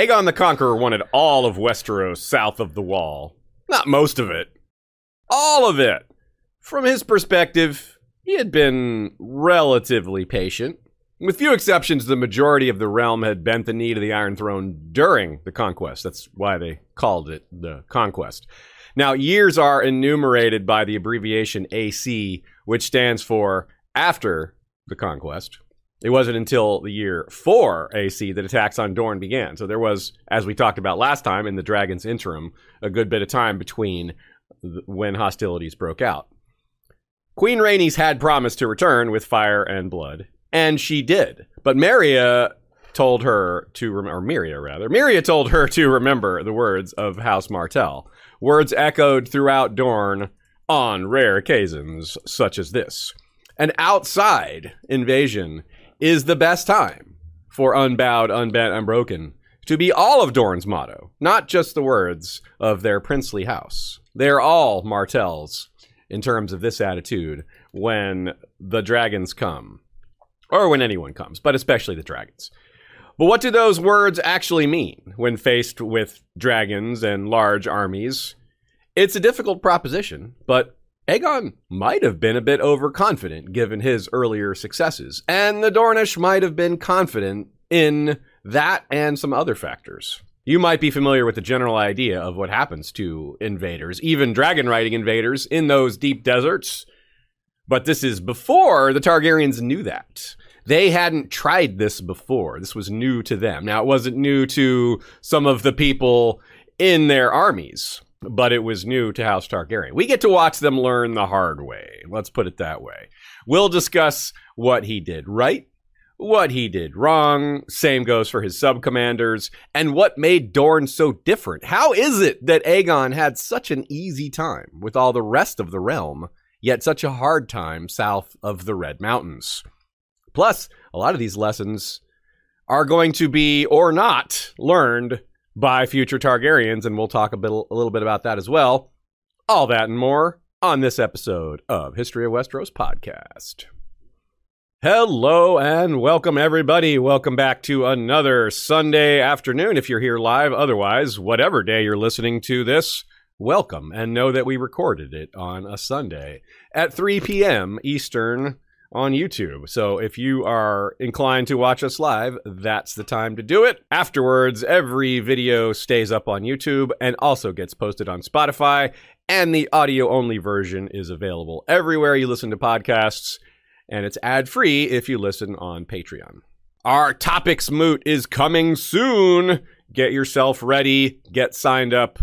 Aegon the Conqueror wanted all of Westeros south of the wall. Not most of it. All of it. From his perspective, he had been relatively patient. With few exceptions, the majority of the realm had bent the knee to the Iron Throne during the conquest. That's why they called it the conquest. Now, years are enumerated by the abbreviation AC, which stands for after the conquest. It wasn't until the year 4 AC that attacks on Dorne began. So there was, as we talked about last time in the Dragon's interim, a good bit of time between th- when hostilities broke out. Queen Rhaenys had promised to return with fire and blood, and she did. But Maria told her to, rem- or Meria rather, Meria told her to remember the words of House Martell. Words echoed throughout Dorne on rare occasions such as this. An outside invasion is the best time for unbowed, unbent, unbroken to be all of Dorne's motto, not just the words of their princely house. They're all Martells in terms of this attitude when the dragons come, or when anyone comes, but especially the dragons. But what do those words actually mean when faced with dragons and large armies? It's a difficult proposition, but Aegon might have been a bit overconfident given his earlier successes, and the Dornish might have been confident in that and some other factors. You might be familiar with the general idea of what happens to invaders, even dragon riding invaders, in those deep deserts. But this is before the Targaryens knew that. They hadn't tried this before. This was new to them. Now, it wasn't new to some of the people in their armies, but it was new to House Targaryen. We get to watch them learn the hard way. Let's put it that way. We'll discuss what he did right, what he did wrong. Same goes for his sub commanders, and what made Dorne so different. How is it that Aegon had such an easy time with all the rest of the realm, yet such a hard time south of the Red Mountains? Plus, a lot of these lessons are going to be or not learned by future Targaryens, and we'll talk a, bit, a little bit about that as well. All that and more on this episode of History of Westeros podcast. Hello and welcome, everybody. Welcome back to another Sunday afternoon if you're here live. Otherwise, whatever day you're listening to this, welcome and know that we recorded it on a Sunday at 3 p.m. Eastern on YouTube. So if you are inclined to watch us live, that's the time to do it. Afterwards, every video stays up on YouTube and also gets posted on Spotify, and the audio only version is available everywhere you listen to podcasts and it's ad free if you listen on Patreon. Our Topics Moot is coming soon. Get yourself ready, get signed up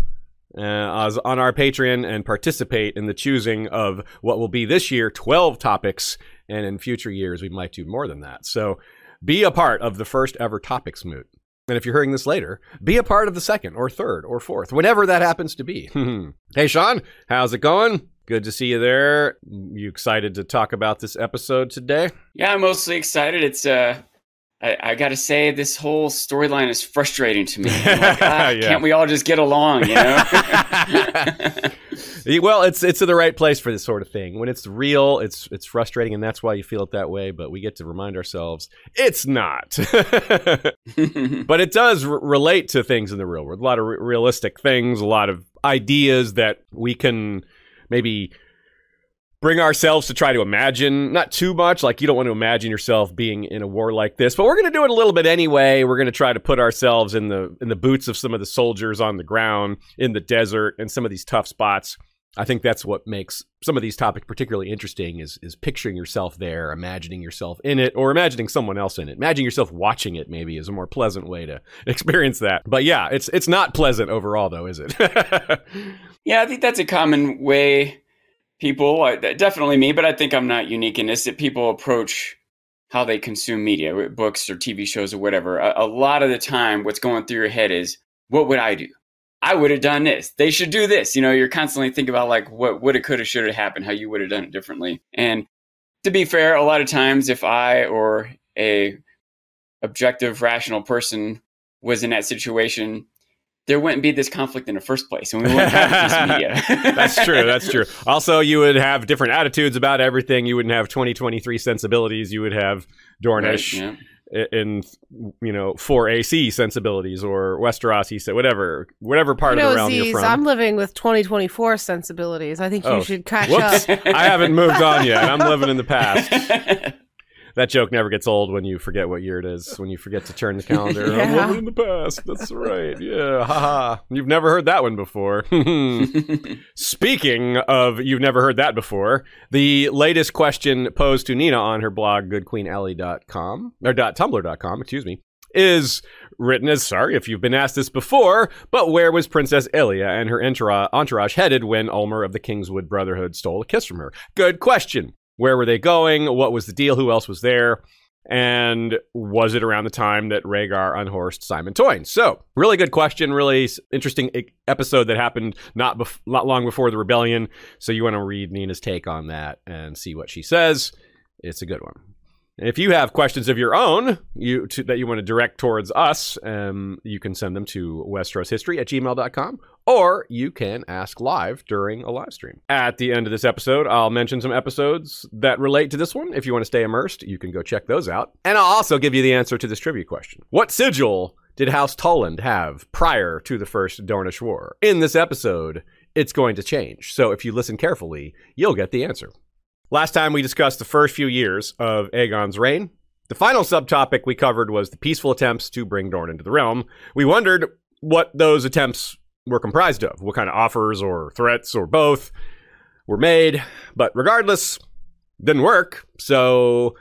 uh, on our Patreon, and participate in the choosing of what will be this year 12 topics, and in future years, we might do more than that. So be a part of the first ever Topics Moot. And if you're hearing this later, be a part of the second or third or fourth, whenever that happens to be. hey, Sean, how's it going? Good to see you there. You excited to talk about this episode today? Yeah, I'm mostly excited. It's uh I, I got to say, this whole storyline is frustrating to me. Like, ah, yeah. Can't we all just get along? You know. well, it's it's in the right place for this sort of thing. When it's real, it's it's frustrating, and that's why you feel it that way. But we get to remind ourselves it's not. but it does r- relate to things in the real world. A lot of r- realistic things, a lot of ideas that we can maybe bring ourselves to try to imagine not too much like you don't want to imagine yourself being in a war like this but we're going to do it a little bit anyway we're going to try to put ourselves in the in the boots of some of the soldiers on the ground in the desert and some of these tough spots i think that's what makes some of these topics particularly interesting is is picturing yourself there imagining yourself in it or imagining someone else in it imagining yourself watching it maybe is a more pleasant way to experience that but yeah it's it's not pleasant overall though is it yeah i think that's a common way people, definitely me, but I think I'm not unique in this, that people approach how they consume media, books or TV shows or whatever. A, a, lot of the time, what's going through your head is, what would I do? I would have done this. They should do this. You know, you're constantly thinking about like what would have, could have, should have happened, how you would have done it differently. And to be fair, a lot of times, if I or a objective, rational person was in that situation, there wouldn't be this conflict in the first place, and we wouldn't have this media. that's true. That's true. Also, you would have different attitudes about everything. You wouldn't have 2023 sensibilities. You would have Dornish. Right, yeah. In you know four AC sensibilities or Westerosi, so whatever, whatever part you of the realm Aziz, you're from. I'm living with 2024 sensibilities. I think Oh, you should catch Whoops, up. I haven't moved on yet. I'm living in the past. That joke never gets old when you forget what year it is. When you forget to turn the calendar. I'm oh, living in the past. That's right. Yeah. Haha. You've never heard that one before. Speaking of you've never heard that before, the latest question posed to Nina on her blog, goodqueenaly.com, or dot tumblr.com, excuse me, is written as sorry if you've been asked this before, but where was Princess Elia and her entourage headed when Ulmer of the Kingswood Brotherhood stole a kiss from her? Good question. Where were they going? What was the deal? Who else was there? And was it around the time that Rhaegar unhorsed Simon Toyne? So, really good question. Really interesting episode that happened not bef- not long before the rebellion. So, you want to read Nina's take on that and see what she says. It's a good one. If you have questions of your own you to, that you want to direct towards us, um, you can send them to westroshistory at gmail.com or you can ask live during a live stream. At the end of this episode, I'll mention some episodes that relate to this one. If you want to stay immersed, you can go check those out. And I'll also give you the answer to this trivia question. What sigil did House Toland have prior to the First Dornish War? In this episode, it's going to change. So if you listen carefully, you'll get the answer. Last time we discussed the first few years of Aegon's reign. The final subtopic we covered was the peaceful attempts to bring Dorne into the realm. We wondered what those attempts were comprised of, what kind of offers or threats or both were made, but regardless, didn't work. So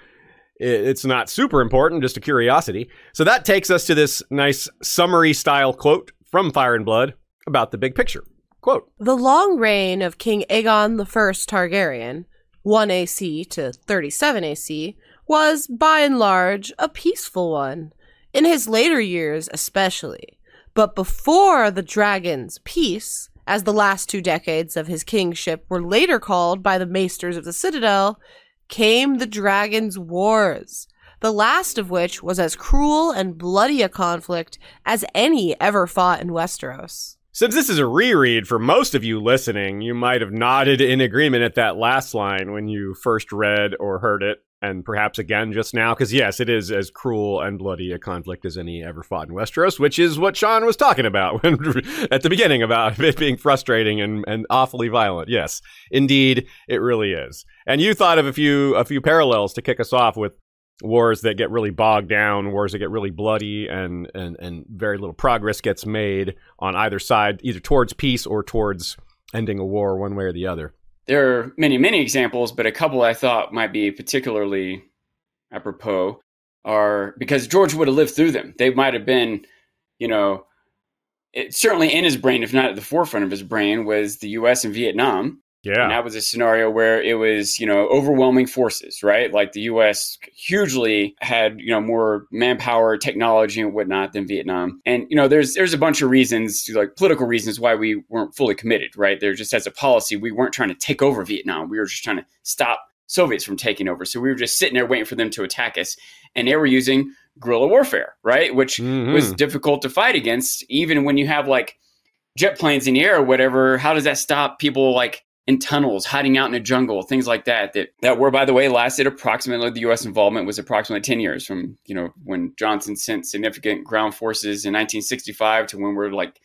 it's not super important, just a curiosity. So that takes us to this nice summary style quote from Fire and Blood about the big picture. Quote The long reign of King Aegon I Targaryen, 1 AC to 37 AC, was, by and large, a peaceful one. In his later years, especially. But before the Dragon's Peace, as the last two decades of his kingship were later called by the Maesters of the Citadel, came the Dragon's Wars, the last of which was as cruel and bloody a conflict as any ever fought in Westeros. Since this is a reread for most of you listening, you might have nodded in agreement at that last line when you first read or heard it, and perhaps again just now, because yes, it is as cruel and bloody a conflict as any ever fought in Westeros, which is what Sean was talking about when, at the beginning about it being frustrating and, and awfully violent. Yes, indeed, it really is. And you thought of a few a few parallels to kick us off with wars that get really bogged down, wars that get really bloody, and and and very little progress gets made on either side, either towards peace or towards ending a war, one way or the other. There are many, many examples, but a couple I thought might be particularly apropos are because George would have lived through them. They might have been, you know, it, certainly in his brain, if not at the forefront of his brain, was the U.S. and Vietnam. And that was a scenario where it was, you know, overwhelming forces, right? Like the U.S. hugely had, you know, more manpower, technology, and whatnot than Vietnam. And you know, there's there's a bunch of reasons, like political reasons, why we weren't fully committed, right? There just as a policy, we weren't trying to take over Vietnam. We were just trying to stop Soviets from taking over. So we were just sitting there waiting for them to attack us, and they were using guerrilla warfare, right? Which Mhm. was difficult to fight against, even when you have like jet planes in the air or whatever. How does that stop people like in tunnels, hiding out in a jungle, things like that? That that war, by the way, lasted approximately the U.S. involvement was approximately ten years from you know when Johnson sent significant ground forces in 1965 to when we're like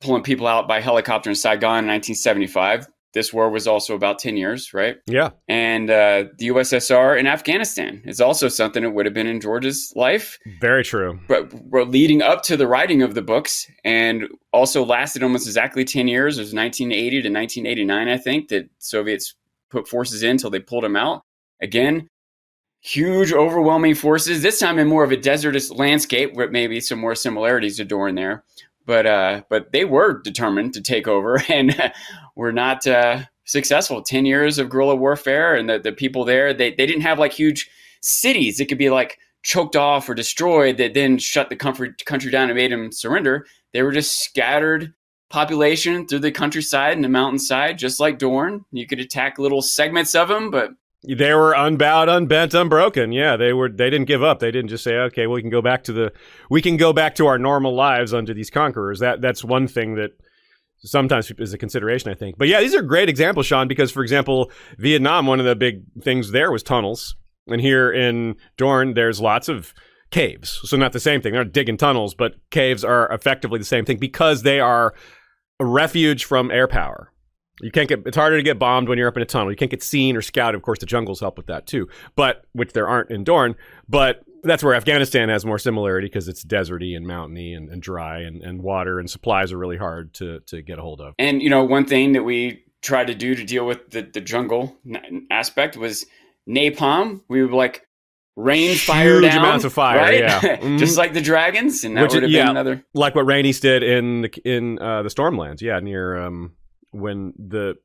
pulling people out by helicopter in Saigon in 1975. This war was also about 10 years, right? yeah, And uh, the USSR in Afghanistan is also something that would have been in George's life very true. but were leading up to the writing of the books and also lasted almost exactly 10 years. It was 1980 to 1989, I think, that Soviets put forces in until they pulled them out. Again, huge, overwhelming forces, this time in more of a desertous landscape with maybe some more similarities to Dorne there. But uh, but they were determined to take over and were not uh, successful. 10 years of guerrilla warfare and the, the people there, they, they didn't have like huge cities. It could be like choked off or destroyed that then shut the country, country down and made them surrender. They were just scattered population through the countryside and the mountainside, just like Dorne. You could attack little segments of them, but They were unbowed, unbent, unbroken. Yeah, they were. They didn't give up. They didn't just say, "Okay, well, we can go back to the, we can go back to our normal lives under these conquerors." That that's one thing that sometimes is a consideration, I think. But yeah, these are great examples, Sean, because for example, Vietnam, one of the big things there was tunnels, and here in Dorne, there's lots of caves. So not the same thing. They're not digging tunnels, but caves are effectively the same thing because they are a refuge from air power. You can't get it's harder to get bombed when you're up in a tunnel. You can't get seen or scouted. Of course, the jungles help with that too, but which there aren't in Dorne. But that's where Afghanistan has more similarity because it's deserty and mountainy and, and dry and, and water and supplies are really hard to to get a hold of. And you know, one thing that we tried to do to deal with the, the jungle aspect was napalm. We would like rain fire Huge down, amounts of fire, right? yeah. Mhm. just like the dragons, and that Which would have yeah. been another. like what Rhaenys did in the, in uh, the Stormlands. Yeah, near um, when the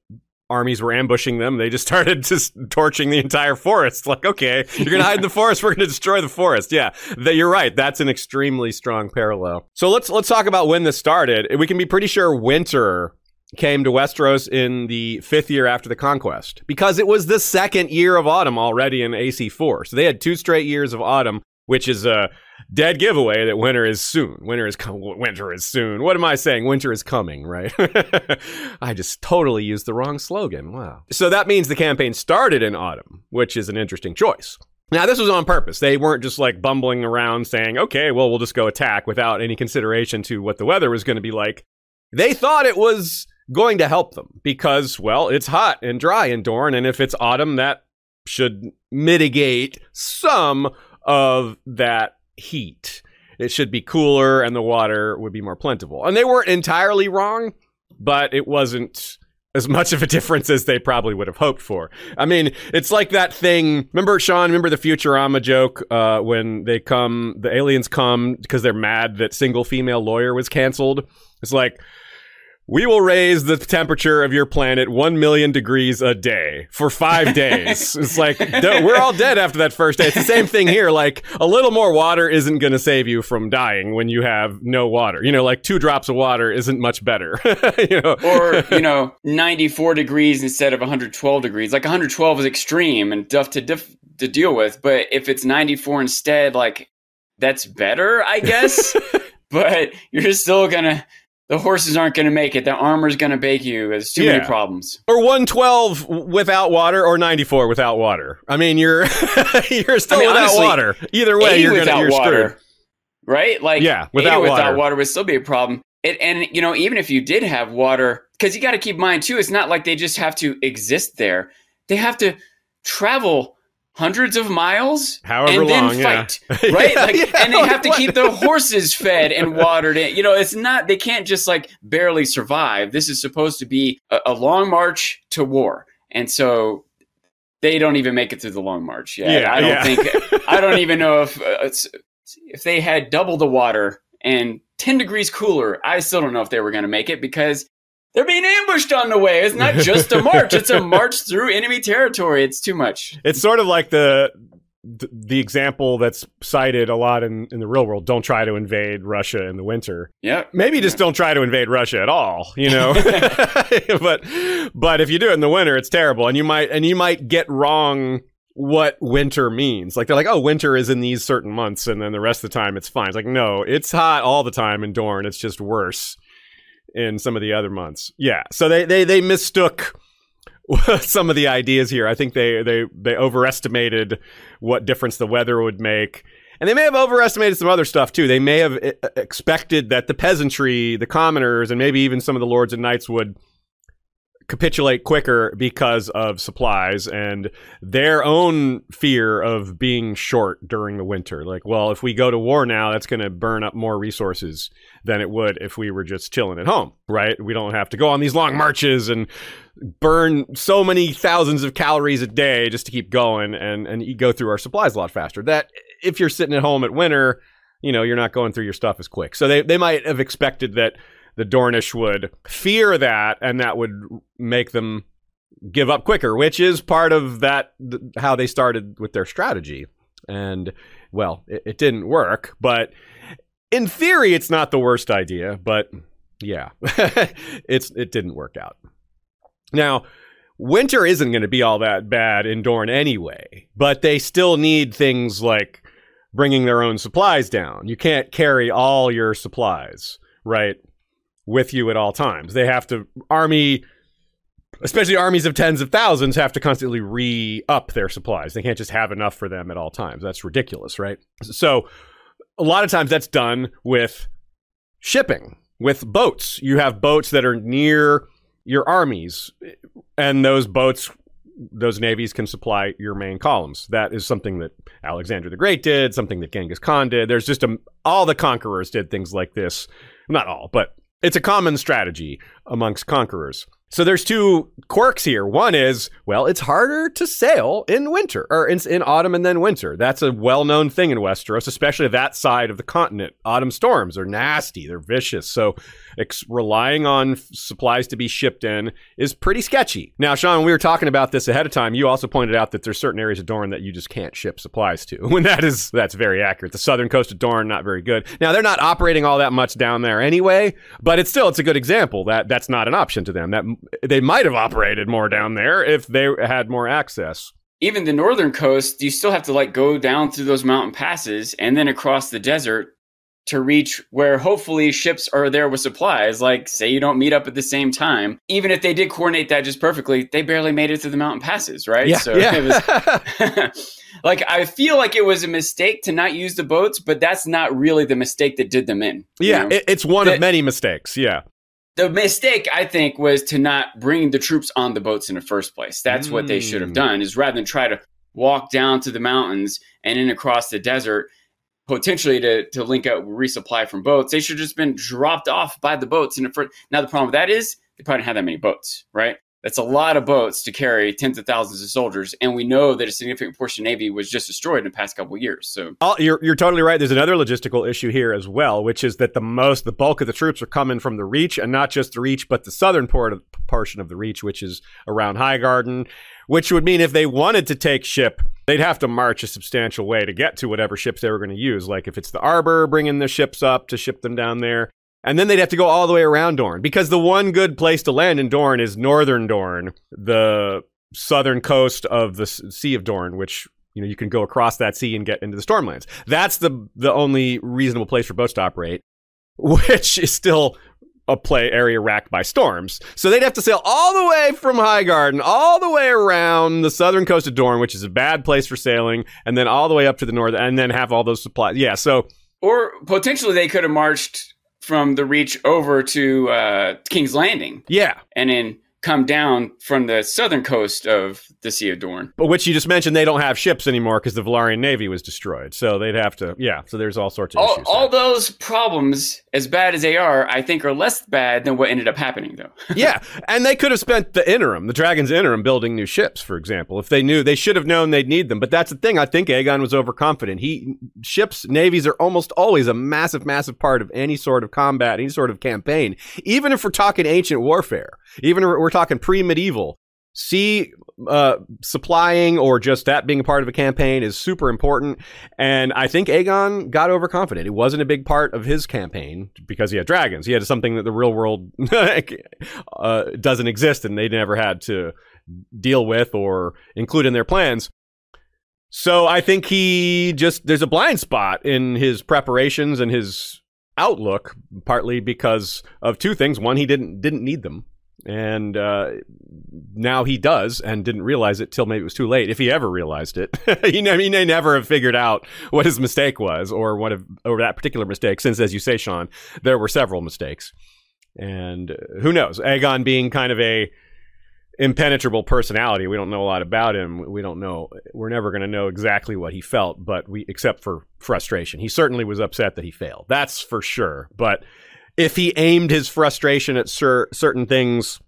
armies were ambushing them, they just started just torching the entire forest. Like, okay, you're gonna hide in the forest, we're gonna destroy the forest. Yeah, that you're right. That's an extremely strong parallel. So let's let's talk about when this started. We can be pretty sure winter came to Westeros in the fifth year after the conquest because it was the second year of autumn already in AC4. So they had two straight years of autumn, which is a dead giveaway that winter is soon. Winter is com- winter is soon. What am I saying? Winter is coming, right? I just totally used the wrong slogan. Wow. So that means the campaign started in autumn, which is an interesting choice. Now, this was on purpose. They weren't just like bumbling around saying, okay, well, we'll just go attack without any consideration to what the weather was going to be like. They thought it was going to help them because, well, it's hot and dry in Dorne, and if it's autumn, that should mitigate some of that heat. It should be cooler and the water would be more plentiful. And they weren't entirely wrong, but it wasn't as much of a difference as they probably would have hoped for. I mean, it's like that thing. Remember, Sean, remember the Futurama joke uh, when they come, the aliens come because they're mad that single female lawyer was canceled? It's like, we will raise the temperature of your planet 1 million degrees a day for five days. it's like, we're all dead after that first day. It's the same thing here. Like, a little more water isn't going to save you from dying when you have no water. You know, like two drops of water isn't much better. you know? Or, you know, 94 degrees instead of 112 degrees. Like 112 is extreme and tough to, diff- to deal with. But if it's 94 instead, like, that's better, I guess. but you're still going to the horses aren't going to make it. The armor's going to bake you. There's too Yeah. many problems. or 112 without water or 94 without water. I mean, you're you're still I mean, without honestly, water. Either way, you're gonna without you're water, screwed. right? Like Yeah, 80 without without water. water would still be a problem. It, and you know, even if you did have water, because you got to keep in mind too, it's not like they just have to exist there. They have to travel hundreds of miles However and then long, yeah. fight, right? Yeah, like, yeah, and they like have to what? keep the horses fed and watered. And, you know, it's not they can't just like barely survive. This is supposed to be a, a long march to war, and so they don't even make it through the long march. Yeah, Yeah, I don't yeah. think I don't even know if uh, it's, if they had double the water and 10 degrees cooler, I still don't know if they were going to make it because they're being ambushed on the way. It's not just a march, it's a march through enemy territory. It's too much. It's sort of like the the, example that's cited a lot in, in the real world. Don't try to invade Russia in the winter. Yep. Maybe just don't try to invade Russia at all, you know. but but if you do it in the winter, it's terrible, and you might and you might get wrong what winter means. Like they're like, oh, winter is in these certain months, and then the rest of the time it's fine. It's like no, it's hot all the time in Dorne. It's just worse in some of the other months. Yeah, so they they they mistook some of the ideas here. I think they they they overestimated what difference the weather would make. And they may have overestimated some other stuff too. They may have uh, expected that the peasantry, the commoners, and maybe even some of the lords and knights would capitulate quicker because of supplies and their own fear of being short during the winter. Like, well, if we go to war now, that's going to burn up more resources than it would if we were just chilling at home, right? We don't have to go on these long marches and burn so many thousands of calories a day just to keep going and and go through our supplies a lot faster. That if you're sitting at home at winter, you know, you're not going through your stuff as quick. So they they might have expected that the Dornish would fear that and that would make them give up quicker, which is part of that th- how they started with their strategy. And well, it, it didn't work, but in theory it's not the worst idea, but yeah. it's it didn't work out. Now, winter isn't going to be all that bad in Dorne anyway, but they still need things like bringing their own supplies down. You can't carry all your supplies, right, with you at all times. They have to army especially armies of tens of thousands have to constantly re-up their supplies. They can't just have enough for them at all times. That's ridiculous, right? So a lot of times that's done with shipping, with boats. You have boats that are near your armies, and those boats, those navies can supply your main columns. That is something that Alexander the Great did, something that Genghis Khan did. There's just a, all the conquerors did things like this. Not all, but it's a common strategy amongst conquerors. So there's two quirks here. One is, well, it's harder to sail in winter or in, in autumn and then winter. That's a well-known thing in Westeros, especially that side of the continent. Autumn storms are nasty, they're vicious. So ex- relying on f- supplies to be shipped in is pretty sketchy. Now, Sean, we were talking about this ahead of time, you also pointed out that there's certain areas of Dorne that you just can't ship supplies to. When that is that's very accurate. The southern coast of Dorne not very good. Now, they're not operating all that much down there anyway, but it's still it's a good example that that's not an option to them. That they might have operated more down there if they had more access. Even the northern coast, you still have to like go down through those mountain passes and then across the desert to reach where hopefully ships are there with supplies. Like, say you don't meet up at the same time. Even if they did coordinate that just perfectly, they barely made it through the mountain passes, right? Yeah, so yeah. it was like I feel like it was a mistake to not use the boats, but that's not really the mistake that did them in. you yeah, know? it, it's one The- of many mistakes. Yeah. the mistake I think was to not bring the troops on the boats in the first place. That's what they should have Mm. done is rather than try to walk down to the mountains and in across the desert potentially to, to link up resupply from boats. They should have just been dropped off by the boats the now the problem with that is they probably didn't have that many boats right that's a lot of boats to carry tens of thousands of soldiers and we know that a significant portion of the navy was just destroyed in the past couple of years so All, you're you're totally right. There's another logistical issue here as well, which is that the most the bulk of the troops are coming from the Reach, and not just the Reach, but the southern port of, portion of the Reach, which is around Highgarden, Which would mean if they wanted to take ship, they'd have to march a substantial way to get to whatever ships they were going to use. Like if it's the Arbor bringing the ships up to ship them down there. And then they'd have to go all the way around Dorne because the one good place to land in Dorne is northern Dorne, the southern coast of the Sea of Dorne, which you know you can go across that sea and get into the Stormlands. That's the the only reasonable place for boats to operate, which is still a play area racked by storms. So they'd have to sail all the way from Highgarden, all the way around the southern coast of Dorne, which is a bad place for sailing, and then all the way up to the north, and then have all those supplies. Yeah, so or potentially they could have marched from the reach over to uh, king's landing. Yeah, and then come down from the southern coast of the Sea of Dorne. but which you just mentioned, they don't have ships anymore because the Velaryon navy was destroyed. So they'd have to, yeah. So there's all sorts of All, issues. all there. those problems, as bad as they are, I think are less bad than what ended up happening, though. yeah, and they could have spent the interim, the Dragon's interim, building new ships, for example, if they knew they should have known they'd need them. But that's the thing. I think Aegon was overconfident. He ships, navies are almost always a massive, massive part of any sort of combat, any sort of campaign. Even if we're talking ancient warfare, even if we're talking pre-medieval. Sea uh, supplying or just that being a part of a campaign is super important. And I think Aegon got overconfident. It wasn't a big part of his campaign because he had dragons. He had something that the real world uh, doesn't exist and they never had to deal with or include in their plans. So I think he just, there's a blind spot in his preparations and his outlook, partly because of two things. One, he didn't didn't need them, and uh, now he does, and didn't realize it till maybe it was too late. If he ever realized it, he, ne- he may never have figured out what his mistake was, or what of, or that particular mistake. Since, as you say, Sean, there were several mistakes, and uh, who knows? Aegon being kind of a impenetrable personality. We don't know a lot about him. We don't know. We're never going to know exactly what he felt, but we, except for frustration, he certainly was upset that he failed. That's for sure. But if he aimed his frustration at cer- certain things,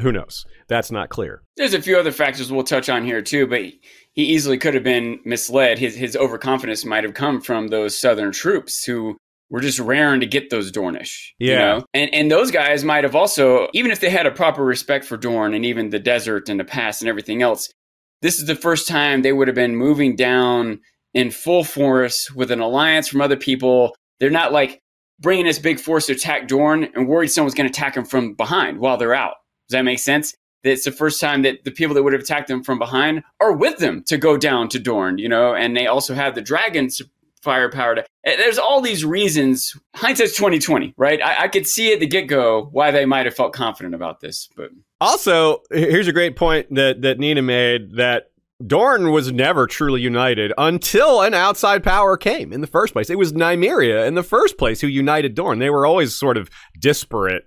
who knows? That's not clear. There's a few other factors we'll touch on here too, but he easily could have been misled. His his overconfidence might have come from those southern troops who were just raring to get those Dornish. You Yeah. know? And and those guys might have also, even if they had a proper respect for Dorne and even the desert and the past and everything else, this is the first time they would have been moving down in full force with an alliance from other people. They're not like bringing this big force to attack Dorne and worried someone's going to attack them from behind while they're out. Does that make sense? That it's the first time that the people that would have attacked them from behind are with them to go down to Dorne, you know, and they also have the dragons firepower to there's all these reasons hindsight's 2020 right I, I could see at the get-go why they might have felt confident about this but Also, here's a great point that that Nina made that Dorne was never truly united until an outside power came in the first place. It was Nymeria in the first place who united Dorne. They were always sort of disparate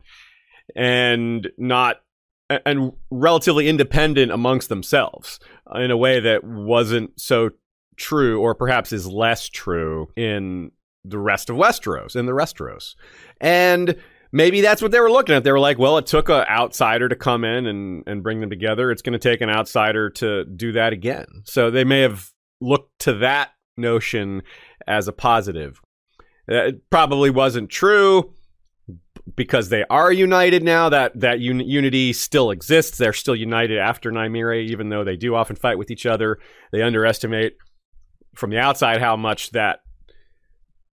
and not and relatively independent amongst themselves in a way that wasn't so true or perhaps is less true in the rest of Westeros in the Westeros. And maybe that's what they were looking at. They were like, well, it took an outsider to come in and, and bring them together. It's going to take an outsider to do that again. So they may have looked to that notion as a positive. Uh, it probably wasn't true because they are united now. That that un- unity still exists. They're still united after Nymeria, even though they do often fight with each other. They underestimate from the outside how much that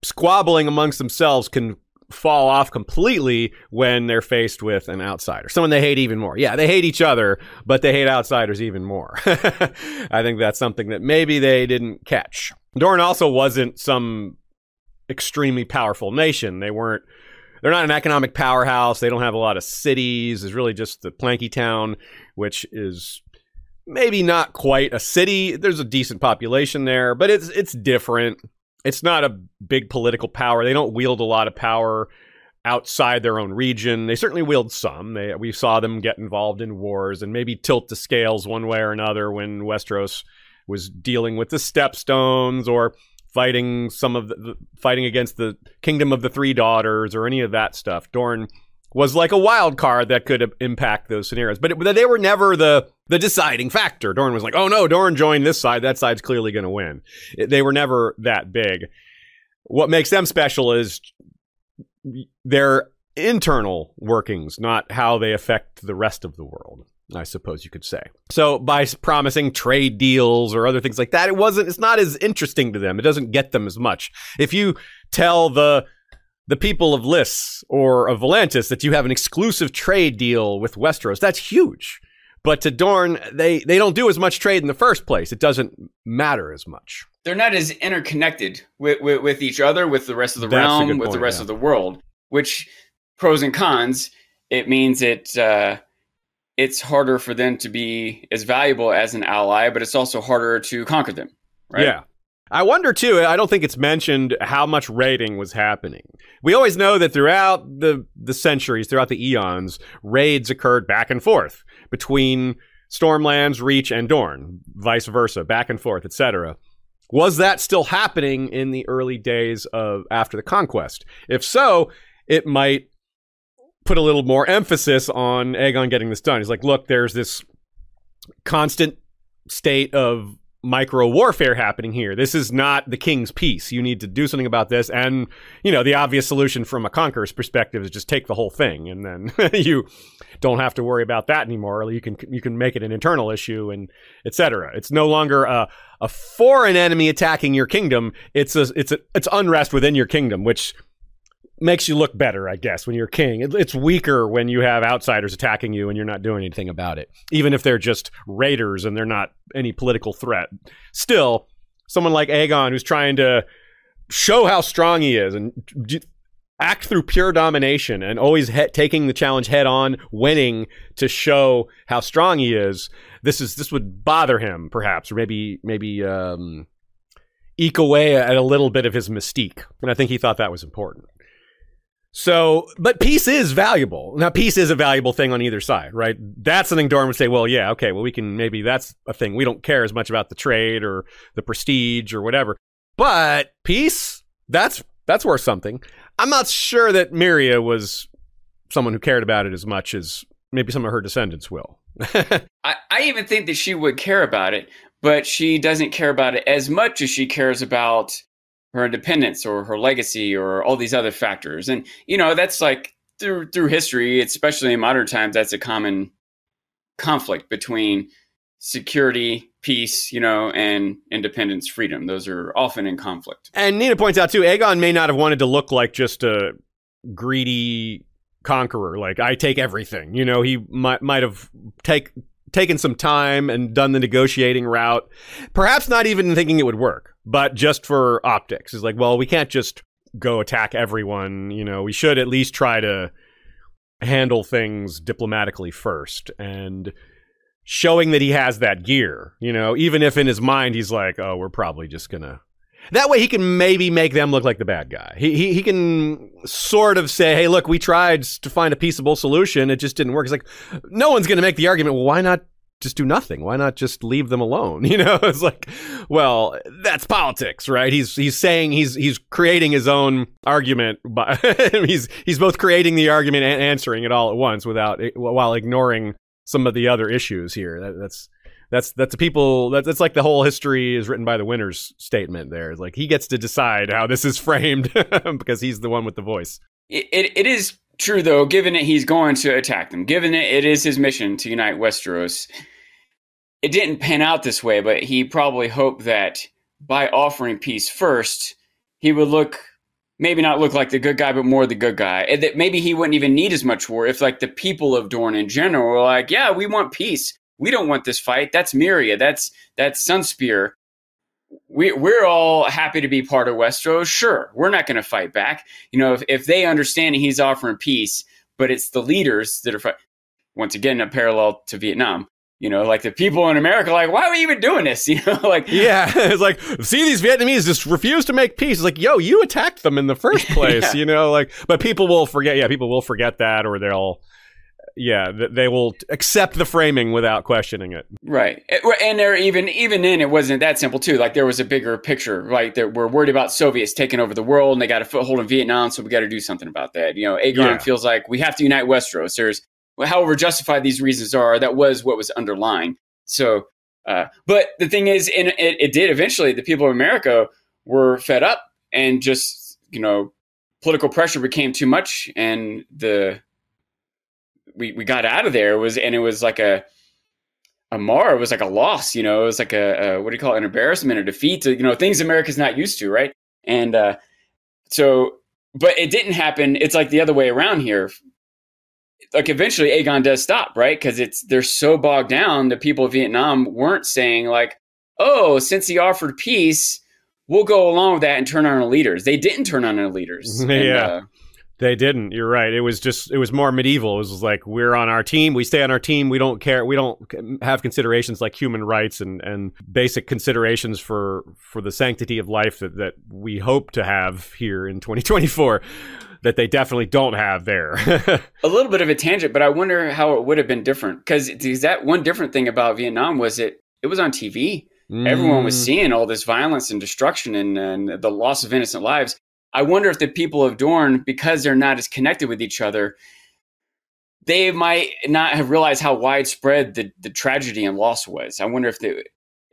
squabbling amongst themselves can fall off completely when they're faced with an outsider, someone they hate even more. Yeah, they hate each other, but they hate outsiders even more. I think that's something that maybe they didn't catch. Dorne also wasn't some extremely powerful nation. They weren't. They're not an economic powerhouse. They don't have a lot of cities. It's really just the Planky Town, which is maybe not quite a city. There's a decent population there, but it's it's different it's not a big political power. They don't wield a lot of power outside their own region. They certainly wield some. They, we saw them get involved in wars and maybe tilt the scales one way or another when Westeros was dealing with the Stepstones or fighting some of the, fighting against the Kingdom of the Three Daughters or any of that stuff. Dorne was like a wild card that could impact those scenarios. But, it, they were never the the deciding factor. Dorne was like, oh no, Dorne joined this side. That side's clearly going to win. It, they were never that big. What makes them special is their internal workings, not how they affect the rest of the world. I suppose you could say. So by promising trade deals or other things like that, it wasn't. It's not as interesting to them. It doesn't get them as much. If you tell the the people of Lys or of Volantis that you have an exclusive trade deal with Westeros. That's huge. But to Dorne, they, they don't do as much trade in the first place. It doesn't matter as much. They're not as interconnected with, with, with each other, with the rest of the That's realm, with point, the rest yeah. of the world, which pros and cons, it means it uh, it's harder for them to be as valuable as an ally, but it's also harder to conquer them. Right? Yeah. I wonder too, I don't think it's mentioned how much raiding was happening. We always know that throughout the, the centuries, throughout the eons, raids occurred back and forth between Stormlands, Reach, and Dorne, vice versa, back and forth, etc. Was that still happening in the early days of after the conquest? If so, it might put a little more emphasis on Aegon getting this done. He's like, look, there's this constant state of micro warfare happening here. This is not the king's peace. You need to do something about this. And, you know, the obvious solution from a conqueror's perspective is just take the whole thing and then you don't have to worry about that anymore. You can you can make it an internal issue and etc. It's no longer a a foreign enemy attacking your kingdom. It's a it's a it's unrest within your kingdom, which makes you look better, I guess, when you're king. it's weaker when you have outsiders attacking you and you're not doing anything about it, even if they're just raiders and they're not any political threat. Still, someone like Aegon who's trying to show how strong he is and act through pure domination and always he- taking the challenge head on, winning to show how strong he is. This is this would bother him, perhaps, or maybe maybe um, eke away at a little bit of his mystique. And I think he thought that was important. So, but peace is valuable. Now, peace is a valuable thing on either side, right? That's something Dorne would say, well, yeah, okay, well, we can maybe that's a thing. We don't care as much about the trade or the prestige or whatever. But peace, that's that's worth something. I'm not sure that Meria was someone who cared about it as much as maybe some of her descendants will. I, I even think that she would care about it, but she doesn't care about it as much as she cares about her independence or her legacy or all these other factors. And you know, that's like through through history, especially in modern times, that's a common conflict between security, peace, you know, and independence, freedom. Those are often in conflict. And Nina points out too, Aegon may not have wanted to look like just a greedy conqueror. Like I take everything. You know, he might might have take taken some time and done the negotiating route. Perhaps not even thinking it would work, but just for optics. It's like, well, we can't just go attack everyone. You know, we should at least try to handle things diplomatically first. And showing that he has that gear, you know, even if in his mind he's like, oh, we're probably just gonna. That way he can maybe make them look like the bad guy. He, he, he can sort of say, hey, look, we tried to find a peaceable solution. It just didn't work. It's like, no one's going to make the argument, well, why not just do nothing? Why not just leave them alone? You know, it's like, well, that's politics, right? He's he's saying he's he's creating his own argument, but he's he's both creating the argument and answering it all at once without while ignoring some of the other issues here. That, that's that's that's the people that's, that's like the whole history is written by the winner's statement there it's like he gets to decide how this is framed because he's the one with the voice it, it, it is true though given that he's going to attack them given it, it is his mission to unite westeros it didn't pan out this way but he probably hoped that by offering peace first he would look maybe not look like the good guy but more the good guy and that maybe he wouldn't even need as much war if like the people of dorne in general were like yeah we want peace we don't want this fight. That's Meria. That's that's Sunspear. We we're all happy to be part of Westeros. Sure, we're not going to fight back. You know, if, if they understand he's offering peace, but it's the leaders that are fighting. Once again, a parallel to Vietnam. You know, like the people in America, like, why are we even doing this? You know, like, yeah, it's like, see, these Vietnamese just refuse to make peace. It's like, yo, you attacked them in the first place. yeah. You know, like, but people will forget. Yeah, people will forget that, or they'll yeah, they will accept the framing without questioning it. Right, and there even even then it wasn't that simple too. Like there was a bigger picture. Like that we're worried about Soviets taking over the world, and they got a foothold in Vietnam, so we got to do something about that. You know, Aegon yeah. feels like we have to unite Westeros. There's however justified these reasons are, that was what was underlying. So, uh, but the thing is, and it, it did eventually. The people of America were fed up, and just you know, political pressure became too much, and the we we got out of there was and it was like a a mar it was like a loss you know it was like a, a what do you call it an embarrassment a defeat you know things america's not used to right and uh so but it didn't happen it's like the other way around here like eventually aegon does stop right because it's they're so bogged down the people of vietnam weren't saying like oh since he offered peace we'll go along with that and turn on our leaders they didn't turn on our leaders yeah and, uh, they didn't. You're right. It was just it was more medieval. It was like we're on our team. We stay on our team. We don't care. We don't have considerations like human rights and and basic considerations for for the sanctity of life that that we hope to have here in 2024 that they definitely don't have there. a little bit of a tangent, but I wonder how it would have been different because is that one different thing about Vietnam was it it was on TV. Mm. Everyone was mm. seeing all this violence and destruction and, and the loss of innocent lives. I wonder if the people of Dorne, because they're not as connected with each other, they might not have realized how widespread the, the tragedy and loss was. I wonder if they,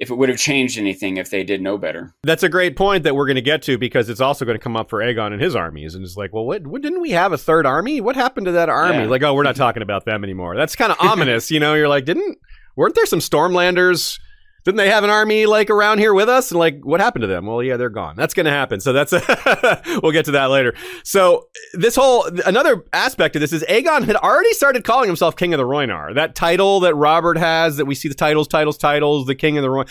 if it would have changed anything if they did know better. That's a great point that we're going to get to because it's also going to come up for Aegon and his armies. And it's like, well, what, what didn't we have a third army? What happened to that army? Yeah. Like, oh, we're not talking about them anymore. That's kind of ominous, you know? You're like, didn't weren't there some Stormlanders didn't they have an army like around here with us? And like, what happened to them? Well, yeah, they're gone. That's going to happen. So that's, we'll get to that later. So this whole, another aspect of this is Aegon had already started calling himself King of the Rhoynar. That title that Robert has, that we see the titles, titles, titles, the King of the Rhoynar.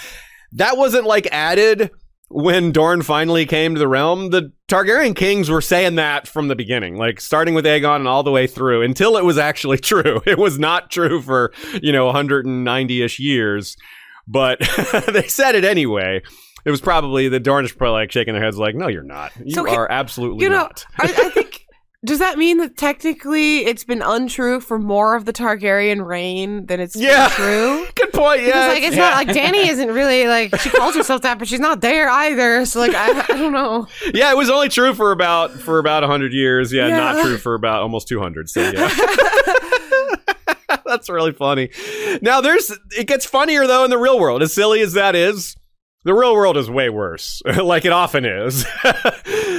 That wasn't like added when Dorne finally came to the realm. The Targaryen kings were saying that from the beginning, like starting with Aegon and all the way through until it was actually true. It was not true for, you know, 190 ish years but they said it anyway. It was probably the Dornish probably like shaking their heads like, no, you're not. You so, are absolutely you know, not. I, I think does that mean that technically it's been untrue for more of the Targaryen reign than it's yeah. true? Good point. Yeah, like it's yeah. not like Dany isn't really like she calls herself that, but she's not there either. So like I, I don't know. Yeah, it was only true for about for about hundred years. Yeah, yeah, not true for about almost two hundred. So yeah. That's really funny. Now there's it gets funnier though in the real world. As silly as that is, the real world is way worse, like it often is.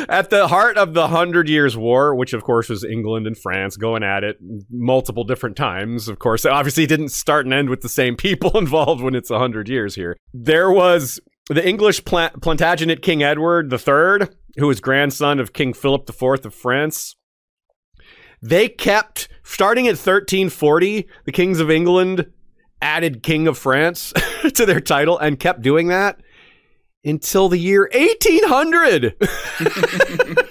at the heart of the Hundred Years' War, which of course was England and France going at it multiple different times, of course, obviously didn't start and end with the same people involved when it's a hundred years here. There was the English Plantagenet King Edward III, who was grandson of King Philip IV of France. They kept starting at 1340, the kings of England added King of France to their title and kept doing that until the year 1800.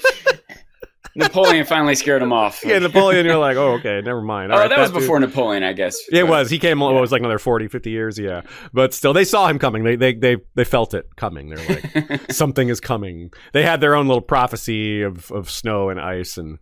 Napoleon finally scared him off. Yeah, Napoleon, you're like, oh, okay, never mind. oh, All right, that was dude- before Napoleon, I guess. It was. He came. It was like another 40, 50 years. Yeah, but still, they saw him coming. They they they they felt it coming. They're like, something is coming. They had their own little prophecy of of snow and ice and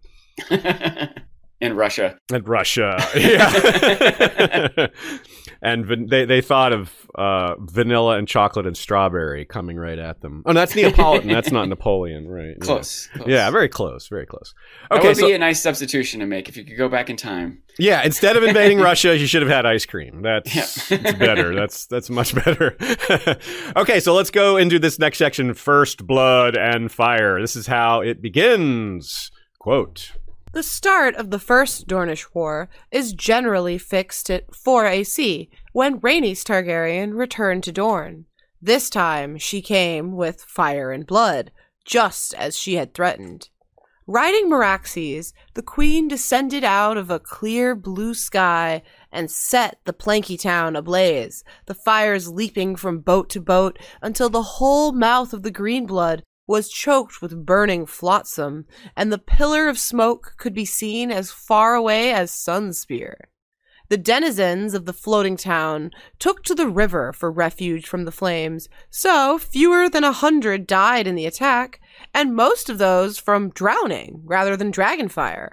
in Russia. and Russia. Yeah, and van- they they thought of uh, vanilla and chocolate and strawberry coming right at them. Oh, no, that's Neapolitan. that's not Napoleon, right? Yeah. Close. close. Yeah, very close. Very close. That Okay, would so be a nice substitution to make if you could go back in time. Yeah, instead of invading Russia, you should have had ice cream. That's, Yeah. that's better. That's that's much better. okay, so let's go into this next section: first blood and fire. This is how it begins. Quote: The start of the First Dornish War is generally fixed at 4 AC, when Rhaenys Targaryen returned to Dorne. This time she came with fire and blood, just as she had threatened. Riding Meraxes, the queen descended out of a clear blue sky and set the planky town ablaze, the fires leaping from boat to boat until the whole mouth of the Greenblood was choked with burning flotsam, and the pillar of smoke could be seen as far away as Sunspear. The denizens of the floating town took to the river for refuge from the flames, so fewer than a hundred died in the attack, and most of those from drowning rather than dragonfire.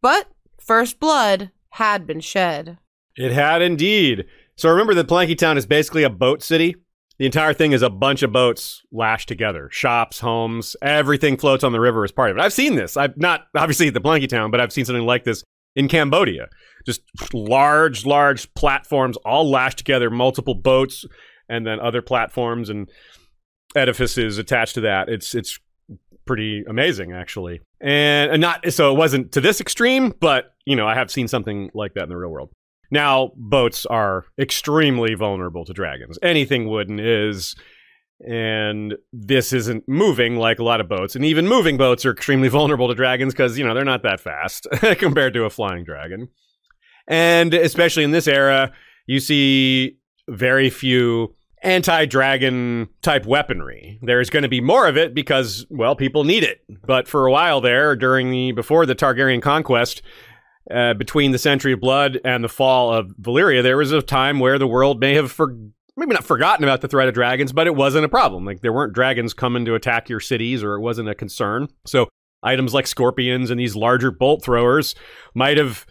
But first blood had been shed. It had indeed. So remember that Planky Town is basically a boat city. The entire thing is a bunch of boats lashed together. Shops, homes, everything floats on the river as part of it. I've seen this. I've not obviously at the Planky Town, but I've seen something like this in Cambodia. Just large, large platforms all lashed together, multiple boats, and then other platforms and edifices attached to that. It's it's pretty amazing actually. And, and not so it wasn't to this extreme, but you know, I have seen something like that in the real world. Now, boats are extremely vulnerable to dragons. Anything wooden is. And this isn't moving like a lot of boats. And even moving boats are extremely vulnerable to dragons because, you know, they're not that fast compared to a flying dragon. And especially in this era, you see very few anti dragon type weaponry. There's going to be more of it because, well, people need it. But for a while there, during the before the Targaryen conquest, uh, between the Century of Blood and the fall of Valyria, there was a time where the world may have for maybe not forgotten about the threat of dragons, but it wasn't a problem. Like there weren't dragons coming to attack your cities, or it wasn't a concern. So items like scorpions and these larger bolt throwers might have.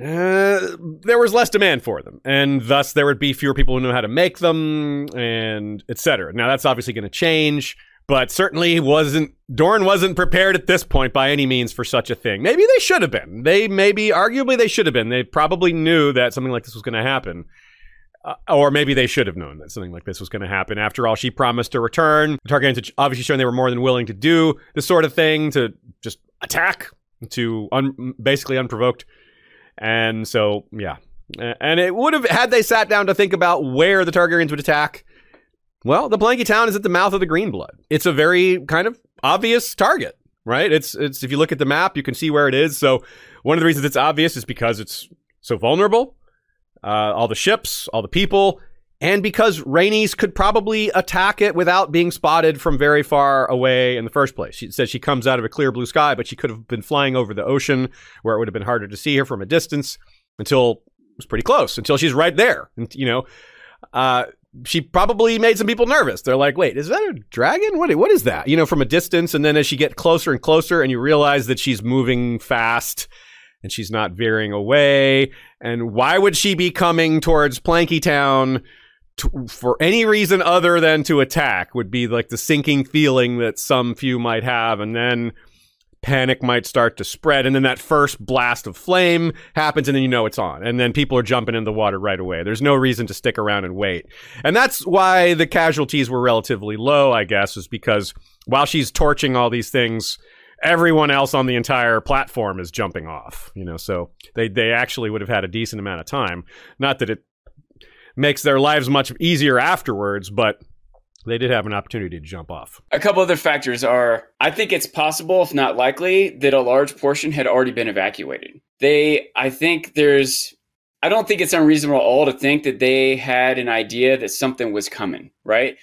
Uh, there was less demand for them, and thus there would be fewer people who know how to make them, and etc. Now that's obviously going to change, but certainly wasn't Dorne wasn't prepared at this point by any means for such a thing. Maybe they should have been. They maybe, arguably, they should have been. They probably knew that something like this was going to happen. Uh, or maybe they should have known that something like this was going to happen. After all, she promised to return. The Targaryens obviously shown they were more than willing to do this sort of thing, to just attack, to un- basically unprovoked. And so, yeah. And it would have, had they sat down to think about where the Targaryens would attack, well, the Planky Town is at the mouth of the Greenblood. It's a very kind of obvious target, right? It's it's if you look at the map, you can see where it is. So one of the reasons it's obvious is because it's so vulnerable. Uh, all the ships, all the people, and because Rhaenys could probably attack it without being spotted from very far away in the first place. She says she comes out of a clear blue sky, but she could have been flying over the ocean where it would have been harder to see her from a distance until it was pretty close, until she's right there. And, you know, uh, she probably made some people nervous. They're like, wait, is that a dragon? What, what is that? You know, from a distance. And then as she get closer and closer and you realize that she's moving fast and she's not veering away. And why would she be coming towards Planky Town to, for any reason other than to attack? Would be like the sinking feeling that some few might have. And then panic might start to spread. And then that first blast of flame happens, and then you know it's on. And then people are jumping in the water right away. There's no reason to stick around and wait. And that's why the casualties were relatively low, I guess, is because while she's torching all these things, everyone else on the entire platform is jumping off you know so they they actually would have had a decent amount of time not that it makes their lives much easier afterwards but they did have an opportunity to jump off A couple other factors are I think it's possible, if not likely, that a large portion had already been evacuated. They, I think there's, I don't think it's unreasonable at all to think that they had an idea that something was coming, right?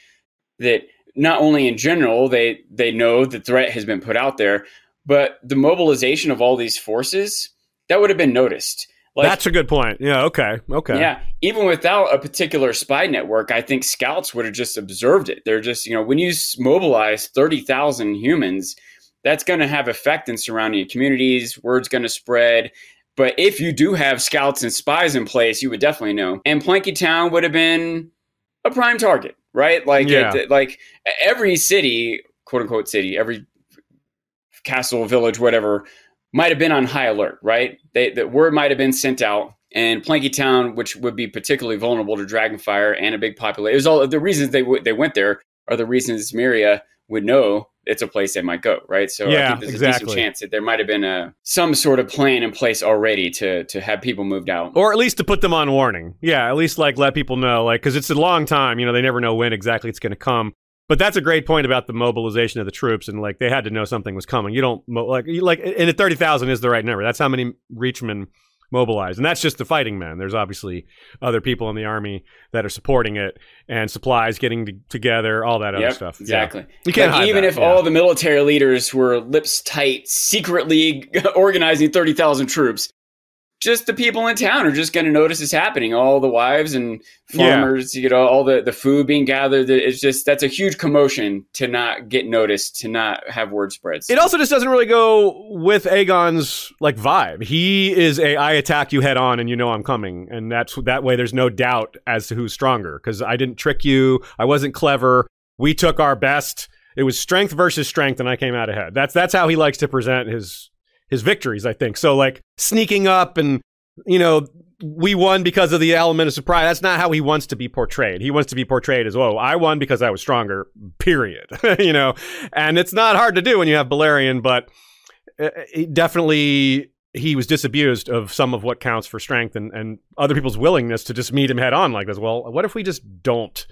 That not only in general they they know the threat has been put out there, but the mobilization of all these forces that would have been noticed. Like, That's a good point. Yeah. Okay. Okay. Yeah. Even without a particular spy network, I think scouts would have just observed it. They're just, you know, when you mobilize 30,000 humans, that's going to have effect in surrounding communities. Word's going to spread. But if you do have scouts and spies in place, you would definitely know. And Planky Town would have been a prime target, right? Like, yeah. it, like every city, quote unquote city, every castle, village, whatever, might have been on high alert, right? They, the word might have been sent out, and Planky Town, which would be particularly vulnerable to Dragonfire and a big population, it was all the reasons they w- they went there are the reasons Meria would know it's a place they might go, right? So yeah, I think there's exactly. a decent chance that there might have been a some sort of plan in place already to to have people moved out, or at least to put them on warning. Yeah, at least like let people know, like because it's a long time. You know, they never know when exactly it's going to come. But that's a great point about the mobilization of the troops, and like they had to know something was coming. You don't like like and at thirty thousand is the right number. That's how many Reachmen mobilized, and that's just the fighting men. There's obviously other people in the army that are supporting it, and supplies getting to, together, all that other stuff. Exactly. Yeah. You can't like, even that, if yeah. all the military leaders were lips tight, secretly organizing thirty thousand troops just the people in town are just going to notice this happening. All the wives and farmers, yeah. you know, all the, the food being gathered. It's just that's a huge commotion to not get noticed, to not have word spreads. It also just doesn't really go with Aegon's like vibe. He is a I attack you head on and you know I'm coming, and that's that way. There's no doubt as to who's stronger because I didn't trick you. I wasn't clever. We took our best. It was strength versus strength, and I came out ahead. That's that's how he likes to present his his victories, I think. So like sneaking up and you know we won because of the element of surprise. That's not how he wants to be portrayed. He wants to be portrayed as, "Oh, I won because I was stronger." Period. you know, and it's not hard to do when you have Balerion, but uh, definitely he was disabused of some of what counts for strength and, and other people's willingness to just meet him head on like this. Well, what if we just don't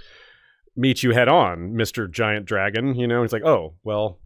meet you head on, Mister Giant Dragon? You know, it's like, oh, well,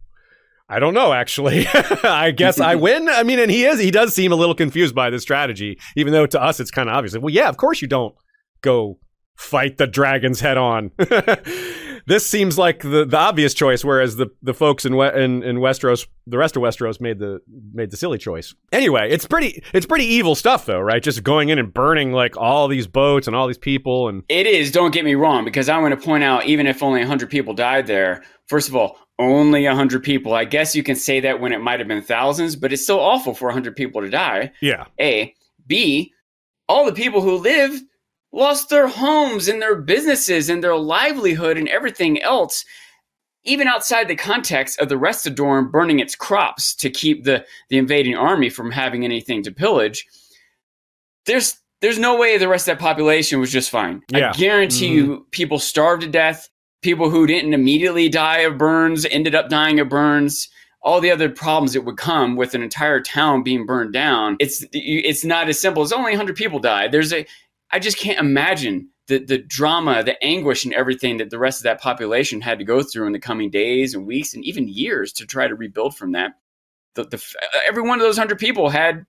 I don't know, actually. I guess I win. I mean, and he is, he does seem a little confused by this strategy, even though to us it's kind of obvious. Well, yeah, of course you don't go fight the dragons head on. this seems like the, the obvious choice, whereas the, the folks in, in in Westeros, the rest of Westeros made the made the silly choice. Anyway, it's pretty it's pretty evil stuff though, right? Just going in and burning like all these boats and all these people and It is, don't get me wrong, because I want to point out even if only 100 people died there, first of all, only 100 people. I guess you can say that when it might have been thousands, but it's still awful for 100 people to die. Yeah. A. B. All the people who lived lost their homes and their businesses and their livelihood and everything else, even outside the context of the rest of Dorne burning its crops to keep the, the invading army from having anything to pillage. There's there's no way the rest of that population was just fine. Yeah. I guarantee mm-hmm. you people starved to death people who didn't immediately die of burns ended up dying of burns all the other problems that would come with an entire town being burned down it's it's not as simple as only 100 people died there's a i just can't imagine the the drama the anguish and everything that the rest of that population had to go through in the coming days and weeks and even years to try to rebuild from that the, the every one of those 100 people had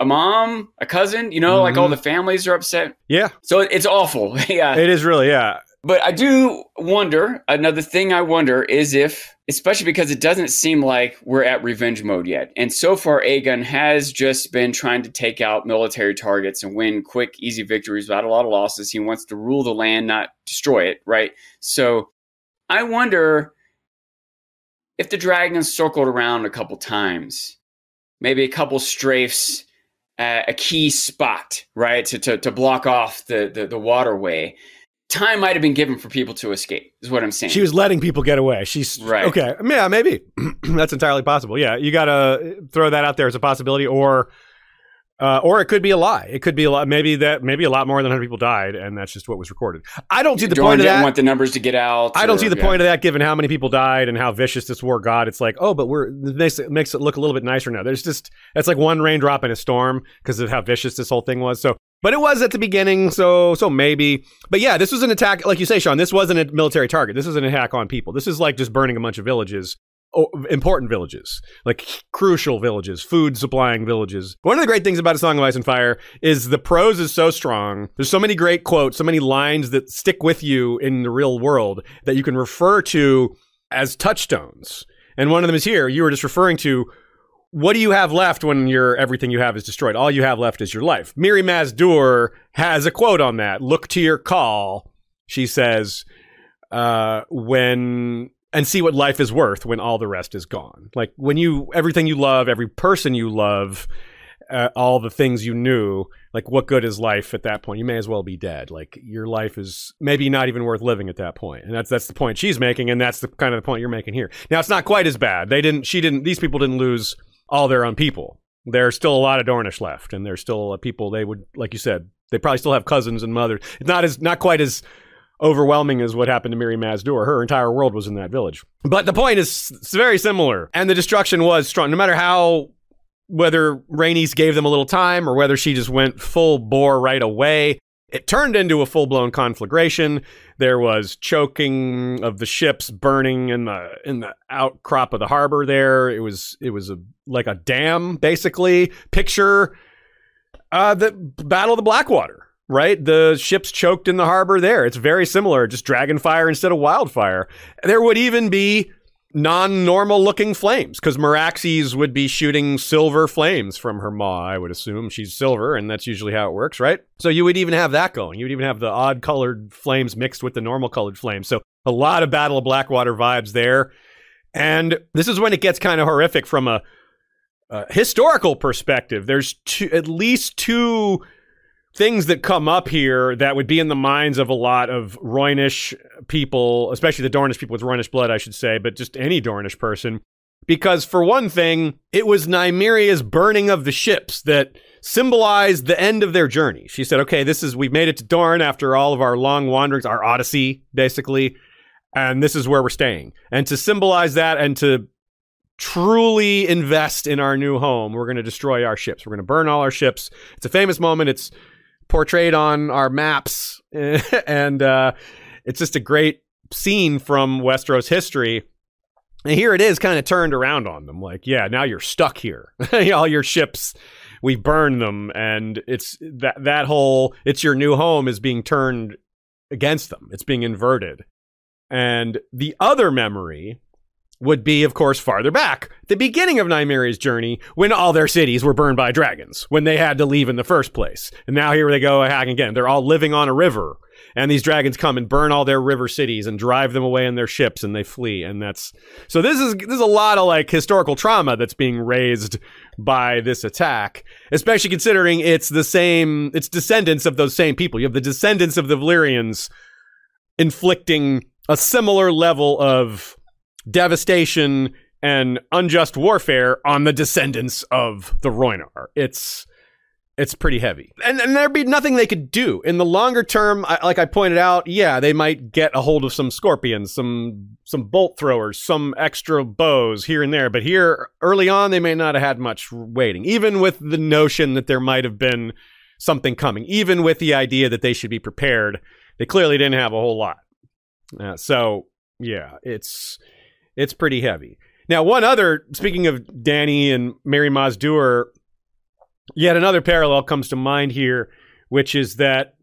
a mom, a cousin, you know, mm-hmm. like all the families are upset. Yeah. So it's awful. yeah. It is really, yeah. But I do wonder, another thing I wonder is if, especially because it doesn't seem like we're at revenge mode yet. And so far, Aegon has just been trying to take out military targets and win quick, easy victories without a lot of losses. He wants to rule the land, not destroy it, right? So I wonder if the dragons circled around a couple times, maybe a couple strafes at a key spot, right, to, to, to block off the, the, the waterway time might have been given for people to escape is what i'm saying she was letting people get away she's right okay yeah maybe that's entirely possible yeah you gotta throw that out there as a possibility or uh, or it could be a lie. It could be a lot. Maybe that. Maybe a lot more than 100 people died, and that's just what was recorded. I don't see the point of that. Want the numbers to get out? I don't see the yeah. point of that, given how many people died and how vicious this war got. It's like, oh, but we're it makes it makes it look a little bit nicer now. There's just it's like one raindrop in a storm because of how vicious this whole thing was. So but it was at the beginning, so so maybe. But yeah, this was an attack, like you say, Sean. This wasn't a military target. This was an attack on people. This is like just burning a bunch of villages, oh, important villages, like crucial villages, food supplying villages. One of the great things about A Song of Ice and Fire is the prose is so strong. There's so many great quotes, so many lines that stick with you in the real world that you can refer to as touchstones. And one of them is here. You were just referring to what do you have left when your everything you have is destroyed? All you have left is your life. Mirri Maz Duur has a quote on that. Look to your khal. She says, uh, when and see what life is worth when all the rest is gone. Like when you everything you love, every person you love, uh, all the things you knew, like what good is life at that point? You may as well be dead. Like your life is maybe not even worth living at that point. And that's that's the point she's making and that's the kind of the point you're making here. Now it's not quite as bad. They didn't she didn't these people didn't lose all their own people. There's still a lot of Dornish left and there's still uh, people they would like you said, they probably still have cousins and mothers. It's not as not quite as overwhelming as what happened to Mirri Maz Duur. Her entire world was in that village. But the point is very similar. And the destruction was strong. No matter how whether Rhaenys gave them a little time or whether she just went full bore right away. It turned into a full blown conflagration. There was choking of the ships, burning in the in the outcrop of the harbor. There, it was it was a like a dam, basically. Picture uh, the Battle of the Blackwater, right? The ships choked in the harbor there. It's very similar, just dragon fire instead of wildfire. There would even be non-normal looking flames because Meraxes would be shooting silver flames from her maw. I would assume she's silver, and that's usually how it works, right? So you would even have that going. You would even have the odd colored flames mixed with the normal colored flames. So a lot of Battle of Blackwater vibes there. And this is when it gets kind of horrific from a, a historical perspective. There's two, at least two things that come up here that would be in the minds of a lot of Rhoynish people, especially the Dornish people with Rhoynish blood, I should say, but just any Dornish person. Because for one thing, it was Nymeria's burning of the ships that symbolized the end of their journey. She said, okay, this is, we've made it to Dorne after all of our long wanderings, our odyssey, basically, and this is where we're staying. And to symbolize that and to truly invest in our new home, we're going to destroy our ships. We're going to burn all our ships. It's a famous moment. It's portrayed on our maps, and uh, it's just a great scene from Westeros history. And here it is, kind of turned around on them. Like, yeah, now you're stuck here. All your ships, we burned them, and it's that that whole "it's your new home" is being turned against them. It's being inverted. And the other memory would be, of course, farther back, the beginning of Nymeria's journey, when all their cities were burned by dragons, when they had to leave in the first place. And now here they go hacking again. They're all living on a river, and these dragons come and burn all their river cities and drive them away in their ships, and they flee. And that's so. This is this is a lot of like historical trauma that's being raised by this attack, especially considering it's the same. It's descendants of those same people. You have the descendants of the Valyrians inflicting a similar level of devastation and unjust warfare on the descendants of the Rhoynar. It's it's pretty heavy, and, and there'd be nothing they could do in the longer term. I, like I pointed out, yeah, they might get a hold of some scorpions, some some bolt throwers, some extra bows here and there. But here, early on, they may not have had much waiting. Even with the notion that there might have been something coming, even with the idea that they should be prepared, they clearly didn't have a whole lot. Uh, so yeah, it's it's pretty heavy. Now, one other, speaking of Dany and Mirri Maz Duur, yet another parallel comes to mind here, which is that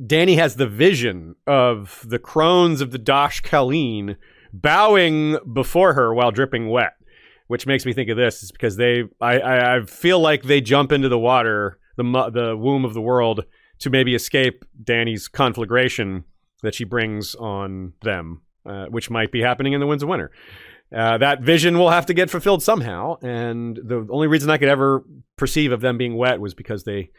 Dany has the vision of the crones of the Dosh Khaleen bowing before her while dripping wet, which makes me think of this is because they, I, I, I feel like they jump into the water, the the womb of the world, to maybe escape Dany's conflagration that she brings on them uh, which might be happening in the Winds of Winter. Uh, that vision will have to get fulfilled somehow, and the only reason I could ever perceive of them being wet was because they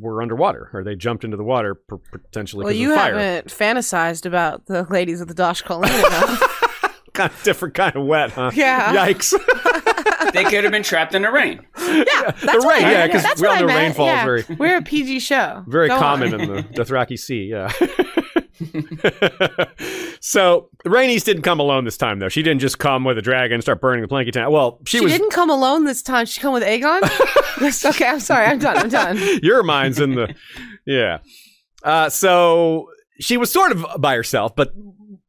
were underwater or they jumped into the water potentially. Well, you haven't fantasized about the ladies of the Dosh Khaleen kind of different kind of wet, huh? Yeah. Yikes. they could have been trapped in the rain. Yeah, that's the rain. Yeah, because we all know rainfall yeah. is very we're a PG show. Very Go common on. in the Dothraki Sea. Yeah. so Rhaenys didn't come alone this time, though. She didn't just come with a dragon and start burning the Planky Town. Well, she, she was... didn't come alone this time. She come with Aegon. okay, I'm sorry. I'm done. I'm done. Your mind's in the yeah. Uh, so she was sort of by herself, but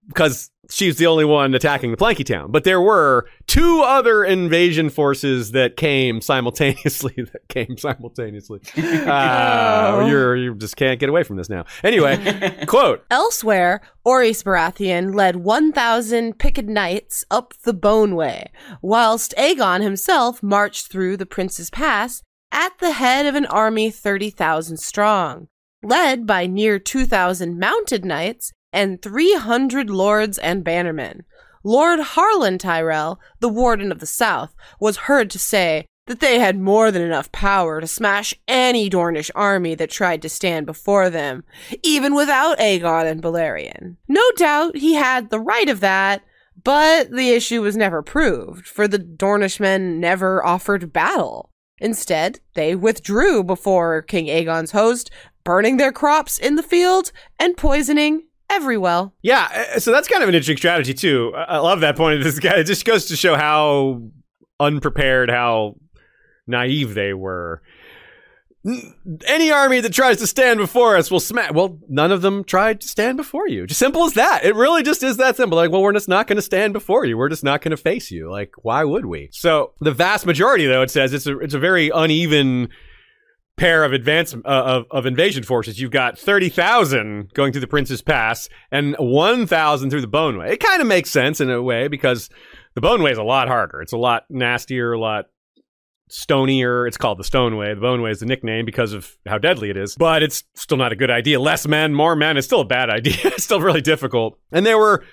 because she's the only one attacking the Planky Town. But there were two other invasion forces that came simultaneously. That came simultaneously. Ah, Oh. you're you just can't get away from this now. Anyway, quote. Elsewhere, Orys Baratheon led 1,000 picket knights up the Bone Way, whilst Aegon himself marched through the Prince's Pass at the head of an army 30,000 strong, led by near 2,000 mounted knights and 300 lords and bannermen. Lord Harlan Tyrell, the Warden of the South, was heard to say that they had more than enough power to smash any Dornish army that tried to stand before them, even without Aegon and Balerion. No doubt he had the right of that, but the issue was never proved, for the Dornishmen never offered battle. Instead, they withdrew before King Aegon's host, burning their crops in the field and poisoning every well. Yeah, uh, so that's kind of an interesting strategy too. I love that point of this guy. It just goes to show how unprepared, how naive they were. Any army that tries to stand before us will smack. Well, none of them tried to stand before you. Just simple as that. It really just is that simple. Like, well, we're just not going to stand before you. We're just not going to face you. Like, why would we? So the vast majority, though, it says it's a it's a very uneven pair of advance uh, of, of invasion forces. You've got thirty thousand going through the Prince's Pass and one thousand through the Boneway. It kind of makes sense in a way because the Boneway is a lot harder. It's a lot nastier, a lot stonier. It's called the Stoneway. The Boneway is the nickname because of how deadly it is, but it's still not a good idea. Less men, more men. It's still a bad idea. it's still really difficult. And there were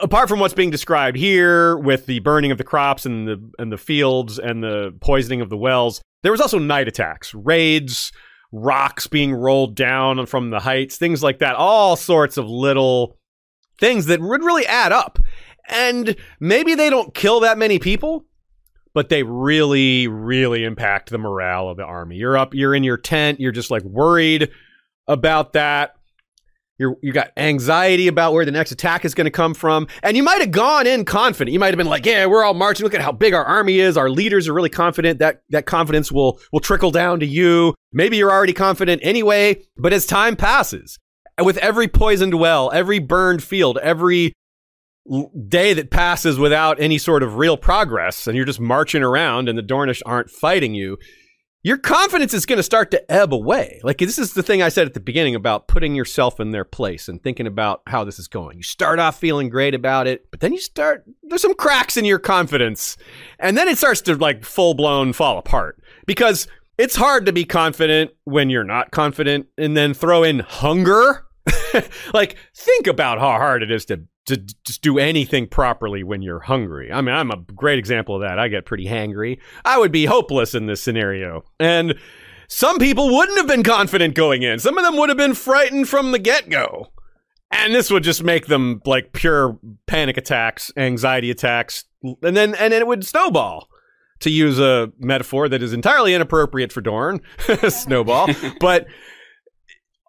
apart from what's being described here with the burning of the crops and the and the fields and the poisoning of the wells, there was also night attacks, raids, rocks being rolled down from the heights, things like that. All sorts of little things that would really add up. And maybe they don't kill that many people, but they really, really impact the morale of the army. You're up, you're in your tent, you're just like worried about that. You're, you got anxiety about where the next attack is going to come from. And you might have gone in confident. You might have been like, yeah, we're all marching. Look at how big our army is. Our leaders are really confident. That, that confidence will, will trickle down to you. Maybe you're already confident anyway. But as time passes, with every poisoned well, every burned field, every day that passes without any sort of real progress, and you're just marching around and the Dornish aren't fighting you, your confidence is going to start to ebb away. Like this is the thing I said at the beginning about putting yourself in their place and thinking about how this is going. You start off feeling great about it, but then you start there's some cracks in your confidence. And then it starts to like full blown fall apart because it's hard to be confident when you're not confident and then throw in hunger. like think about how hard it is to to just do anything properly when you're hungry. I mean, I'm a great example of that. I get pretty hangry. I would be hopeless in this scenario. And some people wouldn't have been confident going in. Some of them would have been frightened from the get-go. And this would just make them like pure panic attacks, anxiety attacks, and then and then it would snowball. To use a metaphor that is entirely inappropriate for Dorne, snowball. But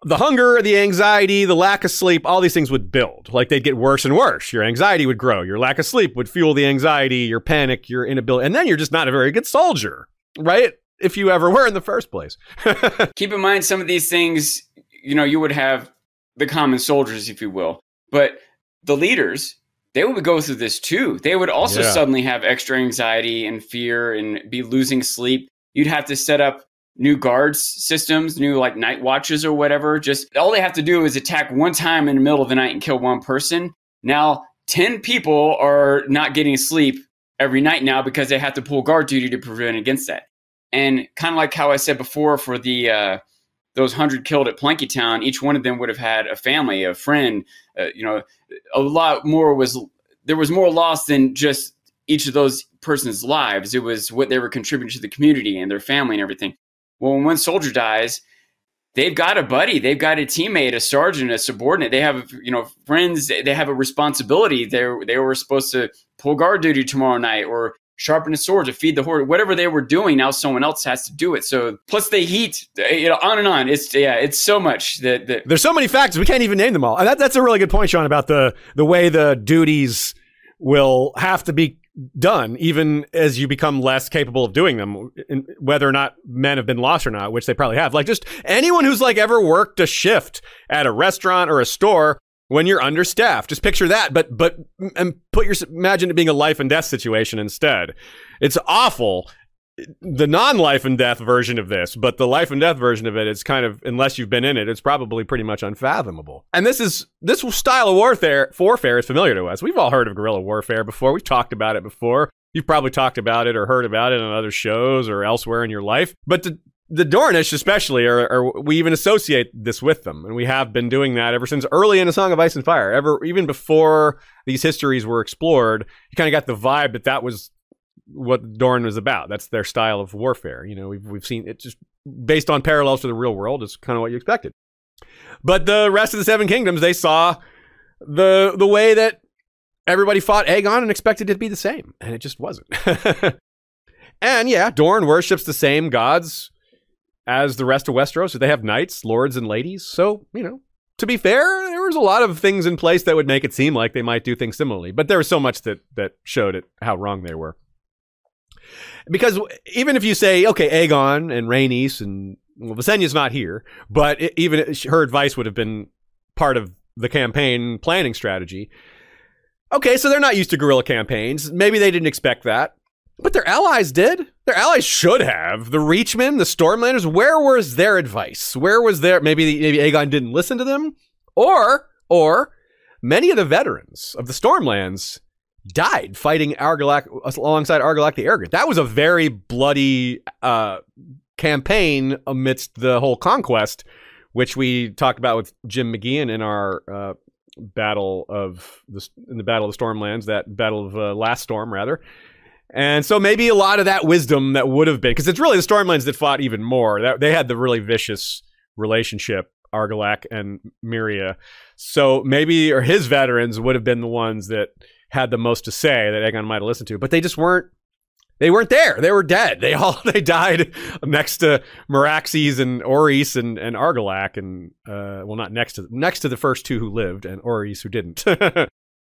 the hunger, the anxiety, the lack of sleep, all these things would build. Like they'd get worse and worse. Your anxiety would grow. Your lack of sleep would fuel the anxiety, your panic, your inability. And then you're just not a very good soldier, right? If you ever were in the first place. Keep in mind some of these things, you know, you would have the common soldiers, if you will, but the leaders, they would go through this too. They would also Yeah. suddenly have extra anxiety and fear and be losing sleep. You'd have to set up new guards systems, new like night watches or whatever. Just all they have to do is attack one time in the middle of the night and kill one person. Now, 10 people are not getting sleep every night now because they have to pull guard duty to prevent against that. And kind of like how I said before for the uh, those hundred killed at Planky Town, each one of them would have had a family, a friend. Uh, you know, a lot more was there was more loss than just each of those persons' lives. It was what they were contributing to the community and their family and everything. Well, when one soldier dies, they've got a buddy, they've got a teammate, a sergeant, a subordinate. They have you know friends. They have a responsibility. They they were supposed to pull guard duty tomorrow night or sharpen a sword to feed the horde. Whatever they were doing, now someone else has to do it. So plus the heat, you know, on and on. It's yeah, it's so much that that There's so many factors we can't even name them all. And that, that's a really good point, Sean, about the the way the duties will have to be done, even as you become less capable of doing them, whether or not men have been lost or not, which they probably have. Like just anyone who's like ever worked a shift at a restaurant or a store when you're understaffed. Just picture that, but but and put your imagine it being a life and death situation instead. It's awful. The non-life and death version of this, but the life and death version of it is kind of unless you've been in it, it's probably pretty much unfathomable. And this is this style of warfare warfare is familiar to us. We've all heard of guerrilla warfare before. We've talked about it before. You've probably talked about it or heard about it on other shows or elsewhere in your life. But the the Dornish, especially, are, we even associate this with them, and we have been doing that ever since early in A Song of Ice and Fire. Ever even before these histories were explored, you kind of got the vibe that that was what Dorne was about. That's their style of warfare. You know, we've we've seen it just based on parallels to the real world. It's kind of what you expected. But the rest of the Seven Kingdoms, they saw the the way that everybody fought Aegon and expected it to be the same, and it just wasn't. and yeah, Dorne worships the same gods as the rest of Westeros. So they have knights, lords, and ladies. So, you know, to be fair, there was a lot of things in place that would make it seem like they might do things similarly. But there was so much that that showed it how wrong they were. Because even if you say, okay, Aegon and Rhaenys and well, Visenya's not here, but it, even her advice would have been part of the campaign planning strategy. Okay, so they're not used to guerrilla campaigns. Maybe they didn't expect that. But their allies did. Their allies should have. The Reachmen, the Stormlanders, where was their advice? Where was their maybe maybe Aegon didn't listen to them? Or or many of the veterans of the Stormlands died fighting Argilac alongside Argilac the Arrogant. That was a very bloody uh, campaign amidst the whole conquest, which we talked about with Jim McGeehan in our uh, battle of the in the battle of the Stormlands, that battle of uh, Last Storm rather. And so maybe a lot of that wisdom that would have been because it's really the Stormlands that fought even more. That they had the really vicious relationship, Argilac and Meria. So maybe or his veterans would have been the ones that had the most to say that Aegon might have listened to, but they just weren't. They weren't there. They were dead. They all they died next to Meraxes and Orys and and Argilac and uh, well, not next to next to the first two who lived and Orys who didn't.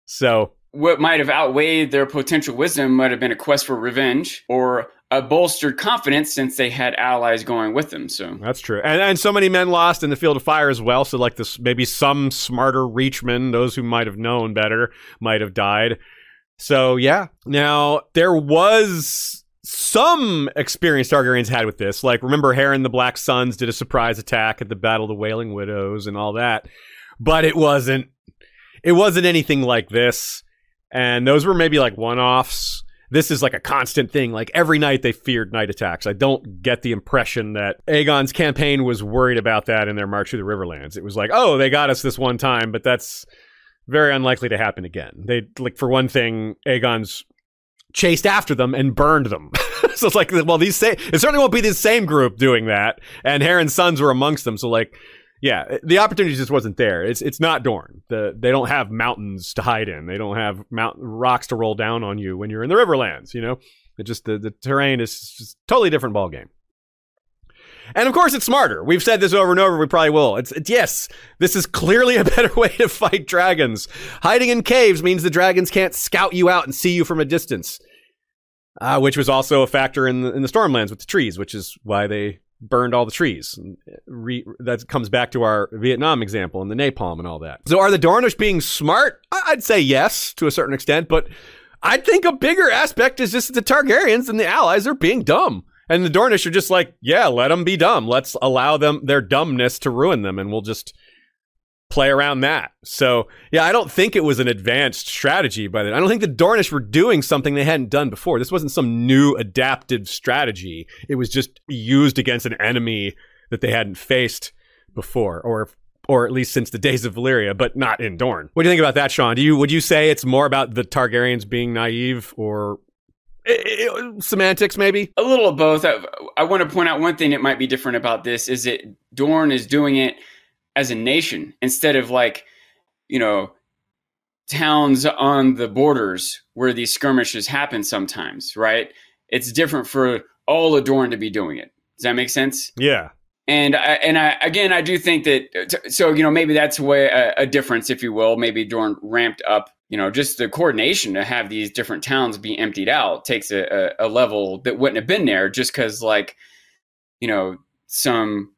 so what might have outweighed their potential wisdom might have been a quest for revenge or a bolstered confidence since they had allies going with them. So that's true, and and so many men lost in the field of fire as well. So like this, maybe some smarter reachmen, those who might have known better, might have died. So yeah, now there was some experience Targaryens had with this. Like remember, Harren the Black Sons did a surprise attack at the Battle of the Wailing Willows and all that, but it wasn't. It wasn't anything like this and those were maybe like one-offs. This is like a constant thing. Like every night they feared night attacks. I don't get the impression that Aegon's campaign was worried about that in their march through the Riverlands. It was like, oh, they got us this one time, but that's very unlikely to happen again. They like for one thing, Aegon's chased after them and burned them. so it's like, well, these say it certainly won't be the same group doing that. And Harren's sons were amongst them. So like, yeah, the opportunity just wasn't there. It's it's not Dorne. The they don't have mountains to hide in. They don't have mountain rocks to roll down on you when you're in the Riverlands. You know, it just the, the terrain is just totally different ball game. And of course, it's smarter. We've said this over and over. We probably will. It's, it's, yes, this is clearly a better way to fight dragons. Hiding in caves means the dragons can't scout you out and see you from a distance, uh, which was also a factor in the, in the Stormlands with the trees, which is why they burned all the trees. Re- that comes back to our Vietnam example and the napalm and all that. So are the Dornish being smart? I'd say yes to a certain extent, but I think a bigger aspect is just that the Targaryens and the allies are being dumb. And the Dornish are just like, yeah, let them be dumb. Let's allow them their dumbness to ruin them and we'll just play around that. So yeah, I don't think it was an advanced strategy, by but I don't think the Dornish were doing something they hadn't done before. This wasn't some new adaptive strategy. It was just used against an enemy that they hadn't faced before, or or at least since the days of Valyria, but not in Dorne. What do you think about that, Sean? Do you would you say it's more about the Targaryens being naive or it, it, semantics maybe a little of both I, I, want to point out one thing that might be different about this is that dorne is doing it as a nation instead of like, you know, towns on the borders where these skirmishes happen sometimes, right? It's different for all of Dorne to be doing it. Does that make sense? Yeah. And I, and I again I do think that uh, so you know maybe that's a way a, a difference if you will maybe Dorne ramped up you know just the coordination to have these different towns be emptied out takes a, a, a level that wouldn't have been there just because like you know some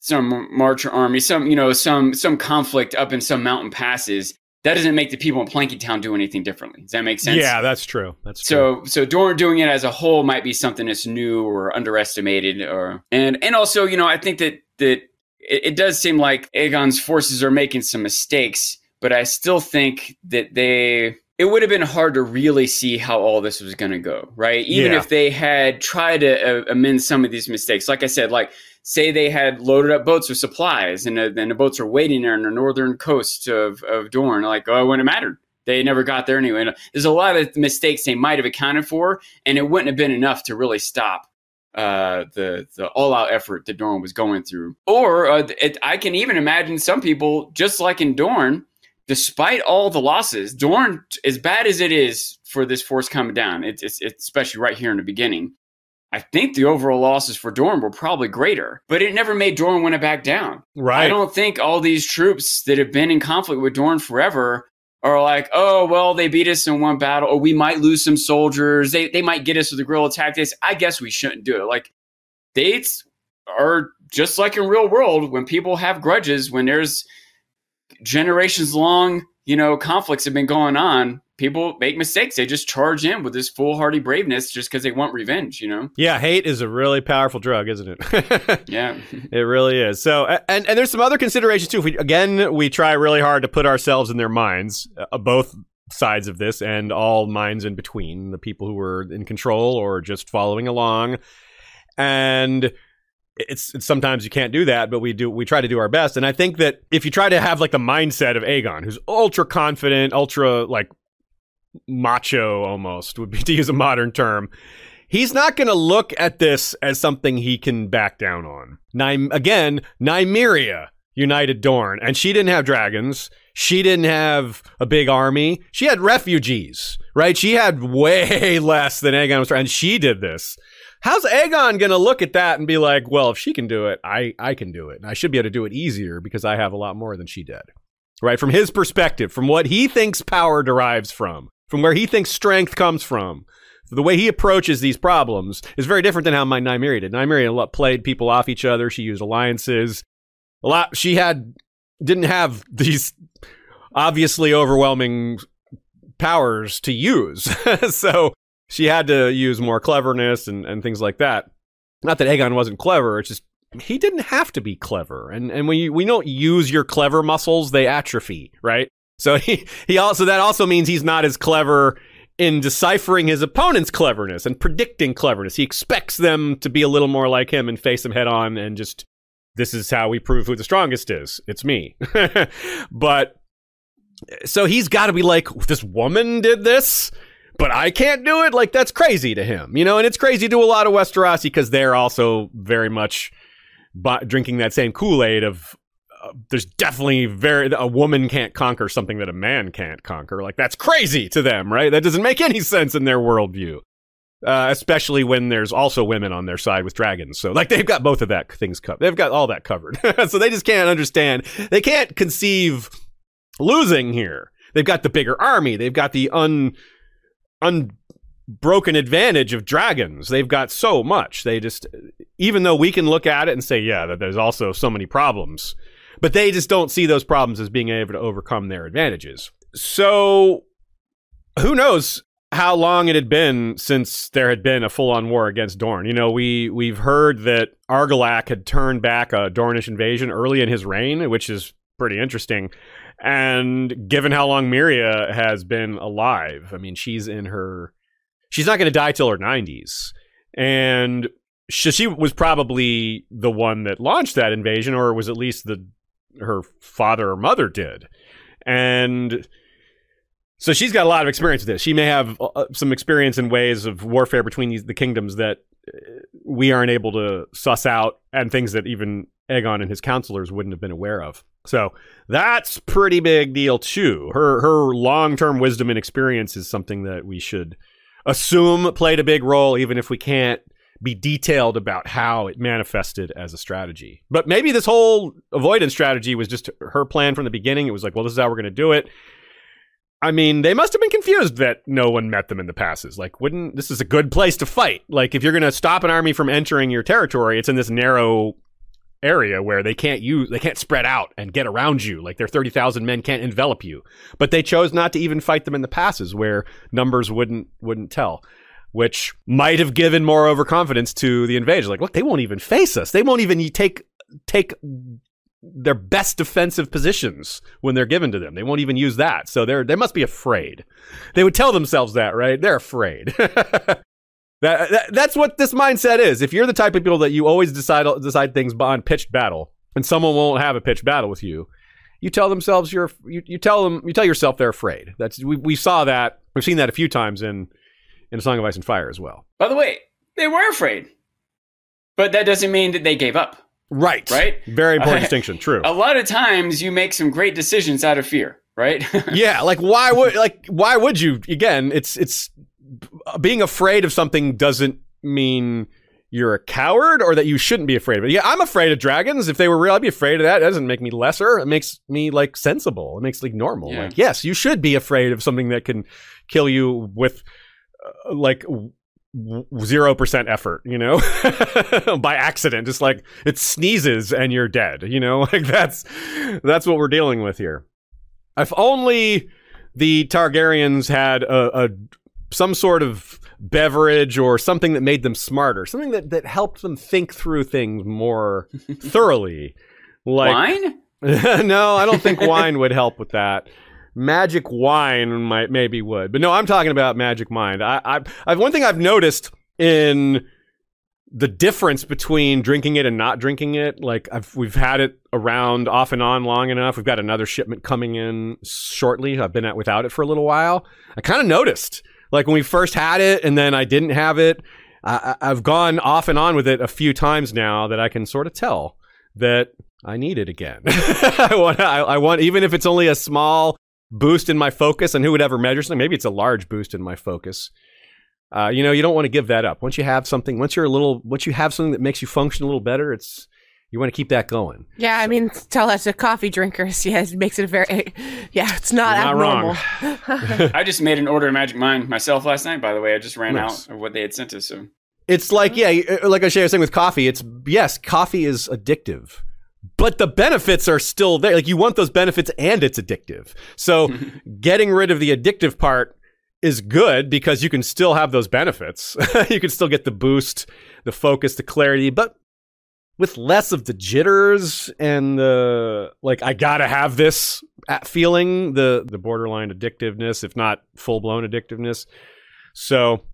some marcher army, some you know some some conflict up in some mountain passes, that doesn't make the people in Planky Town do anything differently. Does that make sense? Yeah, that's true. That's true. So so Dorne doing it as a whole might be something that's new or underestimated, or and and also you know I think that that it, it does seem like Aegon's forces are making some mistakes, but I still think that they it would have been hard to really see how all this was going to go, right? Even Yeah. if they had tried to uh, amend some of these mistakes. Like I said, like say they had loaded up boats with supplies and, uh, and the boats are waiting there on the northern coast of, of Dorne, like, oh, it wouldn't have mattered. They never got there anyway. And there's a lot of mistakes they might have accounted for, and it wouldn't have been enough to really stop uh, the the all out effort that Dorne was going through. Or uh, it, I can even imagine some people, just like in Dorne, despite all the losses, Dorne, as bad as it is for this force coming down, it's, it's, it's especially right here in the beginning. I think the overall losses for Dorne were probably greater, but it never made Dorne want to back down. right. I don't think all these troops that have been in conflict with Dorne forever are like, oh, well, they beat us in one battle, or we might lose some soldiers. They, they might get us with the guerrilla tactics. I guess we shouldn't do it. Like, dates are just like in real world when people have grudges, when there's generations long, you know, conflicts have been going on. People make mistakes. They just charge in with this foolhardy braveness just because they want revenge, you know? yeah, hate is a really powerful drug, isn't it? Yeah. It really is. So, and and there's some other considerations too. If we, again, we try really hard to put ourselves in their minds, uh, both sides of this, and all minds in between, the people who were in control or just following along. And it's, it's sometimes you can't do that, but we do. We try to do our best. And I think that if you try to have like the mindset of Aegon, who's ultra confident, ultra like macho almost would be to use a modern term he's not going to look at this as something he can back down on. Nym- again, Nymeria united Dorne, and she didn't have dragons. She didn't have a big army. She had refugees, right? She had way less than Aegon was and she did this. How's Aegon going to look at that and be like, well, if she can do it, I, I can do it. And I should be able to do it easier because I have a lot more than she did. Right? From his perspective, from what he thinks power derives from, from where he thinks strength comes from, the way he approaches these problems is very different than how my Nymeria did. Nymeria played people off each other. She used alliances. A lot. She had didn't have these obviously overwhelming powers to use, so she had to use more cleverness and, and things like that. Not that Aegon wasn't clever. It's just he didn't have to be clever. And and when you we don't use your clever muscles, they atrophy, right? So he he also that also means he's not as clever in deciphering his opponent's cleverness and predicting cleverness. He expects them to be a little more like him and face him head on and just this is how we prove who the strongest is. It's me. but so he's got to be like this woman did this, but I can't do it. Like that's crazy to him, you know. And it's crazy to a lot of Westerosi because they're also very much bu- drinking that same Kool Aid of. Uh, there's definitely very a woman can't conquer something that a man can't conquer. Like that's crazy to them, right? That doesn't make any sense in their worldview. Uh, especially when there's also women on their side with dragons. So, like, they've got both of that things covered. They've got all that covered. so they just can't understand. They can't conceive losing here. They've got the bigger army. They've got the un unbroken advantage of dragons. They've got so much. They just, even though we can look at it and say, yeah, that there's also so many problems, but they just don't see those problems as being able to overcome their advantages. So, who knows how long it had been since there had been a full-on war against Dorne. You know, we we've heard that Argilac had turned back a Dornish invasion early in his reign, which is pretty interesting. And given how long Meria has been alive, I mean, she's in her she's not going to die till her 90s. And she, she was probably the one that launched that invasion or was at least the her father or mother did. And so she's got a lot of experience with this. She may have uh, some experience in ways of warfare between these, the kingdoms that uh, we aren't able to suss out, and things that even Aegon and his counselors wouldn't have been aware of. So that's pretty big deal too. Her her long term wisdom and experience is something that we should assume played a big role, even if we can't be detailed about how it manifested as a strategy. But maybe this whole avoidance strategy was just her plan from the beginning. It was like, well, this is how we're going to do it. I mean, they must have been confused that no one met them in the passes. Like, wouldn't this is a good place to fight? Like, if you're going to stop an army from entering your territory, it's in this narrow area where they can't use they can't spread out and get around you. Like their 30,000 men can't envelop you. But they chose not to even fight them in the passes where numbers wouldn't wouldn't tell which might have given more overconfidence to the invasion like look they won't even face us. They won't even take take their best defensive positions when they're given to them. They won't even use that. So they're they must be afraid. They would tell themselves that right? They're afraid That, that, that's what this mindset is. If you're the type of people that you always decide decide things on pitched battle, and someone won't have a pitched battle with you, you tell themselves you're you, you tell them you tell yourself they're afraid. That's we, we saw that we've seen that a few times in in a Song of Ice and Fire as well. By the way, they were afraid, but that doesn't mean that they gave up. Right. Right. Very important distinction. True. A lot of times you make some great decisions out of fear. Right. yeah. Like why would like why would you? Again, it's it's being afraid of something doesn't mean you're a coward or that you shouldn't be afraid of it. Yeah, I'm afraid of dragons. If they were real, I'd be afraid of that. It doesn't make me lesser. It makes me like sensible. It makes like normal. Yeah. Like, yes, you should be afraid of something that can kill you with uh, like zero percent effort, you know, by accident. Just like it sneezes and you're dead, you know, like that's that's what we're dealing with here. If only the Targaryens had a, a some sort of beverage or something that made them smarter, something that, that helped them think through things more thoroughly. Like Wine? no, I don't think wine would help with that. Magic wine might maybe would, but no, I'm talking about magic mind. I, I, I one thing I've noticed in the difference between drinking it and not drinking it. Like I've, we've had it around off and on long enough. We've got another shipment coming in shortly. I've been at without it for a little while. I kind of noticed like when we first had it and then I didn't have it. I, I've gone off and on with it a few times now that I can sort of tell that I need it again. I want, I, I want, even if it's only a small boost in my focus, and who would ever measure something? Maybe it's a large boost in my focus. Uh, you know, you don't want to give that up. Once you have something, once you're a little, once you have something that makes you function a little better, it's you want to keep that going. Yeah, I mean, tell that to coffee drinkers. Yeah, it makes it a very, yeah, it's not You're not abnormal. I just made an order of Magic Mind myself last night. By the way, I just ran Nice. out of what they had sent us. So It's like, yeah, uh, like I was saying with coffee, it's yes, coffee is addictive. But the benefits are still there. Like you want those benefits and it's addictive. So getting rid of the addictive part is good because you can still have those benefits. you can still get the boost, the focus, the clarity, but with less of the jitters and the like I got to have this feeling, the the borderline addictiveness, if not full-blown addictiveness. So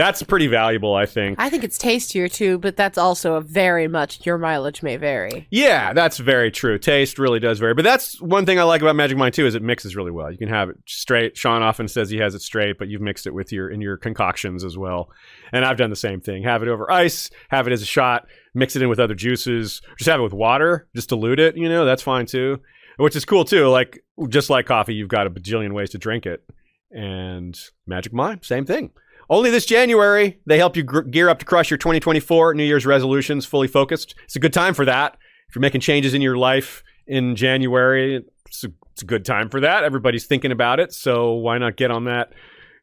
that's pretty valuable, I think. I think it's tastier too, but that's also a very much your mileage may vary. Yeah, that's very true. Taste really does vary. But that's one thing I like about Magic Mind too is it mixes really well. You can have it straight. Sean often says he has it straight, but you've mixed it with your in your concoctions as well. And I've done the same thing. Have it over ice, have it as a shot, mix it in with other juices, just have it with water, just dilute it, you know, that's fine too. Which is cool too. Like just like coffee, you've got a bajillion ways to drink it. And Magic Mind, same thing. Only this January, they help you gr- gear up to crush your 2024 New Year's resolutions fully focused. It's a good time for that. If you're making changes in your life in January, it's a, it's a good time for that. Everybody's thinking about it. So why not get on that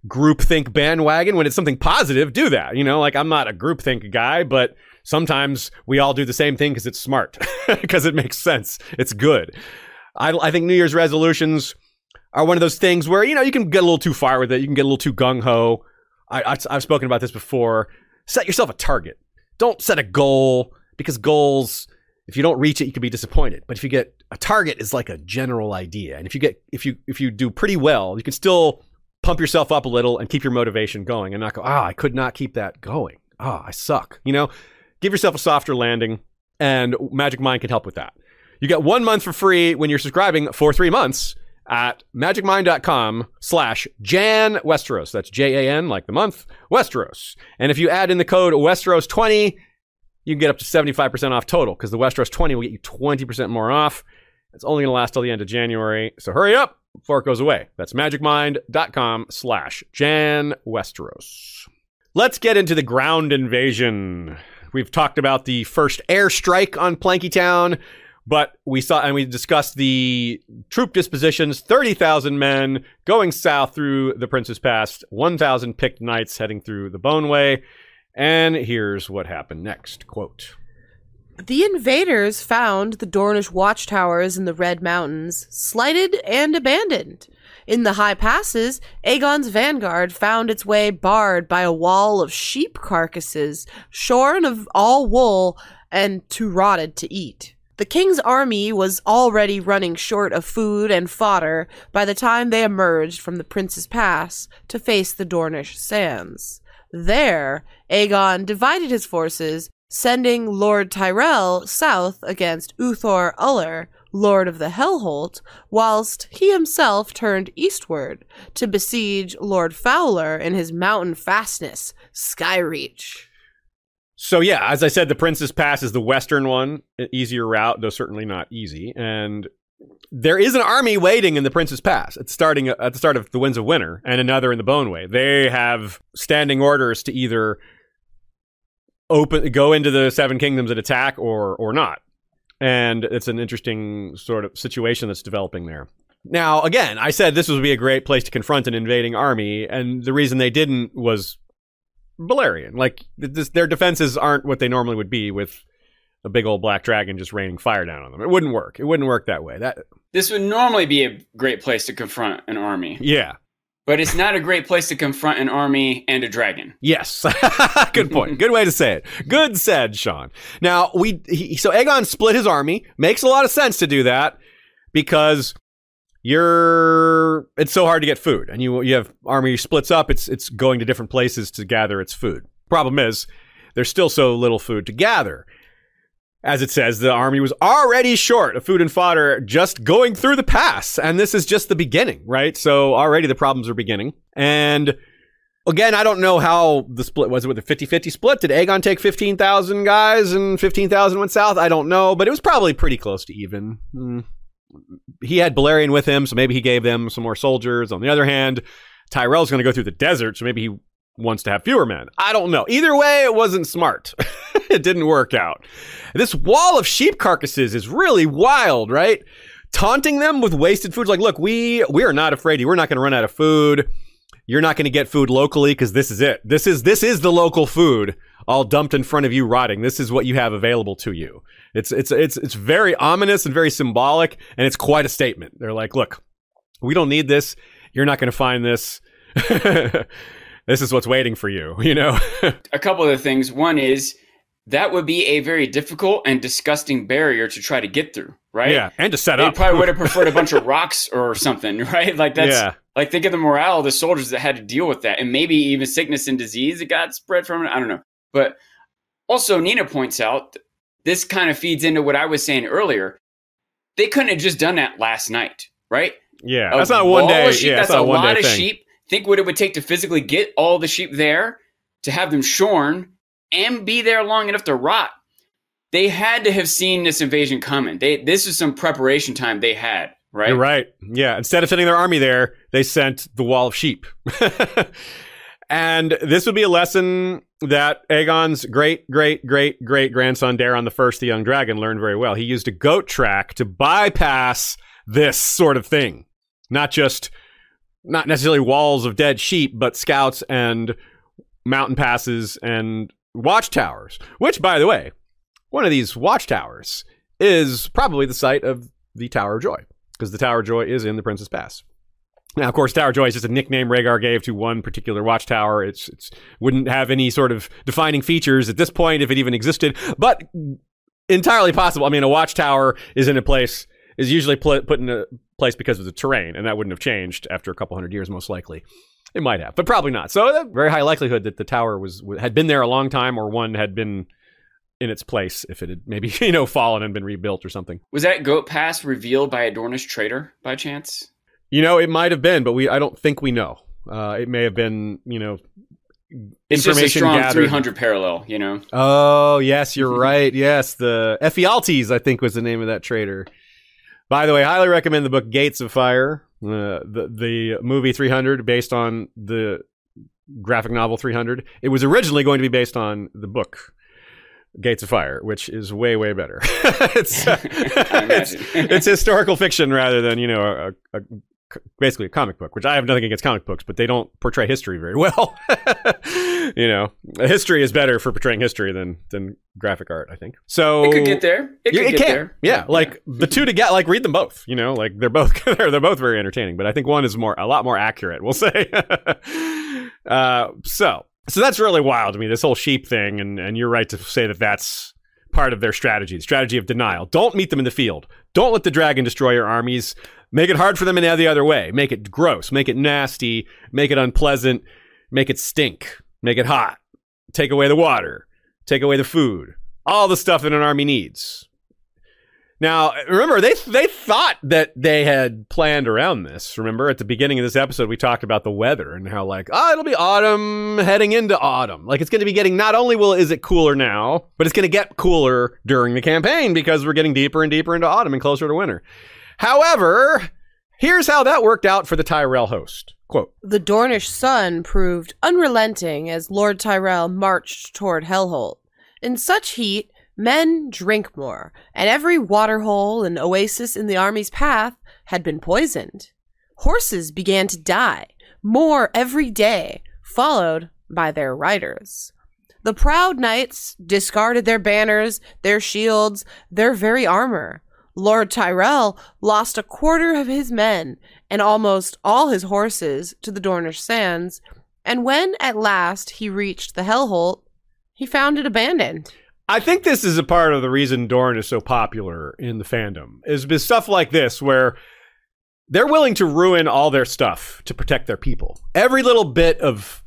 groupthink bandwagon when it's something positive? Do that. You know, like I'm not a groupthink guy, but sometimes we all do the same thing because it's smart, because it makes sense. It's good. I, I think New Year's resolutions are one of those things where, you know, you can get a little too far with it. You can get a little too gung ho. I, I've spoken about this before. Set yourself a target. Don't set a goal because goals, if you don't reach it, you can be disappointed. But if you get a target, is like a general idea, and if you get if you if you do pretty well, you can still pump yourself up a little and keep your motivation going, and not go, ah, I could not keep that going. Ah, I suck. You know, give yourself a softer landing, and Magic Mind can help with that. You get one month for free when you're subscribing for three months at magicmind.com slash Jan Westeros. That's J A N, like the month, Westeros. And if you add in the code Westeros20, you can get up to 75% off total because the Westeros 20 will get you 20% more off. It's only going to last till the end of January. So hurry up before it goes away. That's magicmind.com slash Jan Westeros. Let's get into the ground invasion. We've talked about the first airstrike on Planky Town. But we saw and we discussed the troop dispositions 30,000 men going south through the Prince's Pass, 1,000 picked knights heading through the Boneway. And here's what happened next. Quote The invaders found the Dornish watchtowers in the Red Mountains slighted and abandoned. In the high passes, Aegon's vanguard found its way barred by a wall of sheep carcasses, shorn of all wool and too rotted to eat. The king's army was already running short of food and fodder by the time they emerged from the Prince's Pass to face the Dornish sands. There, Aegon divided his forces, sending Lord Tyrell south against Uthor Uller, Lord of the Hellholt, whilst he himself turned eastward to besiege Lord Fowler in his mountain fastness, Skyreach. So yeah, as I said, the Prince's Pass is the western one, easier route, though certainly not easy. And there is an army waiting in the Prince's Pass. It's starting at the start of the Winds of Winter, and another in the Bone Way. They have standing orders to either open, go into the Seven Kingdoms and attack, or or not. And it's an interesting sort of situation that's developing there. Now, again, I said this would be a great place to confront an invading army, and the reason they didn't was Balerion. Like this, their defenses aren't what they normally would be with a big old black dragon just raining fire down on them. It wouldn't work. It wouldn't work that way. That This would normally be a great place to confront an army, yeah. but it's not a great place to confront an army and a dragon. Yes. Good point. Good way to say it. Good said, Sean. Now, we he, so Aegon split his army. Makes a lot of sense to do that because you're it's so hard to get food and you you have army splits up it's it's going to different places to gather its food. Problem is there's still so little food to gather. As it says, the army was already short of food and fodder just going through the pass. And this is just the beginning, right? So already the problems are beginning. And again, I don't know how the split was. It with a 50 50 split? Did Aegon take 15,000 guys and 15,000 went south? I don't know, but it was probably pretty close to even. Hmm. He had Balerion with him, so maybe he gave them some more soldiers. On the other hand, Tyrell's going to go through the desert, so maybe he wants to have fewer men. I don't know. Either way, it wasn't smart. it didn't work out. This wall of sheep carcasses is really wild, right? Taunting them with wasted food. Like, look, we we are not afraid. We're not going to run out of food. You're not going to get food locally because this is it. This is this is the local food, all dumped in front of you, rotting. This is what you have available to you. It's it's it's it's very ominous and very symbolic, and it's quite a statement. They're like, look, we don't need this. You're not going to find this. this is what's waiting for you. You know. A couple of the things. One is that would be a very difficult and disgusting barrier to try to get through, right? Yeah, and to set They up. They probably would have preferred a bunch of rocks or something, right? Like that's Yeah. like think of the morale of the soldiers that had to deal with that, and maybe even sickness and disease that got spread from it. I don't know, but also Nina points out this kind of feeds into what I was saying earlier. They couldn't have just done that last night, right? yeah, A that's not one day. sheep, Yeah, that's that's a lot of thing. sheep. Think what it would take to physically get all the sheep there, to have them shorn, and be there long enough to rot. They had to have seen this invasion coming. They this is some preparation time they had, right? You're right. Yeah. Instead of sending their army there, they sent the wall of sheep. and this would be a lesson that Aegon's great, great, great, great grandson Daeron the First, the young dragon, learned very well. He used a goat track to bypass this sort of thing. Not just not necessarily walls of dead sheep, but scouts and mountain passes and watchtowers. Which, by the way, one of these watchtowers is probably the site of the Tower of Joy because the Tower of Joy is in the Prince's Pass. Now, of course, Tower Joy is just a nickname Rhaegar gave to one particular watchtower. It's it's wouldn't have any sort of defining features at this point if it even existed, but entirely possible. I mean, a watchtower is in a place is usually pl- put in a place because of the terrain, and that wouldn't have changed after a couple hundred years, most likely. It might have, but probably not. So, uh, very high likelihood that the tower was had been there a long time, or one had been in its place if it had maybe you know fallen and been rebuilt or something. Was that goat pass revealed by a Dornish trader by chance? You know, it might have been, but we I don't think we know. Uh, it may have been, you know, It's just a Information strong gathered. 300 parallel, you know. Oh, yes, you're right. Yes, the Ephialtes, I think, was the name of that trader. By the way, highly recommend the book Gates of Fire, uh, the the movie 300, based on the graphic novel 300. It was originally going to be based on the book Gates of Fire, which is way way better. it's, I it's it's historical fiction rather than you know a, a, basically a comic book, which I have nothing against comic books, but they don't portray history very well. you know, history is better for portraying history than than graphic art. I think so. It could get there. It Yeah, could it get can. there. Yeah, like the two together. Like read them both. You know, like they're both they're, they're both very entertaining. But I think one is more a lot more accurate. We'll say. uh, so so that's really wild to me. This whole sheep thing, and and you're right to say that that's part of their strategy, the strategy of denial. Don't meet them in the field. Don't let the dragon destroy your armies. Make it hard for them in the other way. Make it gross. Make it nasty. Make it unpleasant. Make it stink. Make it hot. Take away the water. Take away the food. All the stuff that an army needs. Now, remember, they they thought that they had planned around this. Remember, at the beginning of this episode, we talked about the weather and how, like, oh, it'll be autumn heading into autumn. Like, it's going to be getting not only will is it cooler now, but it's going to get cooler during the campaign because we're getting deeper and deeper into autumn and closer to winter. However, here's how that worked out for the Tyrell host. Quote, The Dornish sun proved unrelenting as Lord Tyrell marched toward Hellholt. In such heat, men drink more, and every waterhole and oasis in the army's path had been poisoned. Horses began to die, more every day, followed by their riders. The proud knights discarded their banners, their shields, their very armor. Lord Tyrell lost a quarter of his men and almost all his horses to the Dornish sands, and when at last he reached the Hellholt, he found it abandoned. I think this is a part of the reason Dorne is so popular in the fandom is because stuff like this where they're willing to ruin all their stuff to protect their people. Every little bit of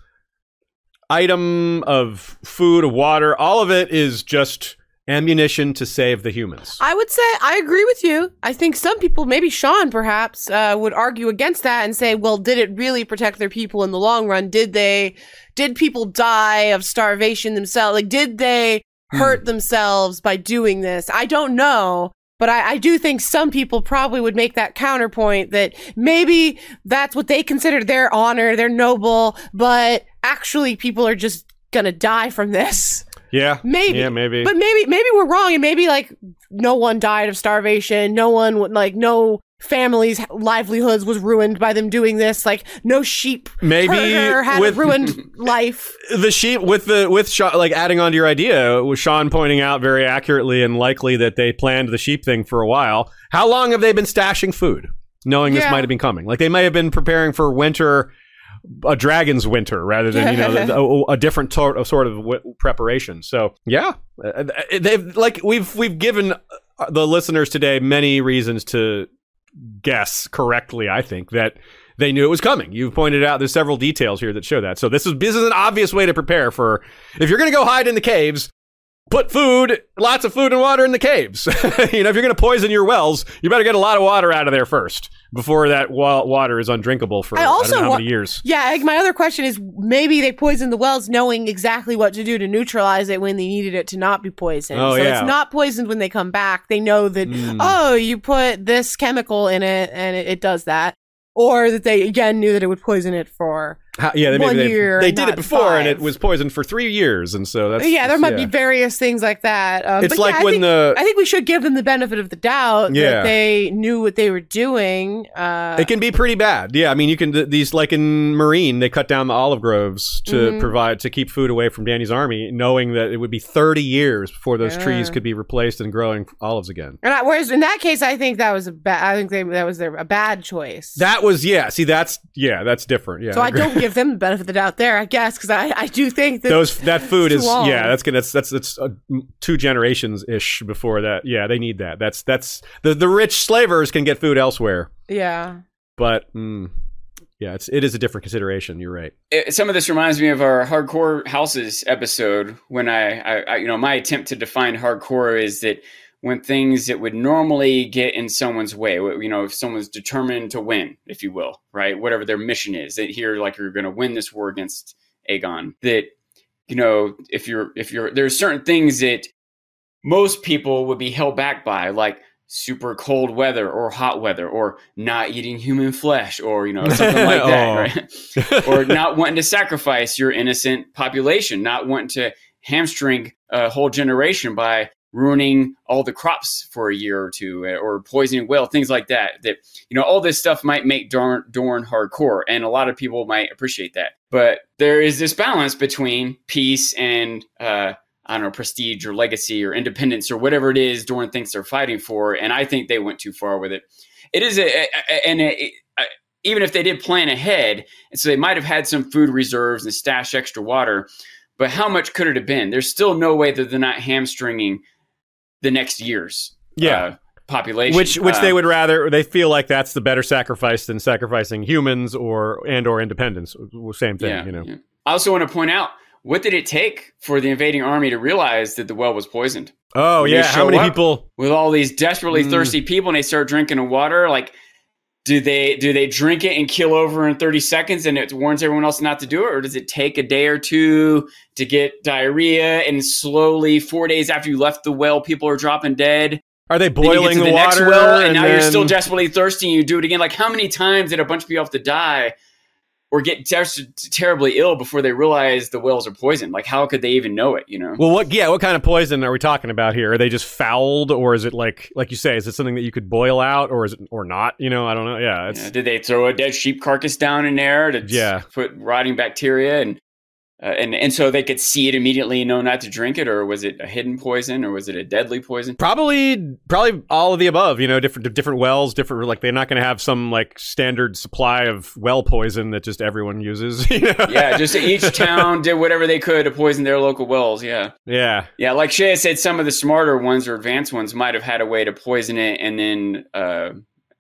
item of food, of water, all of it is just ammunition to save the humans. I would say I agree with you. I think some people, maybe Sean perhaps, uh, would argue against that and say, well, did it really protect their people in the long run? Did they, did people die of starvation themselves? Like, did they hurt hmm. themselves by doing this? I don't know. But I, I do think some people probably would make that counterpoint that maybe that's what they consider their honor, their noble, but actually people are just gonna die from this. yeah. Maybe. Yeah, maybe. But maybe maybe we're wrong, and maybe like no one died of starvation. No one would like no families' livelihoods was ruined by them doing this. Like no sheep Maybe herder had with- ruined life. the sheep with the with Sean, like adding on to your idea was Sean pointing out very accurately and likely that they planned the sheep thing for a while. How long have they been stashing food, knowing this might have been coming? Like they may have been preparing for winter, a dragon's winter, rather than you know a, a different sort of sort of w- preparation. So yeah, Uh, they've like we've we've given uh, the listeners today many reasons to guess correctly. I think that they knew it was coming. You've pointed out there's several details here that show that. So this is this is an obvious way to prepare for if you're going to go hide in the caves. Put food, lots of food and water in the caves. you know, if you're going to poison your wells, you better get a lot of water out of there first before that wa- water is undrinkable for I I, also don't know how many years. Yeah, my other question is maybe they poisoned the wells knowing exactly what to do to neutralize it when they needed it to not be poisoned. Oh, so yeah. it's not poisoned when they come back. They know that, Mm. oh, you put this chemical in it and it, it does that. Or that they again knew that it would poison it for How, yeah, maybe they, year they did it before, and it was poisoned for three years, and so that's yeah, there might yeah. be various things like that. Um, It's but like yeah, I when think, the I think we should give them the benefit of the doubt Yeah. that they knew what they were doing. Uh, It can be pretty bad. Yeah, I mean, you can th- these like in Meereen, they cut down the olive groves to Mhm. provide to keep food away from Dany's army, knowing that it would be 30 years before those trees could be replaced and growing olives again. and I, whereas in that case, I think that was a bad. I think they, that was their, a bad choice. That was yeah. See, that's yeah, that's different. Yeah. so I don't give them the benefit of the doubt there, I guess, because I, I do think that Those that food is long. yeah. That's gonna that's that's, that's uh, two generations ish before that. Yeah, they need that. That's that's the the rich slavers can get food elsewhere, yeah. but mm, yeah, it's it is a different consideration. You're right. it, some of this reminds me of our hardcore houses episode when I, I, I you know my attempt to define hardcore is that when things that would normally get in someone's way you know if someone's determined to win if you will right whatever their mission is that here like you're going to win this war against aegon that you know if you're if you're there's certain things that most people would be held back by like super cold weather or hot weather or not eating human flesh or you know something like that Oh. right or not wanting to sacrifice your innocent population, not wanting to hamstring a whole generation by ruining all the crops for a year or two, eh, or poisoning well, things like that. That you know, all this stuff might make Dorne, Dorne hardcore, and a lot of people might appreciate that. But there is this balance between peace and uh, I don't know, prestige or legacy or independence or whatever it is Dorne thinks they're fighting for. And I think they went too far with it. It is a, a and a, a, even if they did plan ahead, and so they might have had some food reserves and stash extra water, but how much could it have been? There's still no way that they're not hamstringing the next year's Yeah. uh, population, which which Uh, they would rather they feel like that's the better sacrifice than sacrificing humans or and or independence. Same thing, yeah, you know. yeah. I also want to point out what did it take for the invading army to realize that the well was poisoned? Oh When yeah, how many people? with all these desperately Mm. thirsty people and they start drinking the water like do they do they drink it and kill over in 30 seconds and it warns everyone else not to do it or does it take a day or two to get diarrhea and slowly 4 days after you left the well people are dropping dead Are they then boiling the, the, next water? well and, now you're still desperately thirsty and you do it again like how many times did a bunch of people have to die or get ter- terribly ill before they realize the wells are poisoned like how could they even know it you know Well, what? Yeah, what kind of poison are we talking about here? Are they just fouled, or is it like, like you say, is it something that you could boil out, or is it, or not? You know, I don't know. Yeah, Yeah, did they throw a dead sheep carcass down in there to Yeah. put rotting bacteria and uh, and and so they could see it immediately and know not to drink it, or was it a hidden poison, or was it a deadly poison? probably probably all of the above. You know, different different wells, different. Like they're not going to have some like standard supply of well poison that just everyone uses. You know? Yeah, just each town did whatever they could to poison their local wells. Yeah, yeah. yeah. Like Shea said, some of the smarter ones or advanced ones might have had a way to poison it and then uh,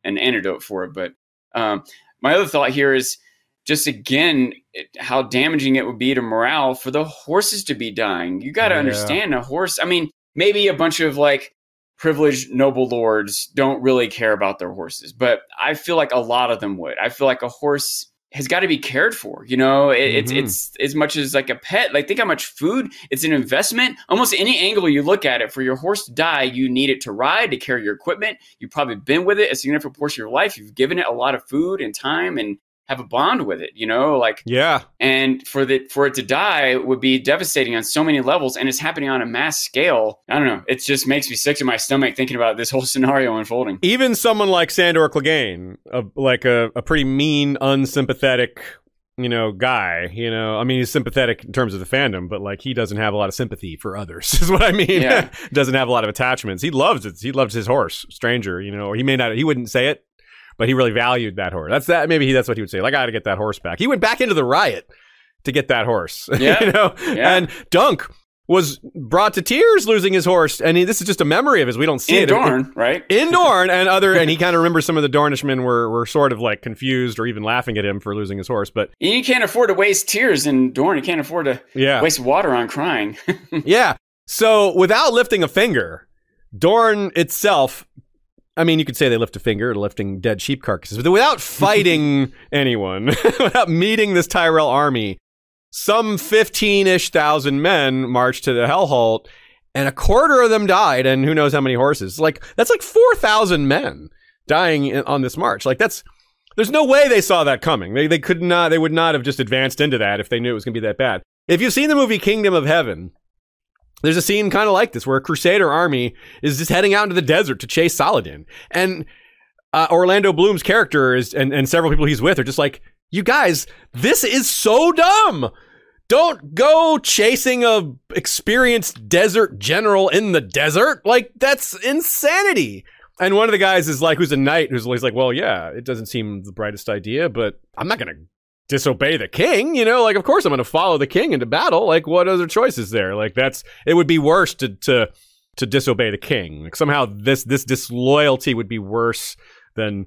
an antidote for it. But um, my other thought here is just again it, how damaging it would be to morale for the horses to be dying. You got to Yeah. understand a horse. I mean, maybe a bunch of like privileged noble lords don't really care about their horses, but I feel like a lot of them would. I feel like a horse has got to be cared for. You know, it, it's Mhm. it's as much as like a pet. Like think how much food. It's an investment. Almost any angle you look at it, for your horse to die, you need it to ride, to carry your equipment. You've probably been with it a significant portion of your life. You've given it a lot of food and time and have a bond with it. You know, like Yeah. and for the for it to die would be devastating on so many levels and it's happening on a mass scale i don't know it just makes me sick to my stomach thinking about this whole scenario unfolding Even someone like Sandor Clegane, a, like a, a pretty mean, unsympathetic, you know, guy. You know, I mean, he's sympathetic in terms of the fandom, but like he doesn't have a lot of sympathy for others. Is what I mean. Yeah. doesn't have a lot of attachments. He loves it. He loves his horse, Stranger. You know, or he may not. He wouldn't say it, but he really valued that horse. That's that. Maybe he, that's what he would say. Like, I got to get that horse back. He went back into the riot to get that horse. Yeah. you know, Yeah. and Dunk was brought to tears losing his horse, and he, this is just a memory of his. We don't see it. in it Dorne, right in Dorne and other, and he kind of remembers some of the Dornishmen were were sort of like confused or even laughing at him for losing his horse. But you can't afford to waste tears in Dorne. You can't afford to yeah, waste water on crying. yeah. So without lifting a finger, Dorne itself. I mean, you could say they lift a finger lifting dead sheep carcasses, but without fighting anyone, without meeting this Tyrell army, some 15 ish thousand men marched to the Hellholt, and a quarter of them died, and who knows how many horses. Like, that's like 4,000 men dying in, on this march. Like, that's. There's no way they saw that coming. They, they could not, they would not have just advanced into that if they knew it was going to be that bad. If you've seen the movie Kingdom of Heaven, there's a scene kind of like this where a Crusader army is just heading out into the desert to chase Saladin. And uh, Orlando Bloom's character is, and, and several people he's with are just like, you guys, this is so dumb. Don't go chasing a experienced desert general in the desert. Like that's insanity. And one of the guys is like, who's a knight, who's always like, well, yeah, it doesn't seem the brightest idea, but I'm not gonna disobey the king. You know, like of course I'm gonna follow the king into battle. Like what other choice is there? Like that's it would be worse to to to disobey the king. Like somehow this this disloyalty would be worse than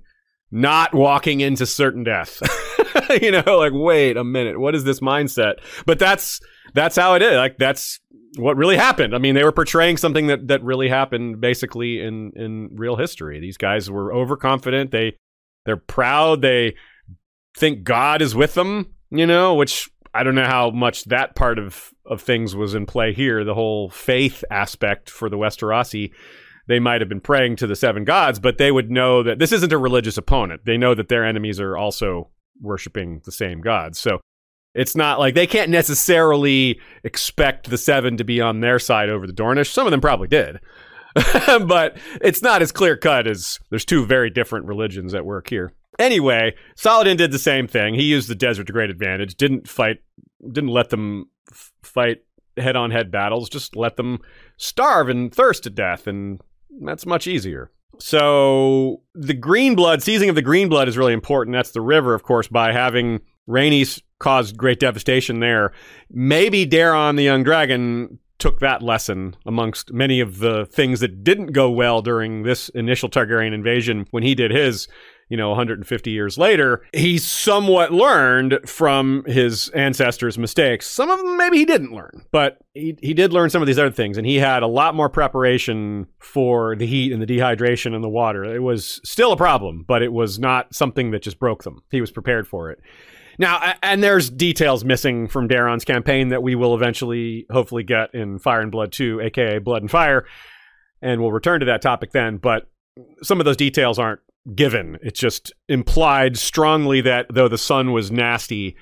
not walking into certain death. you know, like wait a minute, what is this mindset? But that's that's how it is. Like that's what really happened. I mean, they were portraying something that that really happened basically in in real history. These guys were overconfident. They they're proud. They think God is with them, you know, which I don't know how much that part of of things was in play here. The whole faith aspect for the Westerosi, they might have been praying to the seven gods, but they would know that this isn't a religious opponent. They know that their enemies are also worshiping the same gods. So it's not like they can't necessarily expect the seven to be on their side over the Dornish. Some of them probably did. but it's not as clear cut as there's two very different religions at work here. Anyway, Saladin did the same thing. He used the desert to great advantage. Didn't fight. Didn't let them f- fight head on head battles, just let them starve and thirst to death, and that's much easier. So the Greenblood, seizing of the Greenblood is really important. That's the river, of course, by having Rhaenys caused great devastation there. Maybe Daeron the Young Dragon took that lesson amongst many of the things that didn't go well during this initial Targaryen invasion when he did his you know 150 years later he somewhat learned from his ancestors mistakes. Some of them maybe he didn't learn but he, he did learn some of these other things and he had a lot more preparation for the heat and the dehydration and the water. It was still a problem but it was not something that just broke them. He was prepared for it. Now, and there's details missing from Daeron's campaign that we will eventually, hopefully, get in Fire and Blood 2, aka Blood and Fire, and we'll return to that topic then. But some of those details aren't given. It's just implied strongly that though the sun was nasty,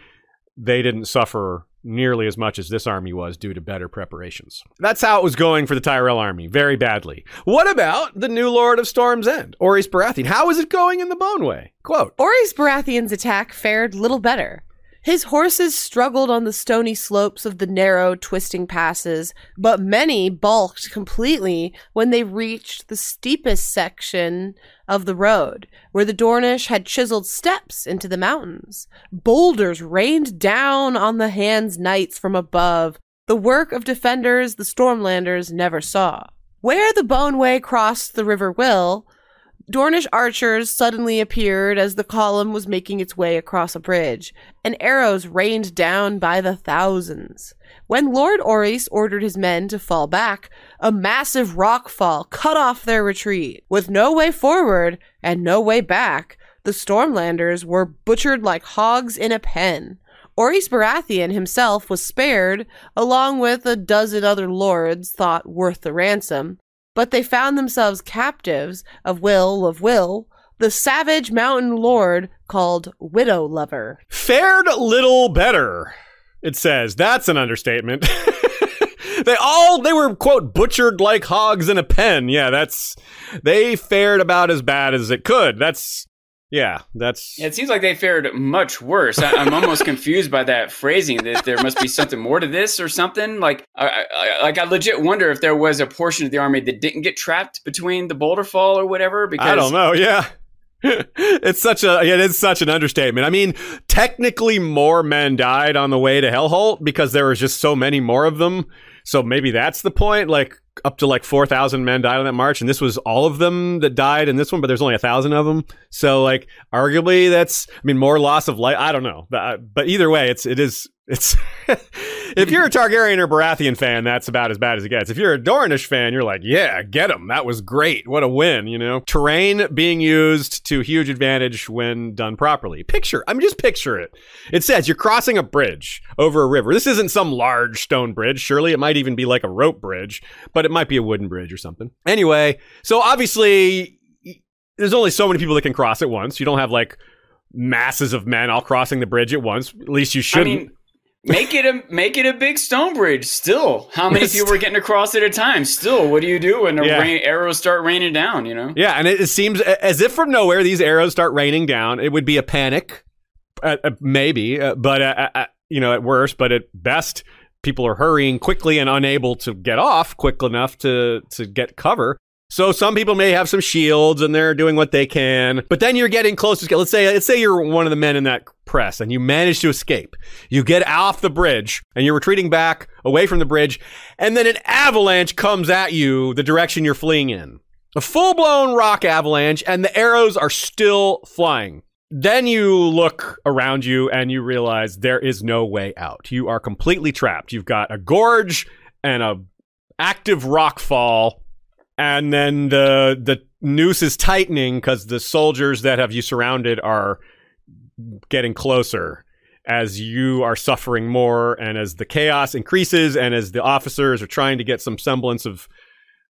they didn't suffer nearly as much as this army was due to better preparations. That's how it was going for the Tyrell army, very badly. What about the new Lord of Storm's End, Orys Baratheon? How is it going in the Boneway? Quote Orys Baratheon's attack fared little better. His horses struggled on the stony slopes of the narrow, twisting passes, but many balked completely when they reached the steepest section of the road, where the Dornish had chiseled steps into the mountains. Boulders rained down on the hands knights from above, the work of defenders the Stormlanders never saw. Where the Boneway crossed the River Will, Dornish archers suddenly appeared as the column was making its way across a bridge, and arrows rained down by the thousands. When Lord Orys ordered his men to fall back, a massive rock fall cut off their retreat. With no way forward and no way back, the Stormlanders were butchered like hogs in a pen. Orys Baratheon himself was spared, along with a dozen other lords thought worth the ransom, but they found themselves captives of Wyl of Wyl, the savage mountain lord called Widow Lover. Fared little better, it says. That's an understatement. they all they were quote butchered like hogs in a pen. Yeah, that's they fared about as bad as it could. That's yeah, that's. It seems like they fared much worse. I, am almost confused by that phrasing. That there must be something more to this or something. Like, I, I, like I legit wonder if there was a portion of the army that didn't get trapped between the boulder fall or whatever. Because I don't know. Yeah, it's such a it is such an understatement. I mean, technically, more men died on the way to Hellholt because there was just so many more of them. So maybe that's the point. Like up to like 4,000 men died on that march, and this was all of them that died in this one, but there's only a thousand of them. So like, arguably, that's I mean more loss of life. I don't know, but, uh, but either way, it's it is it's if you're a Targaryen or Baratheon fan, that's about as bad as it gets. If you're a Dornish fan, you're like, yeah, get him. That was great. What a win, you know? Terrain being used to huge advantage when done properly. Picture, I mean, just picture it. It says you're crossing a bridge over a river. This isn't some large stone bridge. Surely it might even be like a rope bridge, but it might be a wooden bridge or something. Anyway, so obviously there's only so many people that can cross at once. You don't have like masses of men all crossing the bridge at once. At least you shouldn't. I mean, make it a make it a big stone bridge. Still, how many people are getting across at a time? Still, what do you do when the yeah. rain, arrows start raining down? You know. Yeah, and it, it, seems as if from nowhere these arrows start raining down. It would be a panic, uh, uh, maybe, uh, but uh, uh, uh, you know, at worst, but at best, people are hurrying quickly and unable to get off quick enough to to get cover. So some people may have some shields and they're doing what they can, but then you're getting close to let's say let's say you're one of the men in that press and you manage to escape. You get off the bridge and you're retreating back away from the bridge, and then an avalanche comes at you the direction you're fleeing in. A full-blown rock avalanche and the arrows are still flying. Then you look around you and you realize there is no way out. You are completely trapped. You've got a gorge and a active rock fall and then the the noose is tightening because the soldiers that have you surrounded are getting closer as you are suffering more and as the chaos increases and as the officers are trying to get some semblance of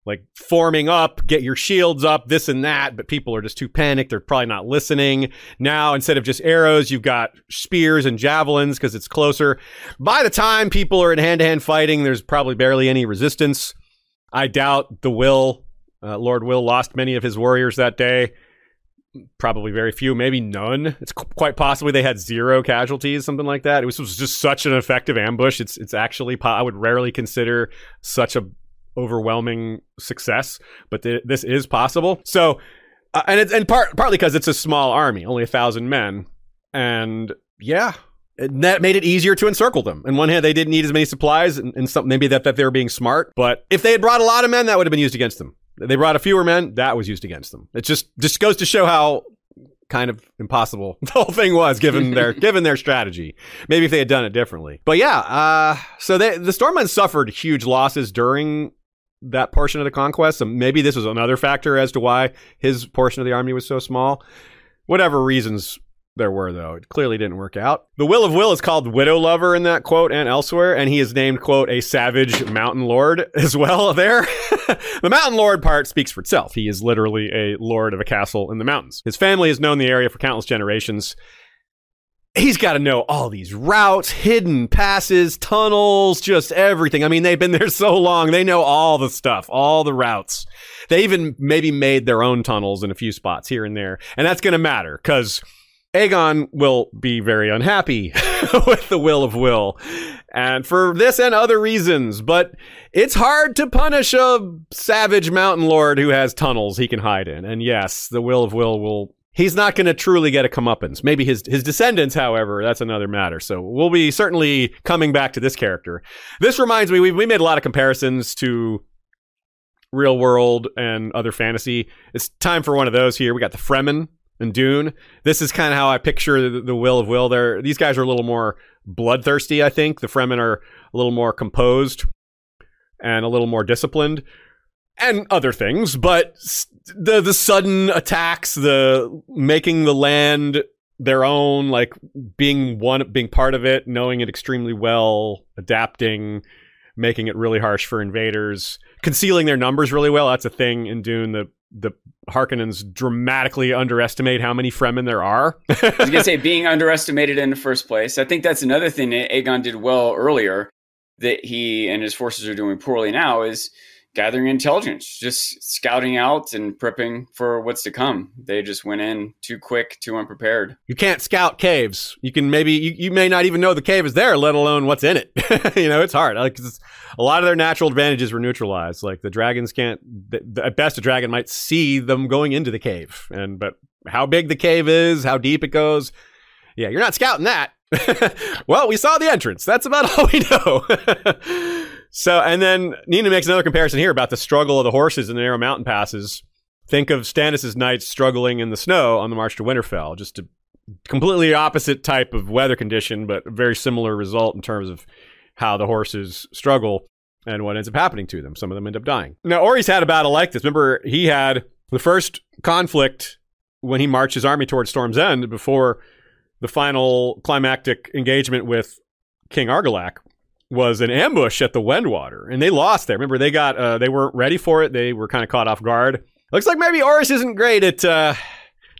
like forming up, get your shields up, this and that, but people are just too panicked. They're probably not listening. Now, instead of just arrows, you've got spears and javelins because it's closer. By the time people are in hand to hand fighting, there's probably barely any resistance. I doubt the Wyl, uh, Lord Wyl, lost many of his warriors that day. probably very few, maybe none. It's qu- quite possibly they had zero casualties, something like that. It was, was just such an effective ambush. It's it's actually po- I would rarely consider such a overwhelming success, but th- this is possible. So, uh, and it's and part partly because it's a small army, only a thousand men, and yeah. And that made it easier to encircle them. On one hand, they didn't need as many supplies, and, and some, maybe that, that they were being smart. But if they had brought a lot of men, that would have been used against them. They brought a fewer men, that was used against them. It just just goes to show how kind of impossible the whole thing was given their given their strategy. Maybe if they had done it differently. But yeah, uh, so they, the Stormmen suffered huge losses during that portion of the conquest. So maybe this was another factor as to why his portion of the army was so small. Whatever reasons there were, though. It clearly didn't work out. The Wyl of Wyl is called Widow Lover in that quote and elsewhere, and he is named, quote, a savage mountain lord as well there. the mountain lord part speaks for itself. He is literally a lord of a castle in the mountains. His family has known the area for countless generations. He's got to know all these routes, hidden passes, tunnels, just everything. I mean, they've been there so long. They know all the stuff, all the routes. They even maybe made their own tunnels in a few spots here and there. And that's going to matter because Aegon will be very unhappy with the Wyl of Wyl, and for this and other reasons. But it's hard to punish a savage mountain lord who has tunnels he can hide in. And yes, the Wyl of Wyl will. He's not going to truly get a comeuppance. Maybe his his descendants, however, that's another matter. So we'll be certainly coming back to this character. This reminds me, we we made a lot of comparisons to real world and other fantasy. It's time for one of those here. We got the Fremen and Dune. This is kind of how I picture the, the, Wyl of Wyl. There, these guys are a little more bloodthirsty. I think the Fremen are a little more composed and a little more disciplined, and other things. But the the sudden attacks, the making the land their own, like being one, being part of it, knowing it extremely well, adapting, making it really harsh for invaders, concealing their numbers really well. That's a thing in Dune. The the Harkonnens dramatically underestimate how many Fremen there are. I was gonna say being underestimated in the first place. I think that's another thing that Aegon did well earlier that he and his forces are doing poorly now is gathering intelligence, just scouting out and prepping for what's to come. They just went in too quick, too unprepared. You can't scout caves. You can maybe you, you may not even know the cave is there, let alone what's in it. you know, it's hard. Like it's, a lot of their natural advantages were neutralized. Like the dragons can't. The, at best, a dragon might see them going into the cave, and but how big the cave is, how deep it goes. Yeah, you're not scouting that. well, we saw the entrance. That's about all we know. So, and then Nina makes another comparison here about the struggle of the horses in the narrow mountain passes. Think of Stannis' knights struggling in the snow on the march to Winterfell. Just a completely opposite type of weather condition, but a very similar result in terms of how the horses struggle and what ends up happening to them. Some of them end up dying. Now, Orys had a battle like this. Remember, he had the first conflict when he marched his army towards Storm's End before the final climactic engagement with King Argilac was an ambush at the Wendwater, and they lost there. Remember, they got uh, they weren't ready for it. They were kind of caught off guard. Looks like maybe Orys isn't great at uh,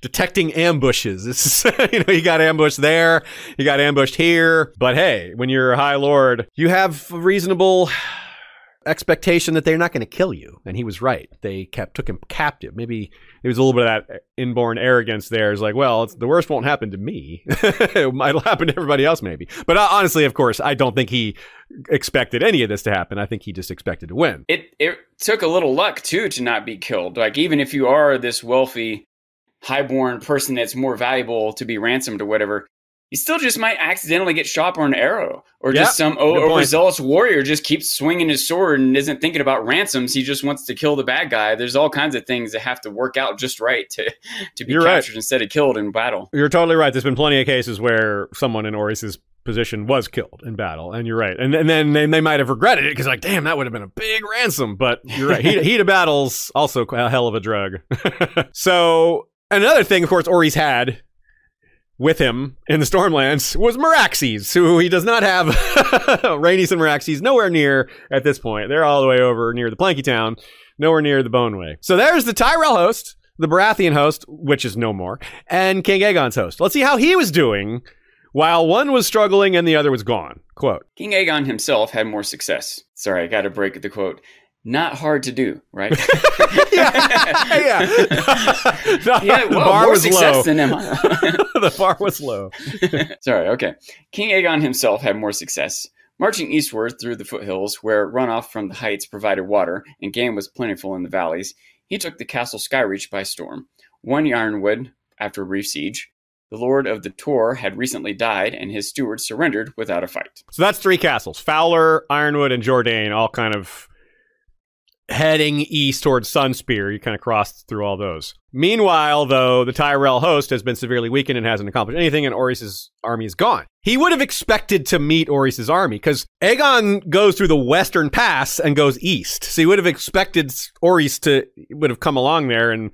detecting ambushes. This is, you know, you got ambushed there, you got ambushed here. But hey, when you're a high lord, you have reasonable expectation that they're not going to kill you. And he was right. They kept took him captive. Maybe it was a little bit of that inborn arrogance there. It's like, well, the worst won't happen to me. it might happen to everybody else, maybe. But uh, honestly, of course, I don't think he expected any of this to happen. I think he just expected to win. It it took a little luck too to not be killed. Like even if you are this wealthy, highborn person that's more valuable to be ransomed or whatever, you still just might accidentally get shot by an arrow, or yep, just some overzealous warrior just keeps swinging his sword and isn't thinking about ransoms. He just wants to kill the bad guy. There's all kinds of things that have to work out just right to to be You're captured right. instead of killed in battle. You're totally right. There's been plenty of cases where someone in Orys's position was killed in battle, and you're right. And, and then they, they might have regretted it because like, damn, that would have been a big ransom. But you're right. heat, heat of battles also a hell of a drug. so another thing, of course, Orys had with him in the Stormlands was Meraxes, who he does not have. Rhaenys and Meraxes nowhere near at this point. They're all the way over near the Planky Town, nowhere near the Boneway. So there's the Tyrell host, the Baratheon host, which is no more, and King Aegon's host. Let's see how he was doing while one was struggling and the other was gone. Quote King Aegon himself had more success. Sorry, I got to break the quote. Not hard to do, right? yeah, yeah. No, yeah, the well, bar more was success low. than Emma. the bar was low. Sorry, okay. King Aegon himself had more success. Marching eastward through the foothills, where runoff from the heights provided water and game was plentiful in the valleys, he took the castle Skyreach by storm. One Yronwood, after a brief siege. The Lord of the Tor had recently died, and his steward surrendered without a fight. So that's three castles: Fowler, Yronwood, and Jordayne, all kind of heading east towards Sunspear. You kind of crossed through all those. Meanwhile, though, the Tyrell host has been severely weakened and hasn't accomplished anything, and Orys's army is gone. He would have expected to meet Orys's army because Aegon goes through the western pass and goes east. So he would have expected Orys to would have come along there and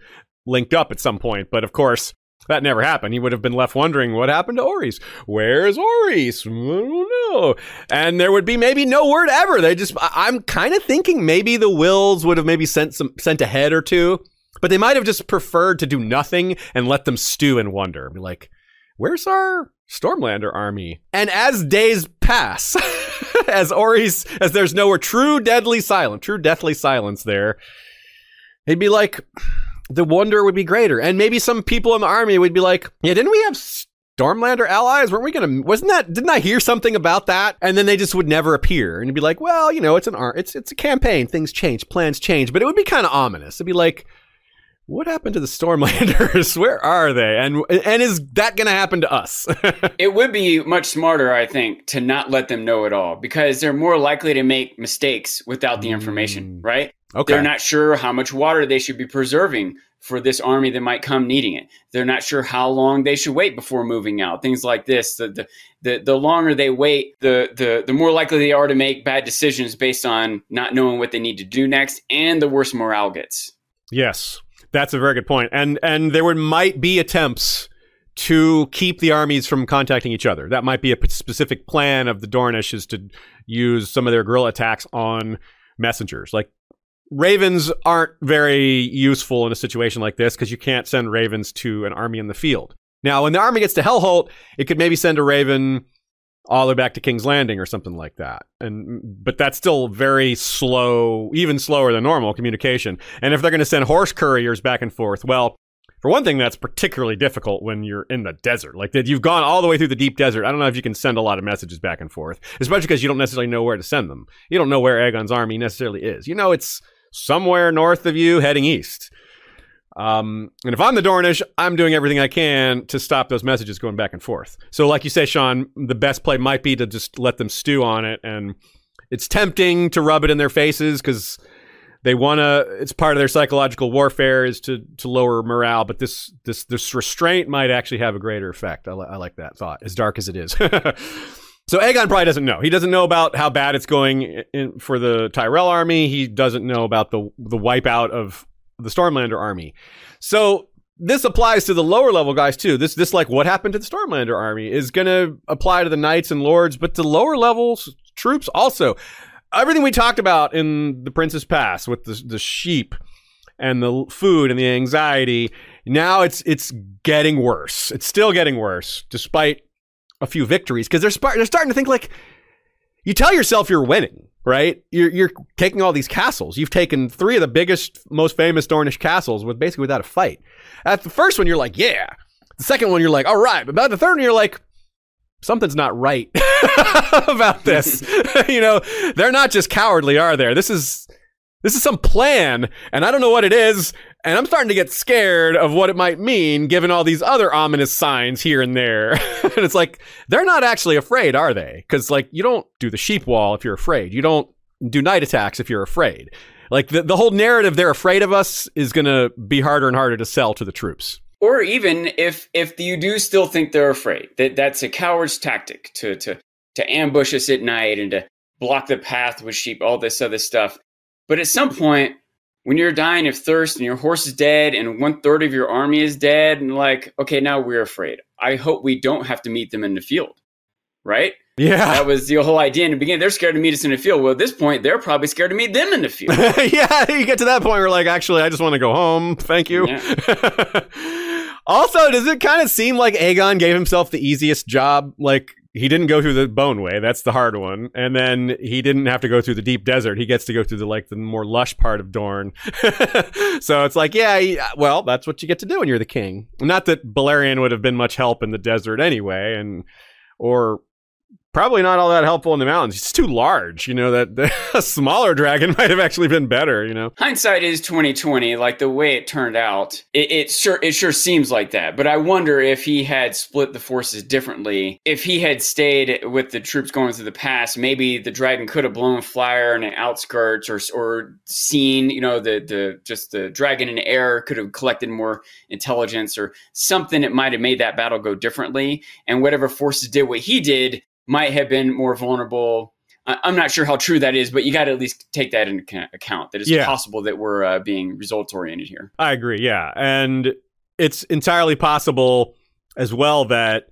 linked up at some point. But of course, that never happened. He would have been left wondering what happened to Orys. Where's Orys? I don't know. And there would be maybe no word ever. They just I'm kind of thinking maybe the Wyls would have maybe sent some sent a head or two, but they might have just preferred to do nothing and let them stew and wonder. Be like, where's our Stormlander army? And as days pass, as Orys as there's nowhere true deadly silence, true deathly silence there, he'd be like, the wonder would be greater. And maybe some people in the army would be like, yeah, didn't we have Stormlander allies? Weren't we gonna? Wasn't that? Didn't I hear something about that? And then they just would never appear, and be like, well, you know, it's an art, it's it's a campaign. Things change, plans change, but it would be kind of ominous. It'd be like, what happened to the Stormlanders? Where are they? And and is that gonna happen to us? It would be much smarter, I think, to not let them know at all because they're more likely to make mistakes without the information, Mm. right? Okay. They're not sure how much water they should be preserving for this army that might come needing it. They're not sure how long they should wait before moving out. Things like this. The the the, the longer they wait, the, the the more likely they are to make bad decisions based on not knowing what they need to do next, and the worse morale gets. Yes, that's a very good point. And and there would might be attempts to keep the armies from contacting each other. That might be a p- specific plan of the Dornish is to use some of their guerrilla attacks on messengers. Like ravens aren't very useful in a situation like this because you can't send ravens to an army in the field. Now, when the army gets to Hellholt, it could maybe send a raven all the way back to King's Landing or something like that. And but that's still very slow, even slower than normal communication. And if they're going to send horse couriers back and forth, well, for one thing, that's particularly difficult when you're in the desert. Like that, you've gone all the way through the deep desert. I don't know if you can send a lot of messages back and forth, especially because you don't necessarily know where to send them. You don't know where Aegon's army necessarily is. You know, it's somewhere north of you, heading east. Um, and if I'm the Dornish, I'm doing everything I can to stop those messages going back and forth. So, like you say, Sean, the best play might be to just let them stew on it. And it's tempting to rub it in their faces because they want to. It's part of their psychological warfare is to to lower morale. But this this this restraint might actually have a greater effect. I, li- I like that thought, as dark as it is. So Aegon probably doesn't know. He doesn't know about how bad it's going in, for the Tyrell army. He doesn't know about the the wipeout of the Stormlander army. So this applies to the lower level guys too. This this like what happened to the Stormlander army is going to apply to the knights and lords, but the lower levels troops also. Everything we talked about in the Prince's Pass with the the sheep and the food and the anxiety. Now it's it's getting worse. It's still getting worse despite a few victories because they're they're starting to think like you tell yourself you're winning, right? You're you're taking all these castles. You've taken three of the biggest, most famous Dornish castles with basically without a fight. At the first one, you're like, yeah. The second one, you're like, all right. But about the third one, you're like, something's not right about this. you know, they're not just cowardly, are they? This is this is some plan, and I don't know what it is. And I'm starting to get scared of what it might mean, given all these other ominous signs here and there. and it's like they're not actually afraid, are they? Because like you don't do the sheep wall if you're afraid. You don't do night attacks if you're afraid. Like the the whole narrative, they're afraid of us, is going to be harder and harder to sell to the troops. Or even if if you do still think they're afraid, that that's a coward's tactic to to to ambush us at night and to block the path with sheep, all this other stuff. But at some point, when you're dying of thirst and your horse is dead and one third of your army is dead, and like, okay, now we're afraid. I hope we don't have to meet them in the field, right? Yeah. That was the whole idea in the beginning. They're scared to meet us in the field. Well, at this point, they're probably scared to meet them in the field. yeah, you get to that point where like, actually, I just want to go home. Thank you. also, does it kind of seem like Aegon gave himself the easiest job? Like, he didn't go through the bone way. That's the hard one. And then he didn't have to go through the deep desert. He gets to go through the like the more lush part of Dorne. so it's like, yeah, he, uh, well, that's what you get to do when you're the king. Not that Balerion would have been much help in the desert anyway, and or probably not all that helpful in the mountains. It's too large. You know that a smaller dragon might have actually been better. You know, hindsight is twenty twenty. Like the way it turned out, it, it, sure it sure seems like that. But I wonder if he had split the forces differently. If he had stayed with the troops going through the pass, maybe the dragon could have blown flyer in the outskirts, or or seen you know the the just the dragon in air could have collected more intelligence or something. It might have made that battle go differently. And whatever forces did what he did, might have been more vulnerable. I'm not sure how true that is, but you got to at least take that into account. That it's yeah. possible that we're uh, being results oriented here. I agree. Yeah, and it's entirely possible as well that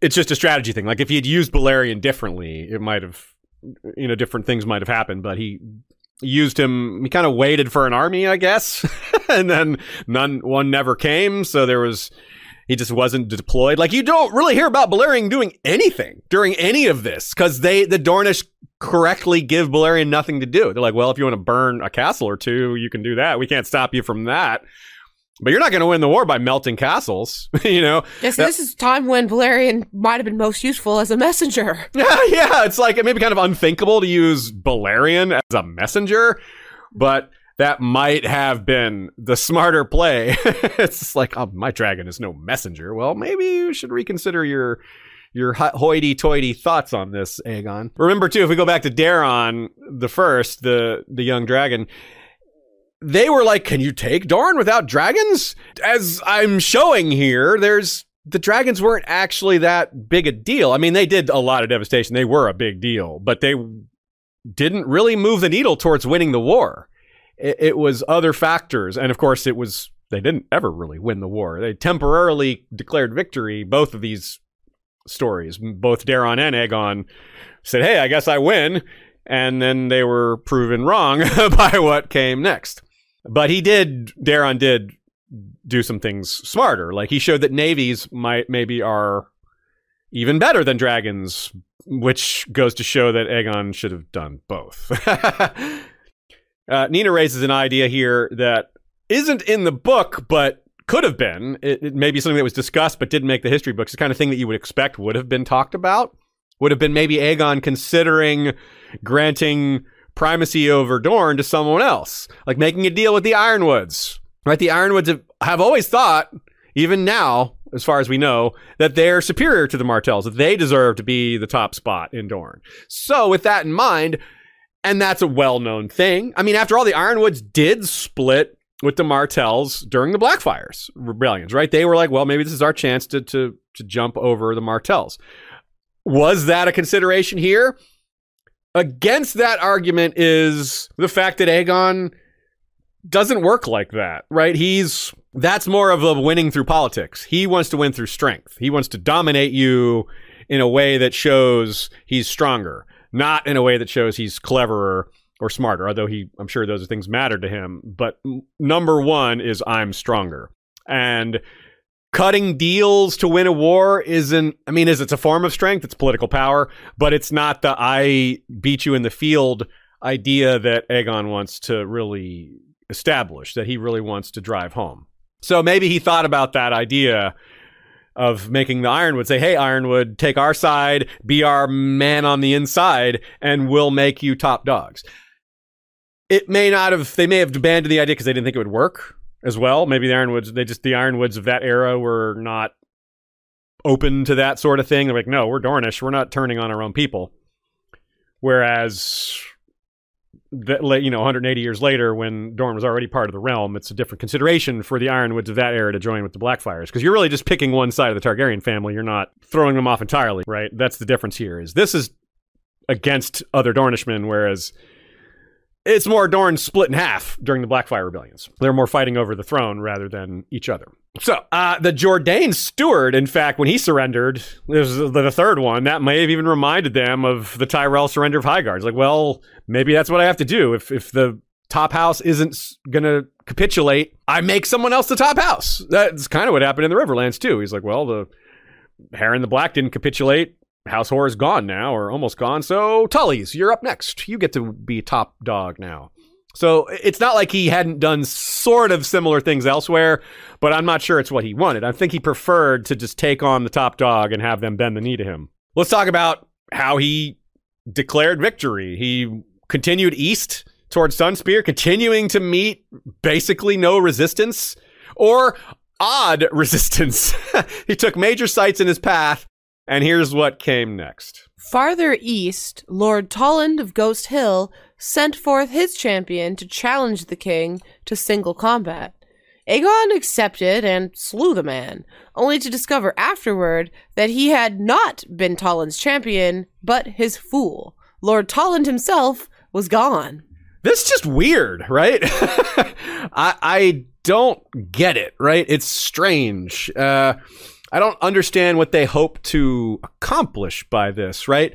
it's just a strategy thing. Like if he had used Balerion differently, it might have, you know, different things might have happened. But he used him. He kind of waited for an army, I guess, and then none. One never came, so there was he just wasn't deployed. Like you don't really hear about Balerion doing anything during any of this because they the Dornish correctly give Balerion nothing to do. They're like, well, if you want to burn a castle or two, you can do that. We can't stop you from that. But you're not going to win the war by melting castles, you know. Yes, this is time when Balerion might have been most useful as a messenger. Yeah, yeah. It's like it may be kind of unthinkable to use Balerion as a messenger, but that might have been the smarter play. it's like, oh, my dragon is no messenger. Well, maybe you should reconsider your your hoity-toity thoughts on this, Aegon. Remember too, if we go back to Daeron the first, the the young dragon, they were like, "Can you take Dorne without dragons?" As I'm showing here, there's the dragons weren't actually that big a deal. I mean, they did a lot of devastation. They were a big deal, but they didn't really move the needle towards winning the war it, it was other factors, and of course, it was they didn't ever really win the war. They temporarily declared victory. Both of these stories, both Daeron and Aegon, said, "Hey, I guess I win," and then they were proven wrong by what came next. But he did, Daeron did do some things smarter. Like he showed that navies might maybe are even better than dragons, which goes to show that Aegon should have done both. Uh, Nina raises an idea here that isn't in the book, but could have been. It, it may be something that was discussed but didn't make the history books. The kind of thing that you would expect would have been talked about. Would have been maybe Aegon considering granting primacy over Dorne to someone else, like making a deal with the Yronwoods. Right? The Yronwoods have, have always thought, even now, as far as we know, that they're superior to the Martells, that they deserve to be the top spot in Dorne. So, with that in mind, and that's a well known thing. I mean, after all, the Yronwoods did split with the Martells during the Blackfyres rebellions, right? They were like, well, maybe this is our chance to, to, to jump over the Martells. Was that a consideration here? Against that argument is the fact that Aegon doesn't work like that, right? He's that's more of a winning through politics. He wants to win through strength. He wants to dominate you in a way that shows he's stronger not in a way that shows he's cleverer or smarter, although he, I'm sure those things matter to him. But number one is I'm stronger. And cutting deals to win a war isn't, I mean, is it's a form of strength, it's political power, but it's not the I beat you in the field idea that Aegon wants to really establish, that he really wants to drive home. So maybe he thought about that idea of making the Yronwood say, "Hey, Yronwood, take our side, be our man on the inside, and we'll make you top dogs." It may not have. They may have abandoned the idea because they didn't think it would work as well. Maybe the Yronwoods, they just the Yronwoods of that era were not open to that sort of thing. They're like, "No, we're Dornish. We're not turning on our own people." Whereas that you know 180 years later when Dorne was already part of the realm it's a different consideration for the Yronwoods of that era to join with the Blackfyres because you're really just picking one side of the Targaryen family. You're not throwing them off entirely right? That's the difference here is this is against other Dornishmen whereas it's more Dorne split in half during the Blackfyre rebellions. They're more fighting over the throne rather than each other so, uh, the Jordayne steward, in fact, when he surrendered, there's the third one, that may have even reminded them of the Tyrell surrender of Highgarden. It's like, well, maybe that's what I have to do. If, if the top house isn't going to capitulate, I make someone else the top house. That's kind of what happened in the Riverlands, too. He's like, well, the Harren the Black didn't capitulate. House Hoare is gone now, or almost gone. So Tully's, you're up next. You get to be top dog now. So it's not like he hadn't done sort of similar things elsewhere, but I'm not sure it's what he wanted. I think he preferred to just take on the top dog and have them bend the knee to him. Let's talk about how he declared victory. He continued east towards Sunspear, continuing to meet basically no resistance or odd resistance. he took major sites in his path, and here's what came next. Farther east, Lord Tolland of Ghost Hill sent forth his champion to challenge the king to single combat. Aegon accepted and slew the man, only to discover afterward that he had not been Tolland's champion, but his fool. Lord Tolland himself was gone. This is just weird, right? I, I don't get it, right? It's strange. Uh, I don't understand what they hope to accomplish by this, right?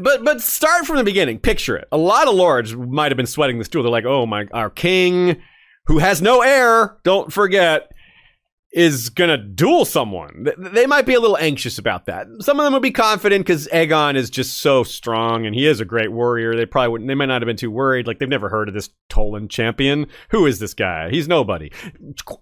But but start from the beginning. Picture it. A lot of lords might have been sweating this duel. They're like, "Oh my, our king, who has no heir, don't forget, is gonna duel someone." They might be a little anxious about that. Some of them would be confident because Aegon is just so strong and he is a great warrior. They probably wouldn't. They might not have been too worried. Like they've never heard of this Tolland champion. Who is this guy? He's nobody.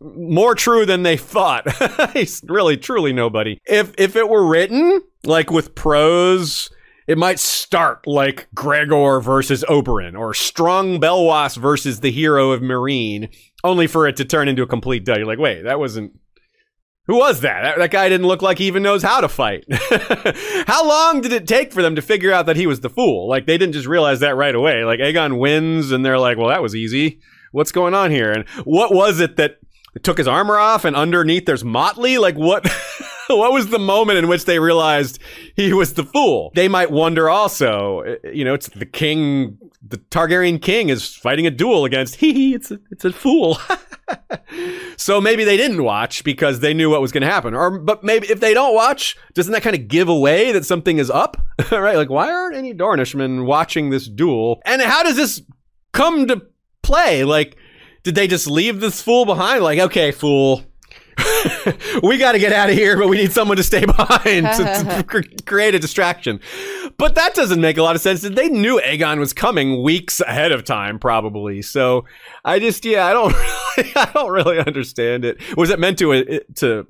More true than they thought. He's really truly nobody. If if it were written like with prose it might start like Gregor versus Oberyn or Strong Belwas versus the hero of Meereen, only for it to turn into a complete dud. You're like, wait, that wasn't. Who was that? that? That guy didn't look like he even knows how to fight. how long did it take for them to figure out that he was the fool? Like, they didn't just realize that right away. Like, Aegon wins, and they're like, well, that was easy. What's going on here? And what was it that took his armor off and underneath there's motley like what what was the moment in which they realized he was the fool? They might wonder also uh, you know it's the king the targaryen king is fighting a duel against he it's a, it's a fool. So maybe they didn't watch because they knew what was going to happen. Or but maybe if they don't watch doesn't that kind of give away that something is up? Right? Like why aren't any dornishmen watching this duel? And how does this come to play? Like did they just leave this fool behind? Like, okay, fool, we got to get out of here, but we need someone to stay behind to, to, create a distraction. But that doesn't make a lot of sense. They knew Aegon was coming weeks ahead of time, probably. So I just, yeah, I don't, really, I don't really understand it. Was it meant to uh, to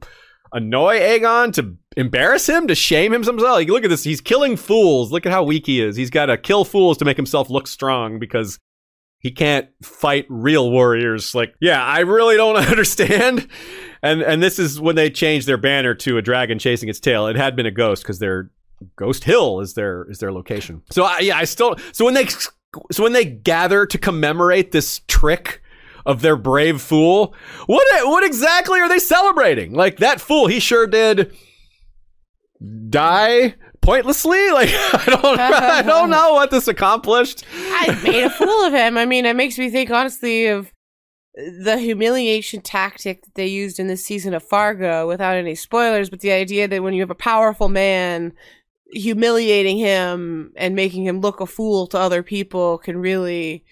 annoy Aegon, to embarrass him, to shame him himself? Like, look at this. He's killing fools. Look at how weak he is. He's got to kill fools to make himself look strong because he can't fight real warriors. Like, yeah, I really don't understand. And and this is when they changed their banner to a dragon chasing its tail. It had been a ghost because their Ghost Hill is their is their location. So I, yeah, I still so when they so when they gather to commemorate this trick of their brave fool, what what exactly are they celebrating? Like that fool, he sure did die pointlessly. Like I don't, I don't know what this accomplished. I made a fool of him. I mean, it makes me think honestly of the humiliation tactic that they used in this season of Fargo, without any spoilers. But the idea that when you have a powerful man, humiliating him and making him look a fool to other people can really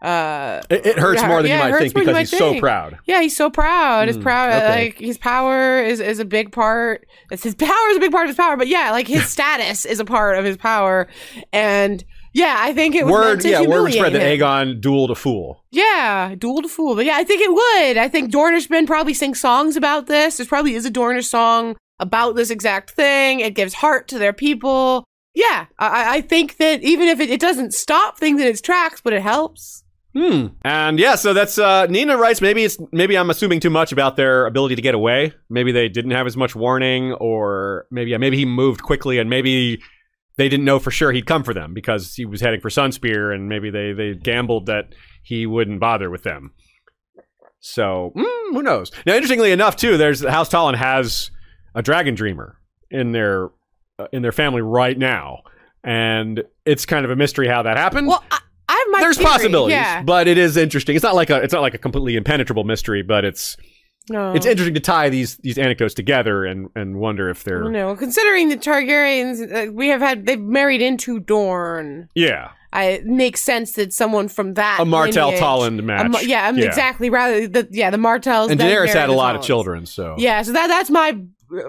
uh it, it hurts more than yeah, you might think because he's think. so proud yeah he's so proud mm, his proud okay. like his power is is a big part it's his power is a big part of his power but yeah like his status is a part of his power and yeah, I think it was word. yeah, word spread that Aegon dueled a fool. Yeah, dueled a fool. But yeah, I think it would. I think Dornishmen probably sing songs about this. There probably is a Dornish song about this exact thing. It gives heart to their people. Yeah, I, I think that even if it, it doesn't stop things in its tracks, but it helps. Hmm. And yeah, so that's uh, Nina writes. Maybe it's maybe I'm assuming too much about their ability to get away. Maybe they didn't have as much warning, or maybe yeah, maybe he moved quickly, and maybe they didn't know for sure he'd come for them because he was heading for Sunspear, and maybe they they gambled that he wouldn't bother with them. So mm, who knows? Now, interestingly enough, too, there's House Tolland has a dragon dreamer in their uh, in their family right now, and it's kind of a mystery how that happened. Well. I- I have my There's theory, possibilities, yeah. but it is interesting. It's not like a it's not like a completely impenetrable mystery, but it's no. it's interesting to tie these these anecdotes together and and wonder if they're no considering the Targaryens uh, we have had they've married into Dorne. Yeah. I it makes sense that someone from that A Martell Tolland a match. Mar- yeah, um, exactly. Rather, the yeah, the Martells And Daenerys had a lot of children, so Yeah, so that that's my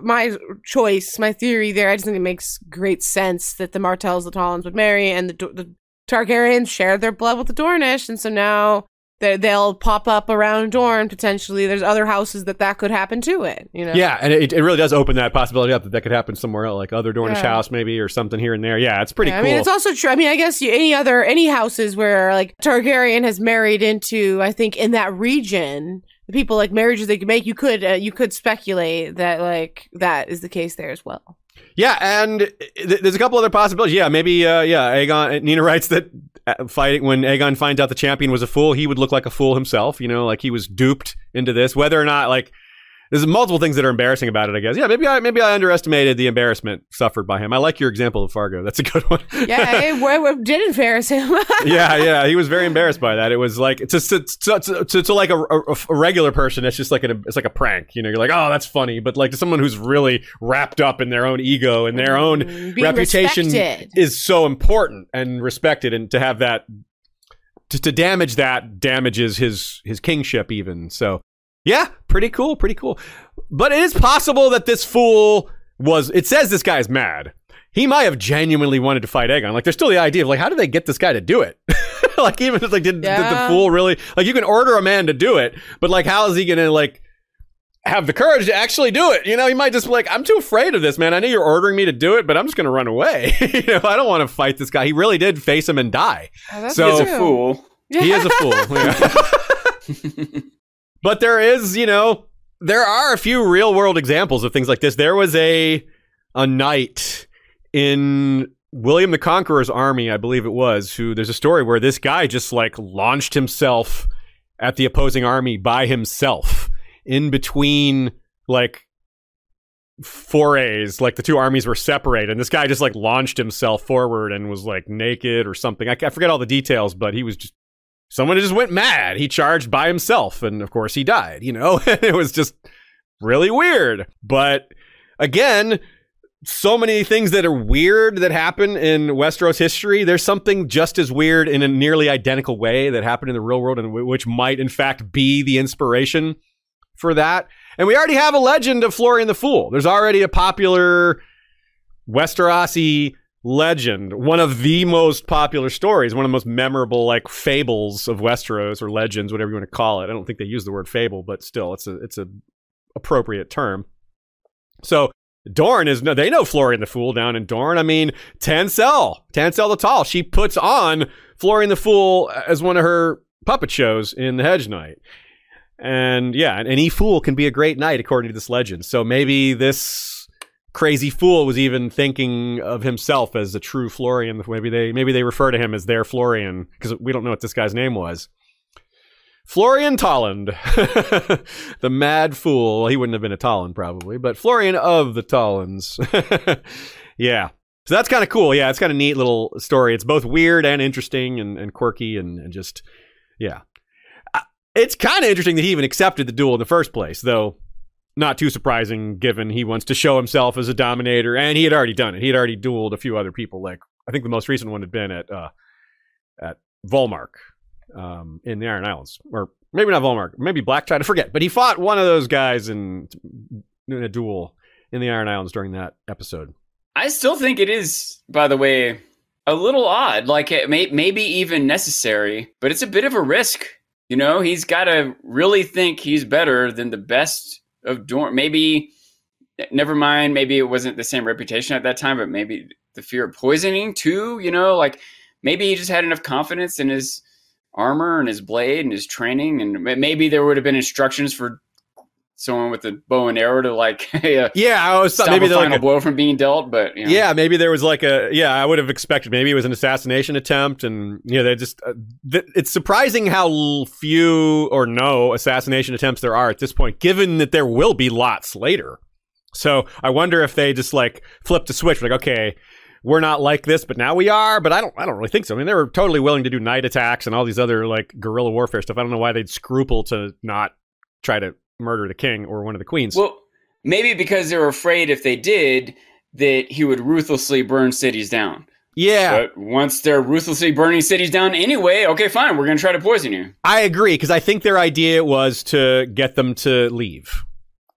my choice, my theory there. I just think it makes great sense that the Martells, the Tollands would marry, and the the Targaryens share their blood with the Dornish, and so now they they'll pop up around Dorne potentially. There's other houses that that could happen to it. You know. Yeah, and it, it really does open that possibility up that that could happen somewhere else, like other Dornish Yeah. house maybe or something here and there. Yeah, it's pretty Yeah, cool. I mean, it's also true. I mean, I guess you, any other any houses where like Targaryen has married into, I think in that region, the people like marriages they could make, you could uh, you could speculate that like that is the case there as well. Yeah, and th- there's a couple other possibilities. Yeah, maybe. Uh, yeah, Aegon. Nina writes that uh, fighting when Aegon finds out the champion was a fool, he would look like a fool himself. You know, like he was duped into this. Whether or not like. There's multiple things that are embarrassing about it, I guess. Yeah, maybe I maybe I underestimated the embarrassment suffered by him. I like your example of Fargo. That's a good one. Yeah, it, it, it did embarrass him. yeah, yeah, he was very embarrassed by that. It was like to to to, to, to, like a, a, a regular person, it's just like an it's like a prank. You know, you're like, oh, that's funny, but like to someone who's really wrapped up in their own ego and their own Mm, Being reputation respected. is so important and respected, and to have that to, to damage that damages his his kingship even. So yeah, pretty cool, pretty cool. But it is possible that this fool was. It says this guy's mad. He might have genuinely wanted to fight Aegon. Like, there's still the idea of like, how did they get this guy to do it? like, even if like, did, did the fool really? Like, you can order a man to do it, but like, how is he gonna like? have the courage to actually do it. You know, he might just be like, I'm too afraid of this, man. I know you're ordering me to do it, but I'm just going to run away. you know, I don't want to fight this guy. He really did face him and die. Oh, that's So- He's a true. fool. He is a fool. Yeah. but there is, you know, there are a few real world examples of things like this. There was a a knight in William the Conqueror's army, I believe it was, who there's a story where this guy just like launched himself at the opposing army by himself in between like forays like the two armies were separated and this guy just like launched himself forward and was like naked or something i, I forget all the details but he was just someone just went mad he charged by himself and of course he died you know it was just really weird but again so many things that are weird that happen in Westeros history. There's something just as weird in a nearly identical way that happened in the real world, and which might, in fact, be the inspiration for that. And we already have a legend of Florian the Fool. There's already a popular Westerosi legend, one of the most popular stories, one of the most memorable like fables of Westeros or legends, whatever you want to call it. I don't think they use the word fable, but still, it's a it's a appropriate term. So Dorne is no, they know Florian the Fool down in Dorne. I mean, Tanselle, Tanselle the Tall, she puts on Florian the Fool as one of her puppet shows in the Hedge Knight. And yeah, any fool can be a great knight according to this legend. So maybe this crazy fool was even thinking of himself as a true Florian. Maybe they maybe they refer to him as their Florian because we don't know what this guy's name was. Florian Tolland, the mad fool. He wouldn't have been a Tolland probably, but Florian of the Tollands. yeah. So that's kind of cool. Yeah, it's kind of neat little story. It's both weird and interesting and, and quirky and, and just, yeah. Uh, It's kind of interesting that he even accepted the duel in the first place, though not too surprising given he wants to show himself as a dominator and he had already done it. He had already dueled a few other people. Like, I think the most recent one had been at, uh, at Volmark um, in the Iron Islands, or maybe not Volmark, maybe Blacktyde. I forget, but he fought one of those guys in, in a duel in the Iron Islands during that episode. I still think it is, by the way, a little odd. Like it may maybe even necessary, but it's a bit of a risk. You know, he's got to really think he's better than the best of Dorne. Maybe, never mind. Maybe it wasn't the same reputation at that time, but maybe the fear of poisoning too. You know, like maybe he just had enough confidence in his armor and his blade and his training, and maybe there would have been instructions for someone with a bow and arrow to like hey, uh, Yeah, I was stop maybe a final like a, blow from being dealt. But you know. yeah, maybe there was like a yeah. I would have expected maybe it was an assassination attempt, and you know they just uh, th- it's surprising how few or no assassination attempts there are at this point, given that there will be lots later. So I wonder if they just like flipped a switch, like okay. We're not like this, but now we are. But I don't. I don't really think so. I mean, they were totally willing to do night attacks and all these other like guerrilla warfare stuff. I don't know why they'd scruple to not try to murder the king or one of the queens. Well, maybe because they were afraid if they did that he would ruthlessly burn cities down. Yeah, But once they're ruthlessly burning cities down anyway, okay, fine, we're going to try to poison you. I agree because I think their idea was to get them to leave.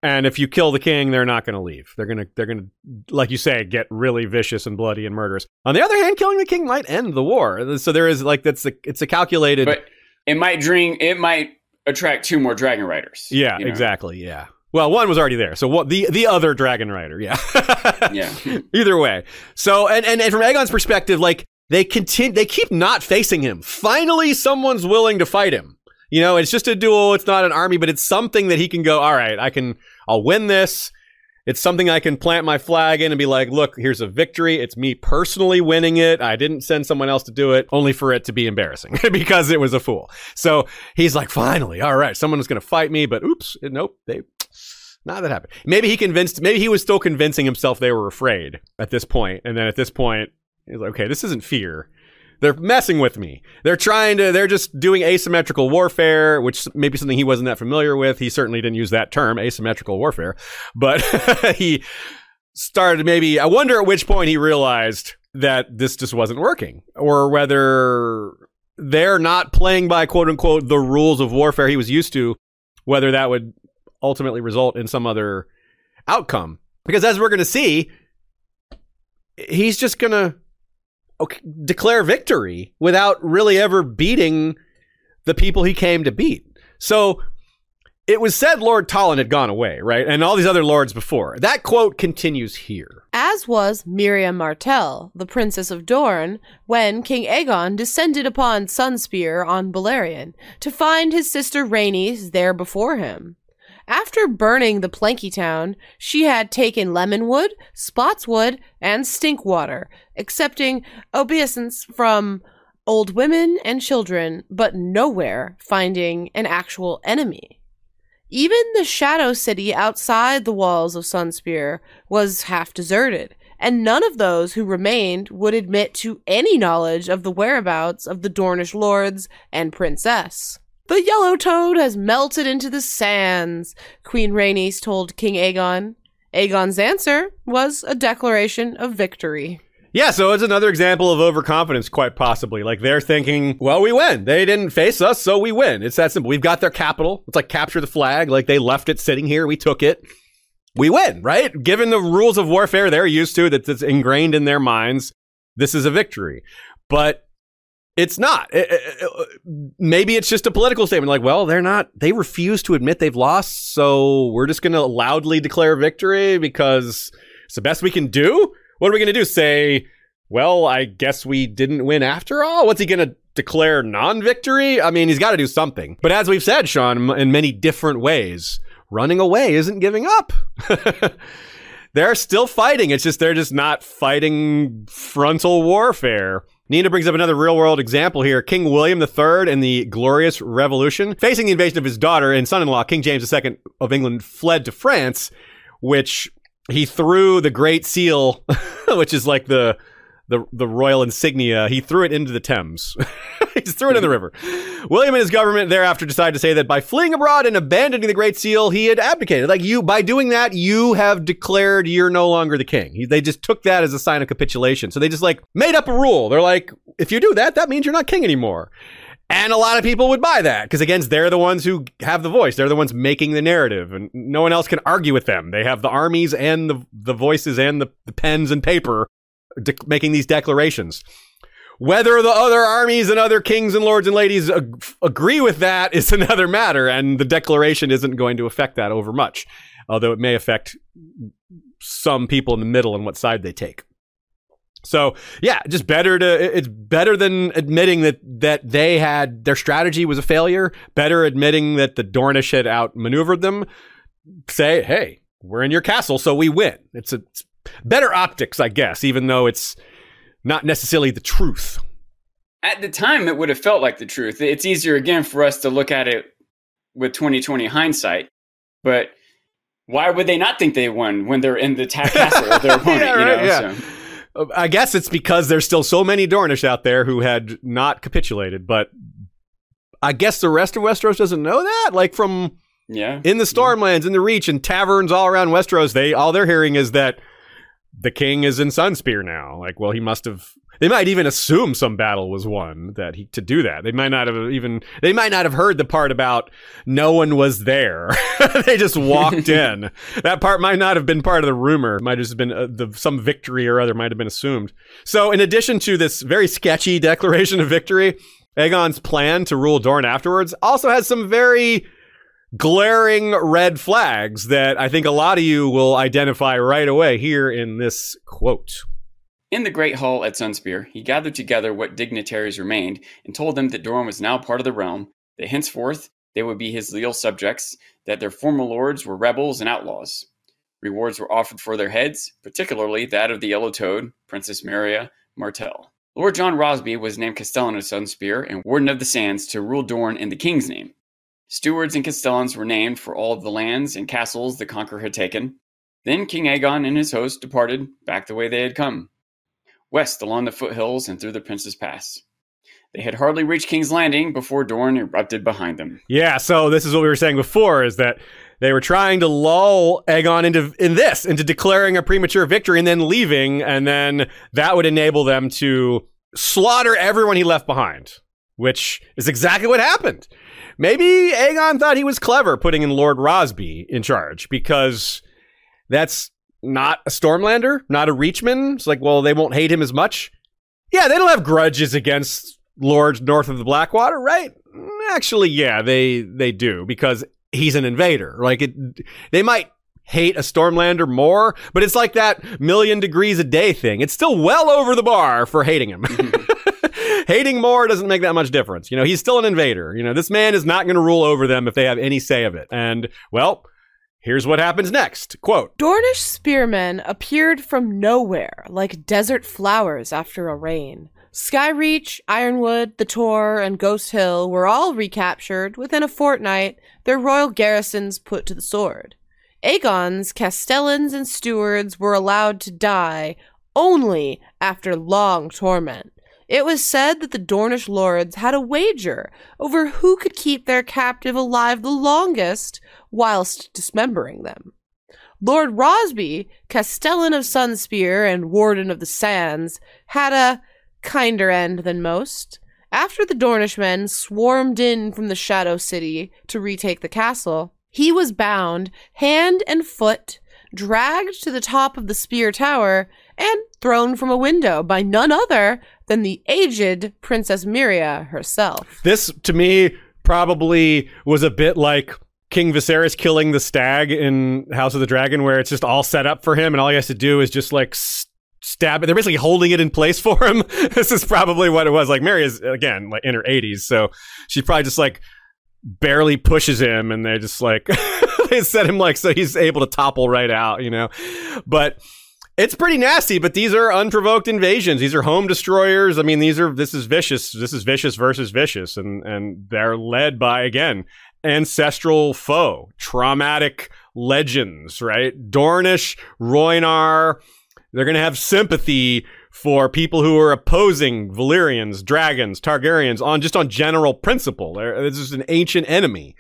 And if you kill the king, they're not going to leave. They're going to they're going to like you say get really vicious and bloody and murderous. On the other hand, killing the king might end the war. So there is like that's a, it's a calculated But it might bring, it might attract two more dragon riders. Yeah, you know? exactly. Yeah. Well, one was already there. So what the the other dragon rider, yeah. Yeah. Either way. So and, and and from Aegon's perspective, like they continue they keep not facing him. Finally someone's willing to fight him. You know, it's just a duel, it's not an army, but it's something that he can go, all right, I can I'll win this. It's something I can plant my flag in and be like, look, here's a victory. It's me personally winning it. I didn't send someone else to do it, only for it to be embarrassing because it was a fool. So he's like, finally, all right, someone was going to fight me, but oops, nope, they not that happened. Maybe he convinced. Maybe he was still convincing himself they were afraid at this point, and then at this point, he's like, "Okay, this isn't fear. They're messing with me. They're trying to. They're just doing asymmetrical warfare, which maybe something he wasn't that familiar with. He certainly didn't use that term, asymmetrical warfare, but he started. Maybe I wonder at which point he realized that this just wasn't working, or whether they're not playing by quote unquote the rules of warfare he was used to. Whether that would ultimately result in some other outcome. Because as we're going to see, he's just going to okay, declare victory without really ever beating the people he came to beat. So it was said Lord Tolland had gone away, right? And all these other lords before. That quote continues here. As was Meria Martell, the Princess of Dorne, when King Aegon descended upon Sunspear on Balerion to find his sister Rhaenys there before him. After burning the Planky Town, she had taken Lemonwood, Spotswood, and Stinkwater, accepting obeisance from old women and children, but nowhere finding an actual enemy. Even the Shadow City outside the walls of Sunspear was half deserted, and none of those who remained would admit to any knowledge of the whereabouts of the Dornish lords and princess. The yellow toad has melted into the sands, Queen Rhaenys told King Aegon. Aegon's answer was a declaration of victory. Yeah, so it's another example of overconfidence, quite possibly. Like they're thinking, well, we win. They didn't face us, so we win. It's that simple. We've got their capital. It's like capture the flag. Like they left it sitting here. We took it. We win, right? Given the rules of warfare they're used to, that's ingrained in their minds, this is a victory. But it's not. It, it, it, maybe it's just a political statement. Like, well, they're not. They refuse to admit they've lost, so we're just going to loudly declare victory because it's the best we can do. What are we going to do? Say, well, I guess we didn't win after all. What's he going to declare non-victory? I mean, he's got to do something. But as we've said, Sean, in many different ways, running away isn't giving up. they're still fighting. It's just they're just not fighting frontal warfare. Nina brings up another real world example here. King William III in the Glorious Revolution, facing the invasion of his daughter and son in law, King James II of England, fled to France, which he threw the Great Seal, which is like the. The, the royal insignia, he threw it into the Thames. he just threw it in the hmm. river. William and his government thereafter decided to say that by fleeing abroad and abandoning the Great Seal, he had abdicated. Like you, by doing that, you have declared you're no longer the king. He, they just took that as a sign of capitulation. So they just like made up a rule. They're like, if you do that, that means you're not king anymore. And a lot of people would buy that because, again, they're the ones who have the voice. They're the ones making the narrative, and no one else can argue with them. They have the armies and the, the voices and the, the pens and paper de- making these declarations. Whether the other armies and other kings and lords and ladies ag- agree with that is another matter, and the declaration isn't going to affect that over much, although it may affect some people in the middle and what side they take. So yeah, just better to it's better than admitting that that they had their strategy was a failure. Better admitting that the Dornish had outmaneuvered them. Say, hey, we're in your castle, so we win. It's a it's better optics, I guess, even though it's not necessarily the truth. At the time, it would have felt like the truth. It's easier again for us to look at it with 2020 hindsight, but why would they not think they won when they're in the castle of their opponent? Yeah, you know, yeah. so. I guess it's because there's still so many Dornish out there who had not capitulated, but I guess the rest of Westeros doesn't know that. Like from yeah, in the Stormlands, in the Reach, and taverns all around Westeros, they all they're hearing is that the king is in Sunspear now. Like, well, he must have. They might even assume some battle was won that he to do that. They might not have even. They might not have heard the part about no one was there. they just walked in. That part might not have been part of the rumor. Might have just been uh, the, some victory or other might have been assumed. So, in addition to this very sketchy declaration of victory, Aegon's plan to rule Dorne afterwards also has some very glaring red flags that I think a lot of you will identify right away here in this quote. In the great hall at Sunspear, he gathered together what dignitaries remained and told them that Dorne was now part of the realm, that henceforth they would be his leal subjects, that their former lords were rebels and outlaws. Rewards were offered for their heads, particularly that of the Yellow Toad, Princess Meria Martell. Lord Jon Rosby was named Castellan of Sunspear and Warden of the Sands to rule Dorne in the king's name. Stewards and castellans were named for all of the lands and castles the conqueror had taken. Then King Aegon and his host departed back the way they had come, west along the foothills and through the Prince's Pass. They had hardly reached King's Landing before Dorne erupted behind them. Yeah, so this is what we were saying before is that they were trying to lull Aegon into in this, into declaring a premature victory and then leaving, and then that would enable them to slaughter everyone he left behind, which is exactly what happened. Maybe Aegon thought he was clever putting in Lord Rosby in charge because that's not a Stormlander, not a Reachman. It's like, well, they won't hate him as much. Yeah, they don't have grudges against lords north of the Blackwater, right? Actually, yeah, they they do because he's an invader. Like it, they might hate a Stormlander more, but it's like that million degrees a day thing. It's still well over the bar for hating him. hating more doesn't make that much difference. You know, he's still an invader. You know, this man is not going to rule over them if they have any say of it. And, well, here's what happens next. Quote Dornish spearmen appeared from nowhere like desert flowers after a rain. Skyreach, Yronwood, the Tor, and Ghost Hill were all recaptured within a fortnight, their royal garrisons put to the sword. Aegon's castellans and stewards were allowed to die only after long torment. It was said that the Dornish lords had a wager over who could keep their captive alive the longest whilst dismembering them. Lord Rosby, Castellan of Sunspear and Warden of the Sands, had a kinder end than most. After the Dornishmen swarmed in from the Shadow City to retake the castle, he was bound hand and foot, dragged to the top of the Spear Tower, and thrown from a window by none other than the aged Princess Meria herself. This, to me, probably was a bit like King Viserys killing the stag in House of the Dragon, where it's just all set up for him, and all he has to do is just like stab it. They're basically holding it in place for him. this is probably what it was. Like Mary is again like in her 80s, so she probably just like barely pushes him, and they just like they set him like so he's able to topple right out, you know. But it's pretty nasty, but these are unprovoked invasions. These are home destroyers. I mean, these are this is vicious. This is vicious versus vicious, and and they're led by again ancestral foe, traumatic legends, right? Dornish, Rhoynar. They're gonna have sympathy for people who are opposing Valyrians, dragons, Targaryens on just on general principle. This is an ancient enemy.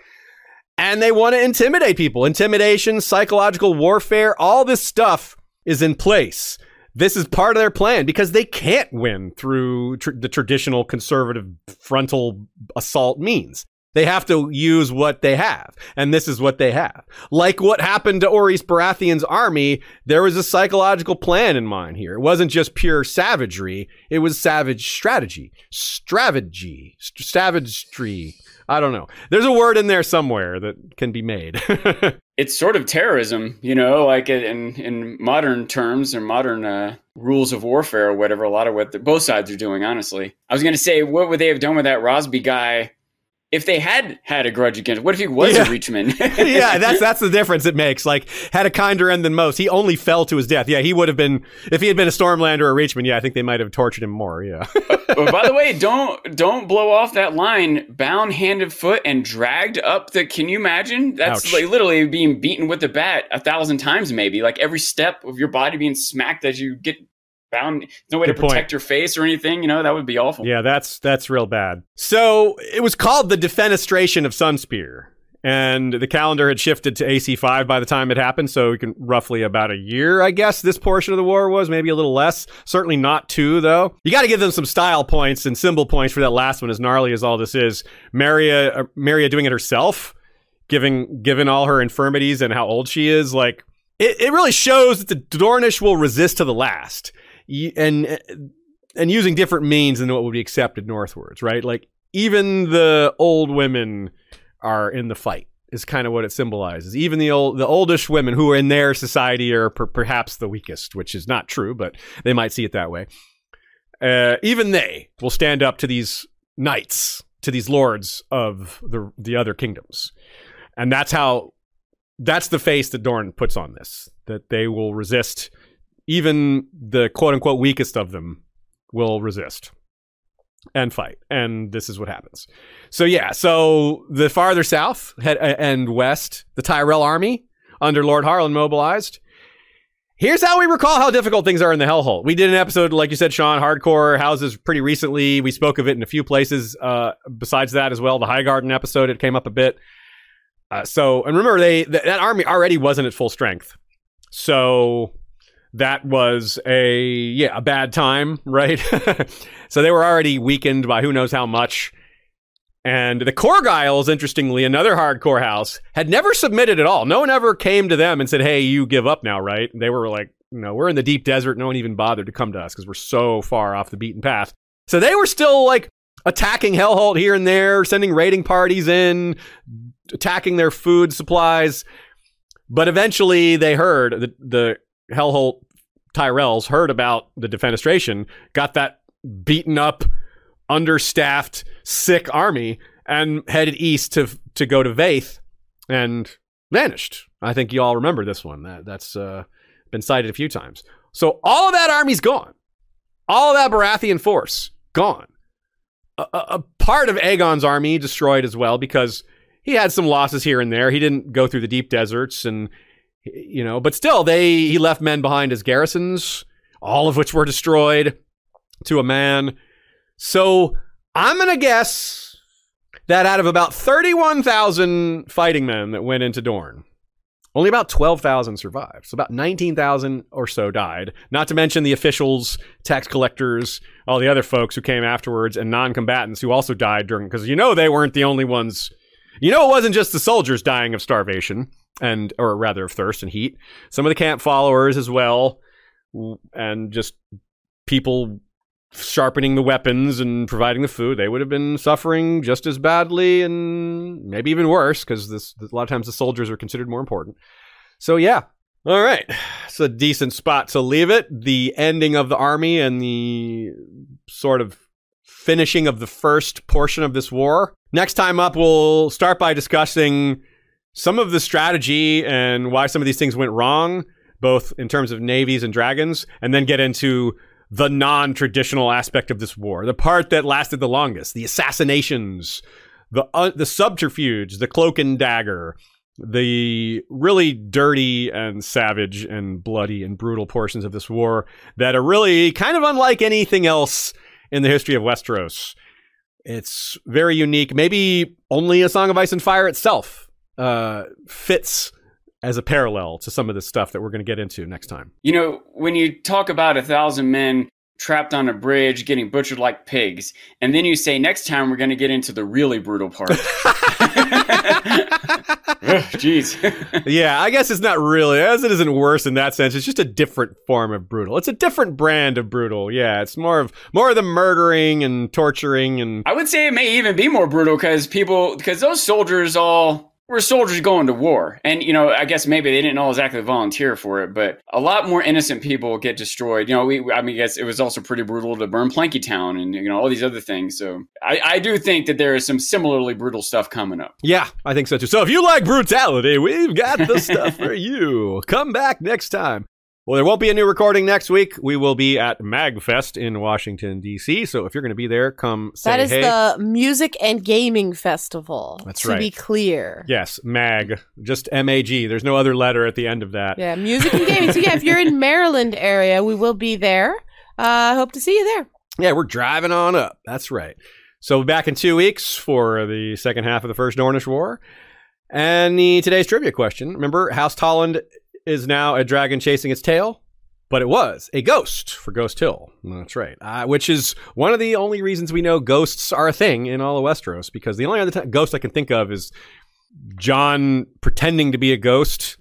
And they want to intimidate people. Intimidation, psychological warfare, all this stuff is in place. This is part of their plan because they can't win through tr- the traditional conservative frontal assault means. They have to use what they have, and this is what they have. Like what happened to Orys Baratheon's army, there was a psychological plan in mind here. It wasn't just pure savagery; it was savage strategy, strategy, savagery. I don't know. There's a word in there somewhere that can be made. it's sort of terrorism, you know, like in in modern terms or modern uh, rules of warfare or whatever. A lot of what the, both sides are doing, honestly. I was going to say, what would they have done with that Rosby guy if they had had a grudge against, what if he was yeah. a Reachman? yeah, that's that's the difference it makes. Like had a kinder end than most. He only fell to his death. Yeah, he would have been if he had been a Stormlander or a Reachman. Yeah, I think they might have tortured him more. Yeah. uh, by the way, don't don't blow off that line. Bound hand and foot and dragged up the. Can you imagine? That's Ouch. like literally being beaten with the bat a thousand times, maybe. Like every step of your body being smacked as you get bound no way Good to protect point. your face or anything you know that would be awful yeah that's that's real bad so it was called the defenestration of sunspear and the calendar had shifted to AC5 by the time it happened, so we can roughly about a year, I guess, this portion of the war was, maybe a little less. Certainly not two, though. You got to give them some style points and symbol points for that last one, as gnarly as all this is. Meria, uh, Meria doing it herself, giving, given all her infirmities and how old she is, like, it, it really shows that the Dornish will resist to the last. And, and using different means than what would be accepted northwards, right? Like, even the old women are in the fight is kind of what it symbolizes. Even the old, the oldish women who are in their society are per- perhaps the weakest, which is not true, but they might see it that way. Uh, even they will stand up to these knights, to these lords of the the other kingdoms, and that's how. That's the face that Dorne puts on this. That they will resist. Even the quote unquote weakest of them will resist and fight. And this is what happens. So yeah, so the farther south and west, the Tyrell army under Lord Harlen mobilized. Here's how we recall how difficult things are in the Hellholt. We did an episode, like you said, Sean, hardcore houses pretty recently. We spoke of it in a few places. Uh, besides that, as well, the Highgarden episode, it came up a bit. Uh, so, and remember, they th- that army already wasn't at full strength. So that was a yeah a bad time, right? so they were already weakened by who knows how much. And the Qorgyles, interestingly, another hardcore house, had never submitted at all. No one ever came to them and said, "Hey, you give up now, right?" They were like, "No, we're in the deep desert. No one even bothered to come to us because we're so far off the beaten path." So they were still like attacking Hellholt here and there, sending raiding parties in, attacking their food supplies. But eventually, they heard the the Hellholt Tyrells heard about the defenestration, got that beaten up, understaffed, sick army, and headed east to to go to Vaith and vanished. I think you all remember this one. That that's uh, been cited a few times. So all of that army's gone. All that Baratheon force gone. A, a, a part of Aegon's army destroyed as well because he had some losses here and there. He didn't go through the deep deserts and you know, but still they he left men behind as garrisons, all of which were destroyed to a man. So I'm gonna guess that out of about 31,000 fighting men that went into Dorne, only about 12,000 survived. So about 19,000 or so died. Not to mention the officials, tax collectors, all the other folks who came afterwards, and non-combatants who also died during. Because you know they weren't the only ones. You know it wasn't just the soldiers dying of starvation and, or rather, of thirst and heat. Some of the camp followers as well, and just people sharpening the weapons and providing the food, they would have been suffering just as badly and maybe even worse because this a lot of times the soldiers are considered more important. So yeah, all right, it's a decent spot to leave it. The ending of the army and the sort of finishing of the first portion of this war. Next time up, we'll start by discussing some of the strategy and why some of these things went wrong, both in terms of navies and dragons, and then get into the non-traditional aspect of this war, the part that lasted the longest, the assassinations, the uh, the subterfuge, the cloak and dagger, the really dirty and savage and bloody and brutal portions of this war that are really kind of unlike anything else in the history of Westeros. It's very unique. Maybe only A Song of Ice and Fire itself uh, fits as a parallel to some of the stuff that we're going to get into next time. You know, when you talk about a thousand men trapped on a bridge getting butchered like pigs, and then you say next time we're going to get into the really brutal part. Jeez. yeah, I guess it's not really, as it isn't worse in that sense. It's just a different form of brutal. It's a different brand of brutal. Yeah, it's more of more of the murdering and torturing and. I would say it may even be more brutal because people, because those soldiers all were soldiers going to war. And, you know, I guess maybe they didn't all exactly volunteer for it, but a lot more innocent people get destroyed. You know, we, I mean, I guess it was also pretty brutal to burn Planky Town and, you know, all these other things. So I, I do think that there is some similarly brutal stuff coming up. Yeah, I think so too. So if you like brutality, we've got the stuff for you. Come back next time. Well, there won't be a new recording next week. We will be at MagFest in Washington, D.C. So if you're going to be there, come say That is hey. the Music and Gaming Festival. That's to right. be clear. Yes, MAG. Just M A G. There's no other letter at the end of that. Yeah, music and gaming. So yeah, if you're in Maryland area, we will be there. Uh, hope to see you there. Yeah, we're driving on up. That's right. So we'll be back in two weeks for the second half of the First Dornish War. And the today's trivia question. Remember, House Tolland is now a dragon chasing its tail, but it was a ghost for Ghost Hill. That's right. Uh, which is one of the only reasons we know ghosts are a thing in all of Westeros, because the only other t- ghost I can think of is Jon pretending to be a ghost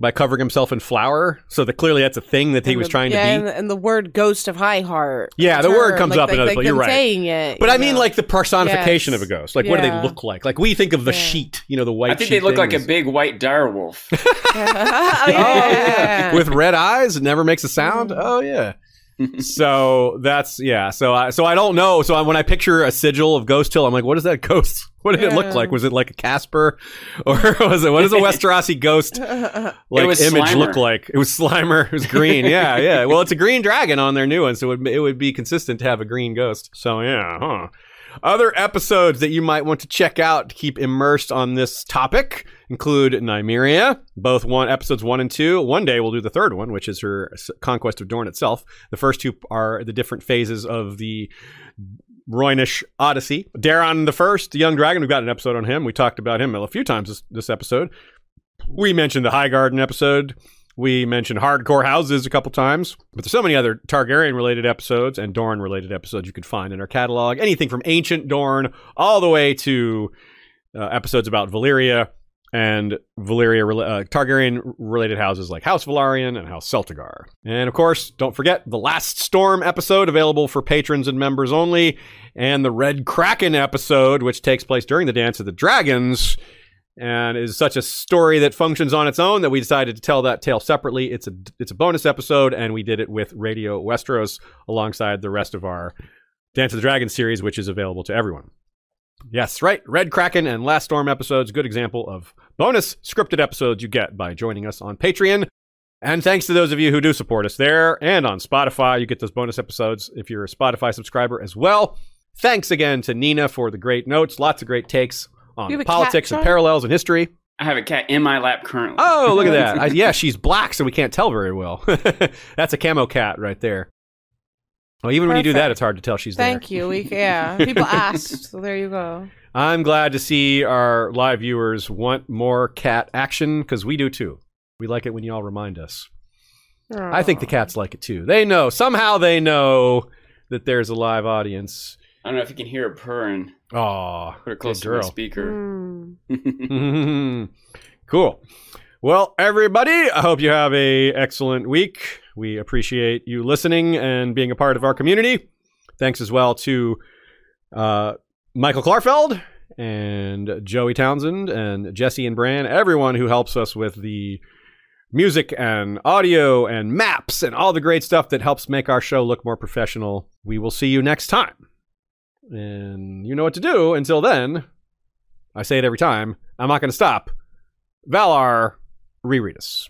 by covering himself in flour. So that clearly that's a thing that he And was the- trying yeah, to and be. the, and the word "ghost of High Heart." Yeah, the word comes like, up in other- like but you're them right. Saying it, But you I mean, know. like the personification Yes. of a ghost. Like, what do they look like? Like we think of the Yeah. sheet, you know, the white. I think they sheet look like a big white dire wolf. oh, yeah. with red eyes. It never makes a sound. Mm. Oh yeah. so that's yeah. So I so I don't know. So I, when I picture a sigil of Ghost Hill, I'm like, what is that ghost? What did it look like? Was it like a Casper, or was it what does a Westerosi ghost like was image Slimer. look like? It was Slimer. It was green. yeah, yeah. Well, it's a green dragon on their new one, so it would, it would be consistent to have a green ghost. So yeah, huh. Other episodes that you might want to check out to keep immersed on this topic include Nymeria, both one episodes one and two. One day we'll do the third one, which is her conquest of Dorne itself. The first two are the different phases of the Rhoynish Odyssey. Daeron the First, the Young Dragon, we've got an episode on him. We talked about him a few times this, this episode. We mentioned the Highgarden episode. We mentioned hardcore houses a couple times, but there's so many other Targaryen related episodes and Dorne related episodes you could find in our catalog. Anything from ancient Dorne all the way to uh, episodes about Valyria and Valyria uh, Targaryen related houses like House Velaryon and House Celtigar. And of course, don't forget the Last Storm episode available for patrons and members only, and the Red Kraken episode, which takes place during the Dance of the Dragons and is such a story that functions on its own that we decided to tell that tale separately. It's a it's a bonus episode, and we did it with Radio Westeros alongside the rest of our Dance of the Dragons series, which is available to everyone. Yes, right. Red Kraken and Last Storm episodes, good example of bonus scripted episodes you get by joining us on Patreon. And thanks to those of you who do support us there and on Spotify. You get those bonus episodes if you're a Spotify subscriber as well. Thanks again to Nina for the great notes, lots of great takes on You have a politics and parallels and history. I have a cat in my lap currently. Oh, look at that. I, yeah, she's black, so we can't tell very well. That's a camo cat right there. Well, even when you do that, it's hard to tell she's Thank there. Thank you. We yeah. People asked, so there you go. I'm glad to see our live viewers want more cat action because we do too. We like it when you all remind us. I think the cats like it too. They know. Somehow they know that there's a live audience. I don't know if you can hear it purring. Aw, Put it close to the girl. speaker. Mm. cool. Well, everybody, I hope you have a excellent week. We appreciate you listening and being a part of our community. Thanks as well to uh, Michael Klarfeld and Joey Townsend and Jesse and Bran, everyone who helps us with the music and audio and maps and all the great stuff that helps make our show look more professional. We will see you next time. And you know what to do. Until then, I say it every time. I'm not going to stop. Valar, reread us.